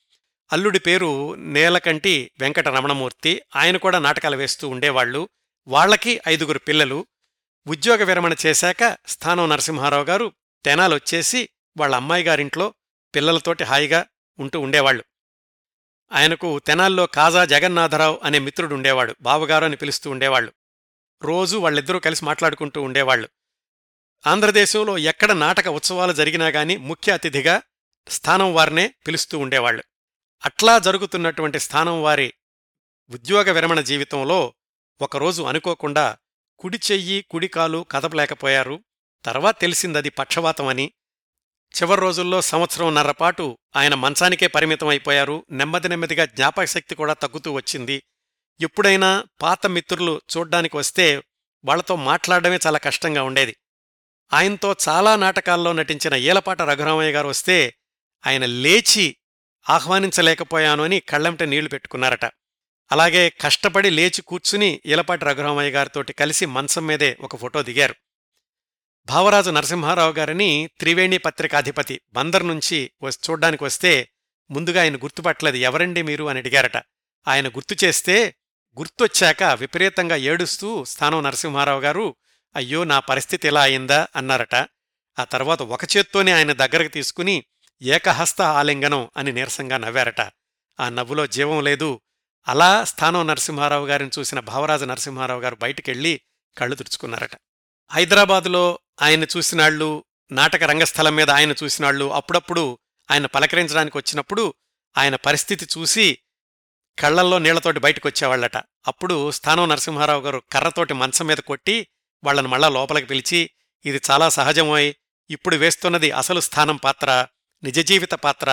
అల్లుడి పేరు నేలకంటి వెంకట రమణమూర్తి ఆయన కూడా నాటకాలు వేస్తూ ఉండేవాళ్ళు వాళ్ళకి ఐదుగురు పిల్లలు. ఉద్యోగ విరమణ చేశాక స్థానం నరసింహారావు గారు తెనాలొచ్చేసి వాళ్ళ అమ్మాయి గారింట్లో పిల్లలతోటి హాయిగా ఉంటూ ఉండేవాళ్ళు ఆయనకు తెనాల్లో కాజా జగన్నాథరావు అనే మిత్రుడు ఉండేవాడు. బావగారు అని పిలుస్తూ ఉండేవాళ్ళు రోజూ వాళ్ళిద్దరూ కలిసి మాట్లాడుకుంటూ ఉండేవాళ్ళు ఆంధ్రదేశంలో ఎక్కడ నాటక ఉత్సవాలు జరిగినా గాని ముఖ్య అతిథిగా స్థానం వారినే పిలుస్తూ ఉండేవాళ్ళు అట్లా జరుగుతున్నటువంటి స్థానం వారి ఉద్యోగ విరమణ జీవితంలో ఒకరోజు అనుకోకుండా కుడి చెయ్యి కుడికాలు కదపలేకపోయారు. తర్వాత తెలిసిందది పక్షవాతం అని చివరి రోజుల్లో సంవత్సరంన్నరపాటు ఆయన మంచానికే పరిమితం అయిపోయారు. నెమ్మది నెమ్మదిగా జ్ఞాపకశక్తి కూడా తగ్గుతూ వచ్చింది. ఎప్పుడైనా పాత మిత్రులు చూడ్డానికి వస్తే వాళ్ళతో మాట్లాడడమే చాలా కష్టంగా ఉండేది. ఆయనతో చాలా నాటకాల్లో నటించిన ఏలపాట రఘురామయ్య గారు వస్తే ఆయన లేచి ఆహ్వానించలేకపోయాను అని కళ్ళెంట నీళ్ళు పెట్టుకున్నారట. అలాగే కష్టపడి లేచి కూర్చుని ఈలపాటి రఘురామయ్య గారితోటి కలిసి మంచం మీదే ఒక ఫోటో దిగారు. భావరాజు నరసింహారావు గారిని త్రివేణి పత్రికాధిపతి బందర్ నుంచి వస్- చూడ్డానికి వస్తే ముందుగా ఆయన గుర్తుపట్టలేదు ఎవరండి మీరు అని అడిగారట. ఆయన గుర్తు చేస్తే గుర్తొచ్చాక విపరీతంగా ఏడుస్తూ స్థానం నరసింహారావు గారు అయ్యో నా పరిస్థితి ఇలా అయిందా? అన్నారట. ఆ తర్వాత ఒక చేత్తోనే ఆయన దగ్గరకు తీసుకుని ఏకహస్త ఆలింగనం అని నీరసంగా నవ్వారట. ఆ నవ్వులో జీవం లేదు. అలా స్థానం నరసింహారావు గారిని చూసిన భావరాజు నరసింహారావు గారు బయటికెళ్ళి కళ్ళు తుడుచుకున్నారట. హైదరాబాదులో ఆయన చూసినాళ్ళు నాటక రంగస్థలం మీద ఆయన చూసినాళ్ళు అప్పుడప్పుడు ఆయన పలకరించడానికి వచ్చినప్పుడు ఆయన పరిస్థితి చూసి కళ్ళల్లో నీళ్ళతోటి బయటకొచ్చేవాళ్ళట అప్పుడు స్థానం నరసింహారావు గారు కర్రతోటి మంచం మీద కొట్టి వాళ్ళని మళ్ళా లోపలికి పిలిచి ఇది చాలా సహజమై ఇప్పుడు వేస్తున్నది అసలు స్థానం పాత్ర నిజజీవిత పాత్ర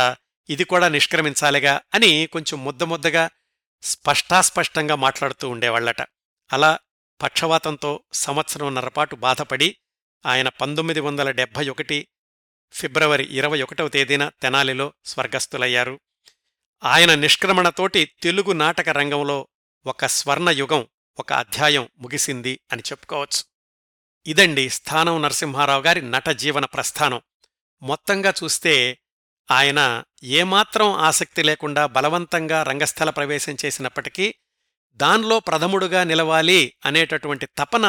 ఇది కూడా నిష్క్రమించాలిగా అని కొంచెం ముద్ద ముద్దగా స్పష్టాస్పష్టంగా మాట్లాడుతూ ఉండేవాళ్ళట అలా పక్షవాతంతో సంవత్సరంన్నరపాటు బాధపడి ఆయన పంతొమ్మిది వందల డెబ్భై ఒకటి ఫిబ్రవరి ఇరవై ఒకటవ తేదీన తెనాలిలో స్వర్గస్థులయ్యారు. ఆయన నిష్క్రమణతోటి తెలుగు నాటక రంగంలో ఒక స్వర్ణయుగం ఒక అధ్యాయం ముగిసింది అని చెప్పుకోవచ్చు. ఇదండి స్థానం నరసింహారావు గారి నట జీవన ప్రస్థానం. మొత్తంగా చూస్తే ఆయన ఏమాత్రం ఆసక్తి లేకుండా బలవంతంగా రంగస్థల ప్రవేశం చేసినప్పటికీ దానిలో ప్రథముడుగా నిలవాలి అనేటటువంటి తపన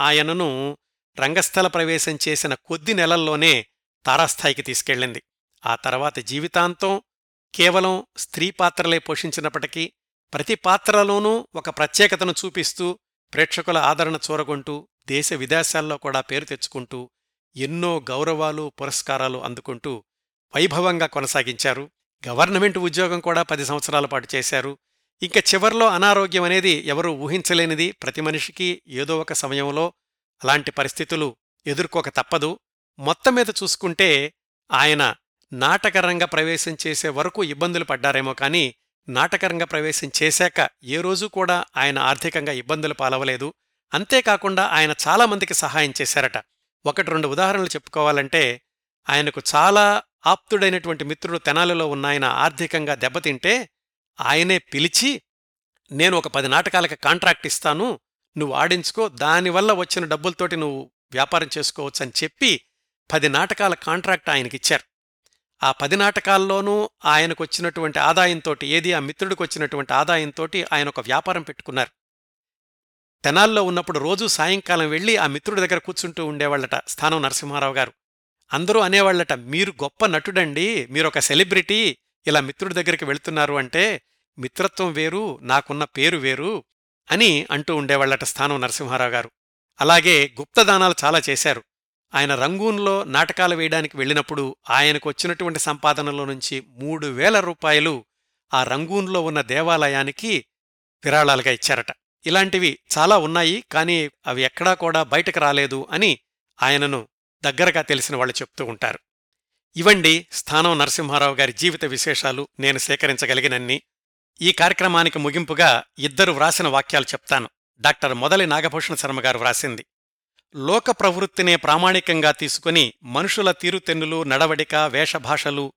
ఆయనను రంగస్థల ప్రవేశం చేసిన కొద్ది నెలల్లోనే తారాస్థాయికి తీసుకెళ్ళింది. ఆ తర్వాత జీవితాంతం కేవలం స్త్రీ పాత్రలే పోషించినప్పటికీ ప్రతి పాత్రలోనూ ఒక ప్రత్యేకతను చూపిస్తూ ప్రేక్షకుల ఆదరణ చూరగొంటూ దేశ విదేశాల్లో కూడా పేరు తెచ్చుకుంటూ ఎన్నో గౌరవాలు పురస్కారాలు అందుకుంటూ వైభవంగా కొనసాగించారు. గవర్నమెంట్ ఉద్యోగం కూడా పది సంవత్సరాల పాటు చేశారు. ఇంకా చివర్లో అనారోగ్యం అనేది ఎవరూ ఊహించలేనిది. ప్రతి మనిషికి ఏదో ఒక సమయంలో అలాంటి పరిస్థితులు ఎదుర్కోక తప్పదు. మొత్తం మీద చూసుకుంటే ఆయన నాటకరంగ ప్రవేశం చేసే వరకు ఇబ్బందులు పడ్డారేమో కానీ నాటకరంగ ప్రవేశం చేశాక ఏ రోజు కూడా ఆయన ఆర్థికంగా ఇబ్బందులు పాలవలేదు. అంతేకాకుండా ఆయన చాలామందికి సహాయం చేశారట. ఒకటి రెండు ఉదాహరణలు చెప్పుకోవాలంటే ఆయనకు చాలా ఆప్తుడైనటువంటి మిత్రుడు తెనాలిలో ఉన్నాయన ఆర్థికంగా దెబ్బతింటే ఆయనే పిలిచి నేను ఒక పది నాటకాలకి కాంట్రాక్ట్ ఇస్తాను నువ్వు ఆడించుకో దానివల్ల వచ్చిన డబ్బులతోటి నువ్వు వ్యాపారం చేసుకోవచ్చు అని చెప్పి పది నాటకాల కాంట్రాక్ట్ ఆయనకిచ్చారు. ఆ పది నాటకాల్లోనూ ఆయనకొచ్చినటువంటి ఆదాయంతోటి ఏది ఆ మిత్రుడికి వచ్చినటువంటి ఆదాయంతోటి ఆయన ఒక వ్యాపారం పెట్టుకున్నారు. తెనాల్లో ఉన్నప్పుడు రోజూ సాయంకాలం వెళ్ళి ఆ మిత్రుడి దగ్గర కూర్చుంటూ ఉండేవాళ్ళట స్థానం నరసింహారావు గారు. అందరూ అనేవాళ్ళట మీరు గొప్ప నటుడండి మీరొక సెలబ్రిటీ ఇలా మిత్రుడి దగ్గరికి వెళ్తున్నారు అంటే మిత్రత్వం వేరు నాకున్న పేరు వేరు అని అంటూ ఉండేవాళ్ళట స్థానం నరసింహారావు గారు అలాగే గుప్తదానాలు చాలా చేశారు. ఆయన రంగూన్లో నాటకాలు వేయడానికి వెళ్ళినప్పుడు ఆయనకు వచ్చినటువంటి సంపాదనలో నుంచి మూడు వేల రూపాయలు ఆ రంగూన్లో ఉన్న దేవాలయానికి విరాళాలుగా ఇచ్చారట. ఇలాంటివి చాలా ఉన్నాయి కానీ అవి ఎక్కడా కూడా బయటకు రాలేదు అని ఆయనను దగ్గరగా తెలిసిన వాళ్ళు చెప్తూ ఉంటారు. ఇవండి స్థానం నరసింహారావు గారి జీవిత విశేషాలు నేను సేకరించగలిగినన్ని. ఈ కార్యక్రమానికి ముగింపుగా ఇద్దరు వ్రాసిన వాక్యాలు చెప్తాను. డాక్టర్ మొదలి నాగభూషణ శర్మ గారు వ్రాసింది. లోక ప్రవృత్తినే ప్రామాణికంగా తీసుకుని మనుషుల తీరుతెన్నులు నడవడిక వేషభాషలు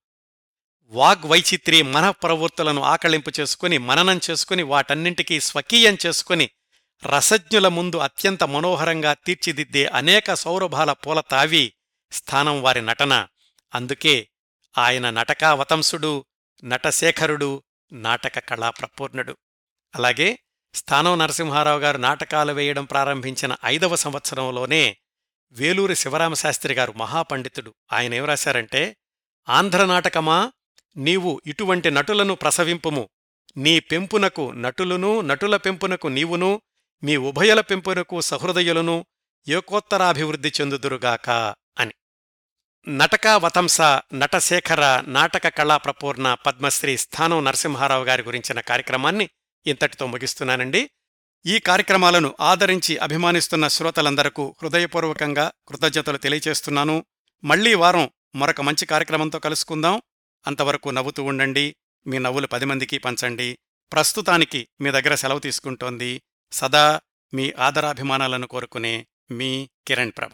వాగ్వైచిత్రి మనఃప్రవృత్తులను ఆకళింపు చేసుకుని మననం చేసుకుని వాటన్నింటికీ స్వకీయం చేసుకుని రసజ్ఞుల ముందు అత్యంత మనోహరంగా తీర్చిదిద్దే అనేక సౌరభాల పూల తావి స్థానం వారి నటన. అందుకే ఆయన నటకావతంసుడు నటశేఖరుడు నాటక కళా ప్రపూర్ణుడు అలాగే స్థానం నరసింహారావు గారు నాటకాలు వేయడం ప్రారంభించిన ఐదవ సంవత్సరంలోనే వేలూరి శివరామశాస్త్రి గారు మహాపండితుడు. ఆయన ఏం రాశారంటే ఆంధ్ర నాటకమా? నీవు ఇటువంటి నటులను ప్రసవింపుము. నీ పెంపునకు నటులును నటుల పెంపునకు నీవును మీ ఉభయల పెంపునకు సహృదయులను ఏకోత్తరాభివృద్ధి చెందుదురుగాక. నటకావతంస నటకా నటశేఖర నాటక కళా ప్రపూర్ణ పద్మశ్రీ స్థానం నరసింహారావు గారి గురించిన కార్యక్రమాన్ని ఇంతటితో ముగిస్తున్నానండి. ఈ కార్యక్రమాలను ఆదరించి అభిమానిస్తున్న శ్రోతలందరకు హృదయపూర్వకంగా కృతజ్ఞతలు తెలియచేస్తున్నాను. మళ్ళీ వారం మరొక మంచి కార్యక్రమంతో కలుసుకుందాం. అంతవరకు నవ్వుతూ ఉండండి. మీ నవ్వులు పది మందికి పంచండి. ప్రస్తుతానికి మీ దగ్గర సెలవు తీసుకుంటోంది సదా మీ ఆదరాభిమానాలను కోరుకునే మీ కిరణ్ ప్రభ.